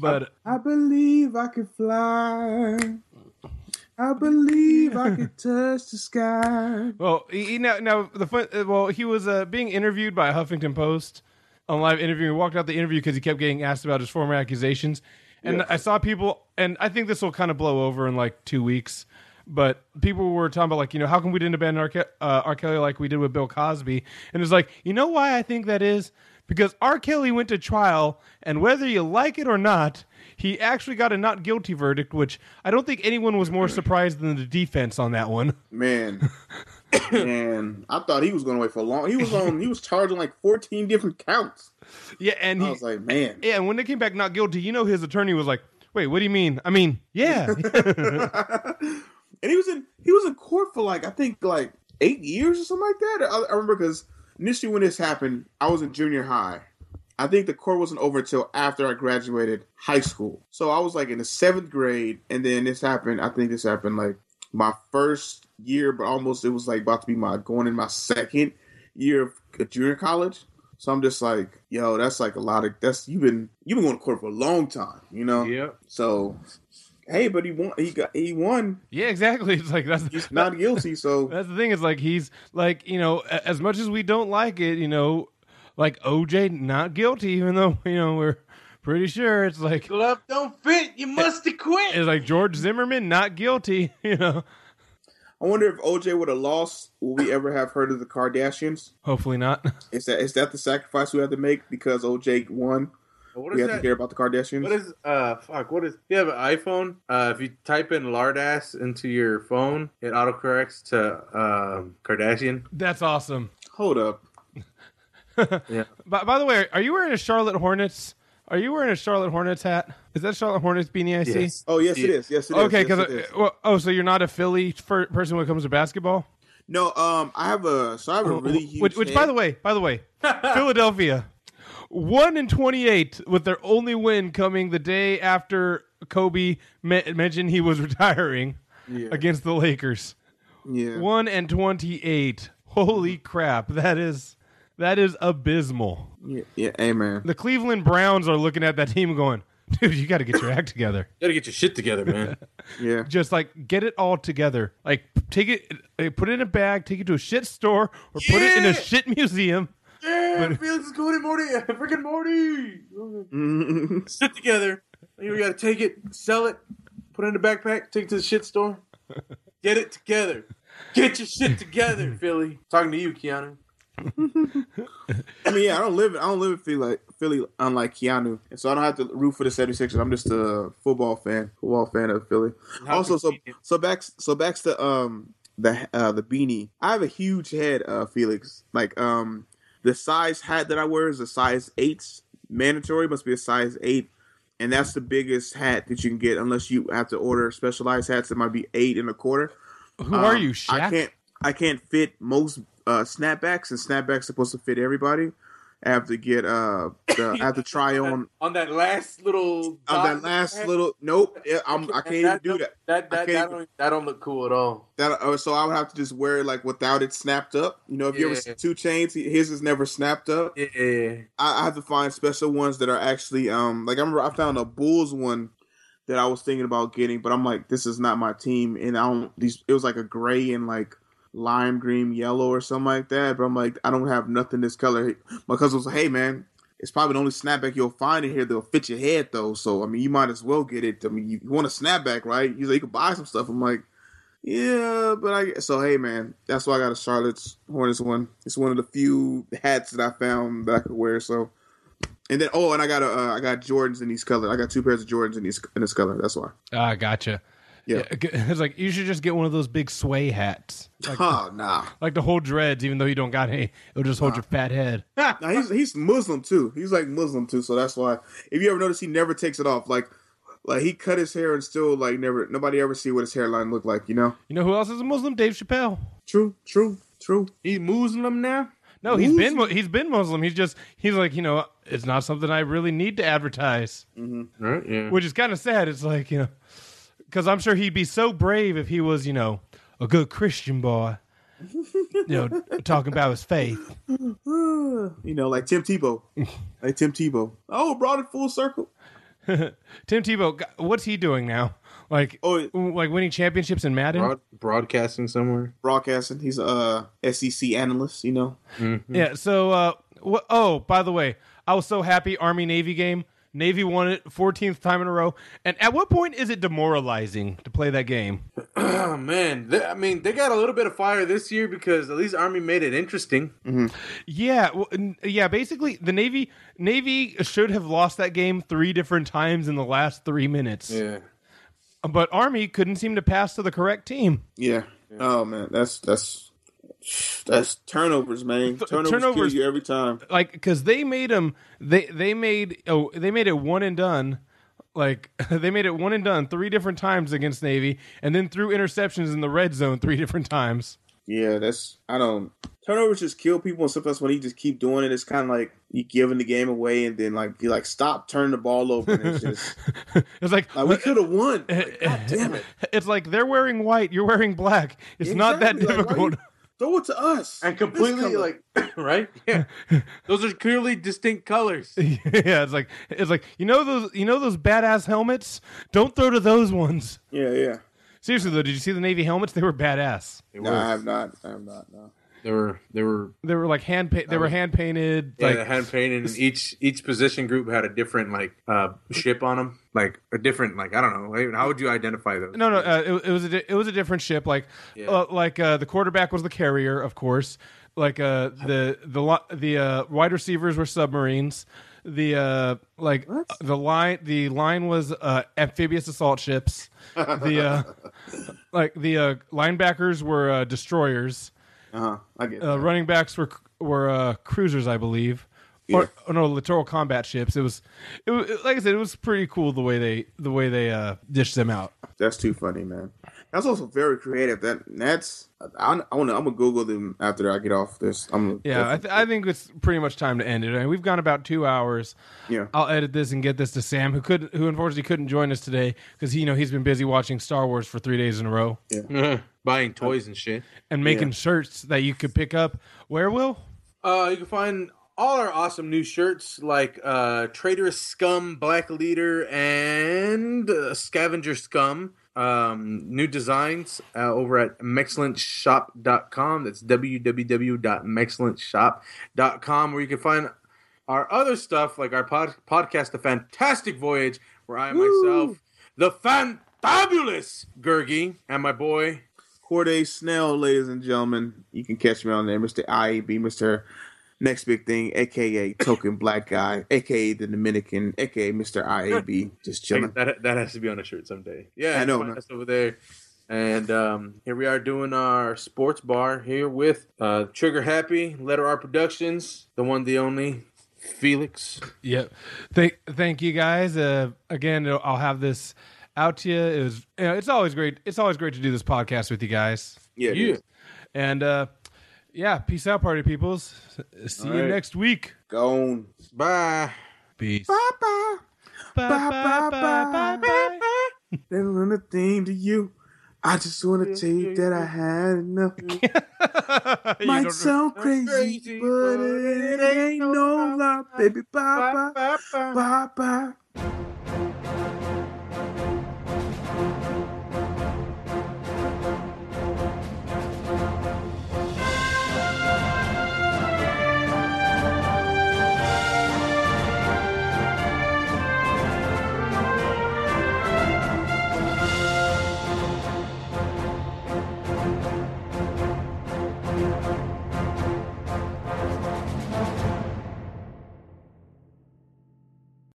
Speaker 1: But
Speaker 3: I believe I could fly. I believe I could (laughs) touch the sky.
Speaker 1: well, he, he- now now the fun, uh, well he was uh, being interviewed by a Huffington Post on live interview. He walked out the interview because he kept getting asked about his former accusations, and I saw people, and I think this will kind of blow over in like two weeks. But people were talking about like you know how come we didn't abandon R. Ke- uh, R. Kelly like we did with Bill Cosby, and it's like you know why I think that is because R. Kelly went to trial, and whether you like it or not, he actually got a not guilty verdict, which I don't think anyone was more surprised than the defense on that one. (laughs)
Speaker 3: Man. Man, I thought he was going away for long. He was on. He was charging like fourteen different counts.
Speaker 1: Yeah, and
Speaker 3: I
Speaker 1: he
Speaker 3: was like, man.
Speaker 1: yeah, and when they came back not guilty, you know his attorney was like, "Wait, what do you mean? I mean, yeah, (laughs)
Speaker 3: and he was in he was in court for like I think like eight years or something like that. I, I remember because initially when this happened, I was in junior high. I think the court wasn't over until after I graduated high school. So I was like in the seventh grade, and then this happened. I think this happened like my first year, but almost it was like about to be my going in my second year of uh, junior college. So I'm just like, yo, that's like a lot of that's you've been you've been going to court for a long time, you know.
Speaker 2: Yep.
Speaker 3: So, hey, but he won. He got he won.
Speaker 1: yeah, exactly." (laughs) It's like that's
Speaker 3: He's not guilty. So (laughs)
Speaker 1: that's the thing. Is like he's like you know, as much as we don't like it, you know, like OJ not guilty, even though (laughs) you know we're pretty sure it's like
Speaker 2: Glove don't fit. You must acquit.
Speaker 1: it's like George Zimmerman not guilty, you know.
Speaker 3: I wonder if OJ would have lost. Will we ever have heard of the Kardashians?
Speaker 1: Hopefully not.
Speaker 3: Is that is that the sacrifice we have to make because OJ won?
Speaker 2: What
Speaker 3: we
Speaker 2: is
Speaker 3: have to
Speaker 2: that?
Speaker 3: hear about the Kardashians.
Speaker 2: What is uh fuck? What is? If you have an iPhone, uh, if you type in lardass into your phone, it autocorrects to um, Kardashian.
Speaker 1: That's awesome.
Speaker 3: Hold up. (laughs)
Speaker 2: Yeah.
Speaker 1: By, by the way, are you wearing a Charlotte Hornets? Are you wearing a Charlotte Hornets hat? Is that Charlotte Hornets beanie I see?
Speaker 2: Yes.
Speaker 3: Oh yes, it
Speaker 2: Yeah.
Speaker 3: is. Yes, it is.
Speaker 1: Okay, because
Speaker 3: it is.
Speaker 1: well, oh, so you're not a Philly fir- person when it comes to basketball?
Speaker 3: no, um, I have a so I have a really huge.
Speaker 1: Oh, which, which by the way, by the way, (laughs) Philadelphia, one in twenty-eight with their only win coming the day after Kobe me- mentioned he was (laughs) retiring
Speaker 3: Yeah.
Speaker 1: against the Lakers.
Speaker 3: yeah,
Speaker 1: One and twenty-eight. Holy crap! That is that is abysmal.
Speaker 3: yeah, yeah, hey man.
Speaker 1: The Cleveland Browns are looking at that team going, dude, you got to get your act together.
Speaker 2: You (laughs) gotta get your shit together, man. (laughs)
Speaker 3: Yeah,
Speaker 1: Just like get it all together. Like take it, uh, put it in a bag, take it to a shit store, or put it in a shit museum.
Speaker 2: Yeah, Felix is going in Morty. (laughs) Freaking Morty.
Speaker 3: Mhm.
Speaker 2: Sit together. You gotta take it, sell it, put it in a backpack, take it to the shit store. Get it together. Get your shit together, (laughs) Philly. Talking to you, Keanu.
Speaker 3: I mean, yeah, I don't live. I don't live in Philly, like, Philly, unlike Keanu, and so I don't have to root for the 76ers. I'm just a football fan, football fan of Philly.
Speaker 2: How
Speaker 3: also, so so back so back to um the uh the beanie. I have a huge head, uh Felix. Like um the size hat that I wear is a size eight. Mandatory must be a size eight, and that's the biggest hat that you can get unless you have to order specialized hats that might be eight and a quarter.
Speaker 1: Who are
Speaker 3: Um,
Speaker 1: you,
Speaker 3: I can't I can't fit most uh, snapbacks, and snapbacks supposed to fit everybody. I have to get uh, the, (laughs) have to try on
Speaker 2: on that last little
Speaker 3: on that last little. Nope, I'm, (laughs) I can't even do that.
Speaker 2: That that that don't, that don't look cool at all.
Speaker 3: That uh, so I would have to just wear it like without it snapped up. You know, if you ever see 2 Chainz, his is never snapped up.
Speaker 2: Yeah,
Speaker 3: I, I have to find special ones that are actually um like I remember I found a Bulls one that I was thinking about getting, but I'm like, this is not my team, and I don't these. It was like a gray and like lime green yellow or something like that, but I'm like, I don't have nothing this color. My cousin was like, hey man. It's probably the only snapback you'll find in here that'll fit your head, though. So I mean, you might as well get it. I mean, you, want a snapback, right? You, like, you can buy some stuff. I'm like, yeah, but I so hey man, that's why I got a Charlotte's Hornets one. It's one of the few hats that I found that I could wear. So, and then oh, and I got a uh, I got Jordans in these colors. I got two pairs of Jordans in these in this color. That's why.
Speaker 1: Ah, gotcha.
Speaker 3: Yeah. (laughs)
Speaker 1: it's like you should just get one of those big sway hats, like,
Speaker 3: oh nah,
Speaker 1: like to hold dreads. Even though you don't got any, it'll just hold your fat head. (laughs)
Speaker 3: nah. He's he's Muslim too. He's like Muslim too. So that's why. If you ever notice, he never takes it off. Like like he cut his hair and still like never. Nobody ever see what his hairline looked like. You know.
Speaker 1: You know who else is a Muslim? Dave Chappelle.
Speaker 3: True. True. True.
Speaker 2: he's Muslim now.
Speaker 1: No, he's been
Speaker 3: Muslim?
Speaker 1: he's been Muslim. He's just he's like you know it's not something I really need to advertise, mm-hmm.
Speaker 2: Right? Yeah.
Speaker 1: which is kind of sad. It's like you know because I'm sure he'd be so brave if he was you know a good Christian boy, you know, talking about his faith.
Speaker 3: you know, like Tim Tebow, (laughs) like Tim Tebow. Oh, brought it full circle. (laughs)
Speaker 1: Tim Tebow, what's he doing now? Like,
Speaker 3: Oh,
Speaker 1: like winning championships in Madden?
Speaker 2: Broad, broadcasting somewhere.
Speaker 3: broadcasting. He's a uh, SEC analyst. You know,
Speaker 1: Yeah. So, uh, wh- oh, by the way, I was so happy Army Navy game. Navy won it 14th time in a row. And at what point is it demoralizing to play that game?
Speaker 2: Oh (clears throat) man, they, I mean they got a little bit of fire this year because at least Army made it interesting. Mm-hmm.
Speaker 1: Yeah, well, yeah. Basically, the Navy Navy should have lost that game three different times in the last three minutes.
Speaker 2: Yeah,
Speaker 1: But Army couldn't seem to pass to the correct team.
Speaker 3: yeah. Oh man, that's that's that's turnovers, man. Turnovers,
Speaker 1: turnovers-
Speaker 3: kill you every time.
Speaker 1: Like, because they made them, they they made oh they made it one and done. Like (laughs) they made it one and done three different times against Navy, and then threw interceptions in the red zone three (laughs) different times.
Speaker 3: Yeah, that's I don't turnovers just kill people and sometimes when you just keep doing it, it's kind of like you giving the game away and then like you like stop turning the ball over. And it's just (laughs)
Speaker 1: it's like,
Speaker 3: like we could have won. Like, God damn it!
Speaker 1: It's like they're wearing white, you're wearing black. It's not that
Speaker 3: Exactly, like,
Speaker 1: difficult.
Speaker 3: you- Throw it to us
Speaker 2: and completely like (coughs) right. (laughs) Yeah, those are clearly distinct colors. (laughs)
Speaker 1: yeah, it's like it's like you know those you know those badass helmets. Don't throw to those ones.
Speaker 3: yeah, yeah.
Speaker 1: Seriously though, did you see the Navy helmets? They were badass.
Speaker 2: They
Speaker 3: No,
Speaker 2: were.
Speaker 3: I have not. I have not. No.
Speaker 2: They were. They were.
Speaker 1: They were like hand pa- they were hand painted.
Speaker 2: Yeah,
Speaker 1: Like
Speaker 2: hand painted, and each each position group had a different like uh ship on them, like a different like I don't know. How would you identify those?
Speaker 1: no, no, uh, it, it was a di- it was a different ship. Like
Speaker 2: Yeah.
Speaker 1: uh, like uh, the quarterback was the carrier, of course. Like uh, the the the uh, wide receivers were submarines. The uh, like the line the line was uh, amphibious assault ships. The uh, (laughs) like the uh, linebackers were uh, destroyers.
Speaker 3: Uh huh. I get.
Speaker 1: Uh, running backs were were uh, cruisers, I believe, or, or no, littoral combat ships. It was, it was like I said, it was pretty cool the way they the way they uh, dished them out.
Speaker 3: That's too funny, man. That's also very creative. That that's I, I want to. I'm gonna Google them after I get off this. I'm
Speaker 1: Yeah, I, th- I think it's pretty much time to end it. I mean, we've gone about two hours.
Speaker 3: yeah.
Speaker 1: I'll edit this and get this to Sam, who could who unfortunately couldn't join us today because he you know he's been busy watching Star Wars for three days in a row Yeah, (laughs)
Speaker 2: buying toys and shit.
Speaker 1: and making shirts that you could pick up. Where will?
Speaker 2: Uh, you can find all our awesome new shirts like uh, Traitorous Scum, Black Leader, and uh, Scavenger Scum. Um, new designs uh, over at mexcellentshop.com. That's www.mexcellentshop.com, where you can find our other stuff like our pod- podcast, The Fantastic Voyage, where I myself, the fantabulous Gurgi, and my boy
Speaker 3: Corde Snell, ladies and gentlemen. You can catch me on there, Mr. IAB, Mr. Next Big Thing, aka Token Black Guy, aka the Dominican, aka Mr. IAB, just chilling.
Speaker 2: That that has to be on a shirt someday. Yeah,
Speaker 3: I know,
Speaker 2: That's over there. And um, here we are doing our sports bar here with uh, Trigger Happy, Letter R Productions, the one, the only, Felix.
Speaker 1: Yep. Thank thank you guys. Uh, again, I'll have this out to you. It was you know, it's always great. It's always great to do this podcast with you guys.
Speaker 3: Yeah,
Speaker 2: Yeah.
Speaker 1: And uh, yeah, peace out, party peoples. See
Speaker 3: All
Speaker 1: you
Speaker 3: right.
Speaker 1: next week.
Speaker 3: Gone.
Speaker 2: Bye.
Speaker 1: Peace.
Speaker 3: Bye bye.
Speaker 1: Bye,
Speaker 3: Bye,
Speaker 1: bye,
Speaker 3: bye,
Speaker 1: bye, bye, bye.
Speaker 3: Little little thing to you. I just want to tell you that I had enough. (laughs) Might sound crazy,
Speaker 2: crazy,
Speaker 3: but
Speaker 2: but
Speaker 3: it ain't no lie, baby. Bye bye.
Speaker 2: bye.
Speaker 3: Bye bye.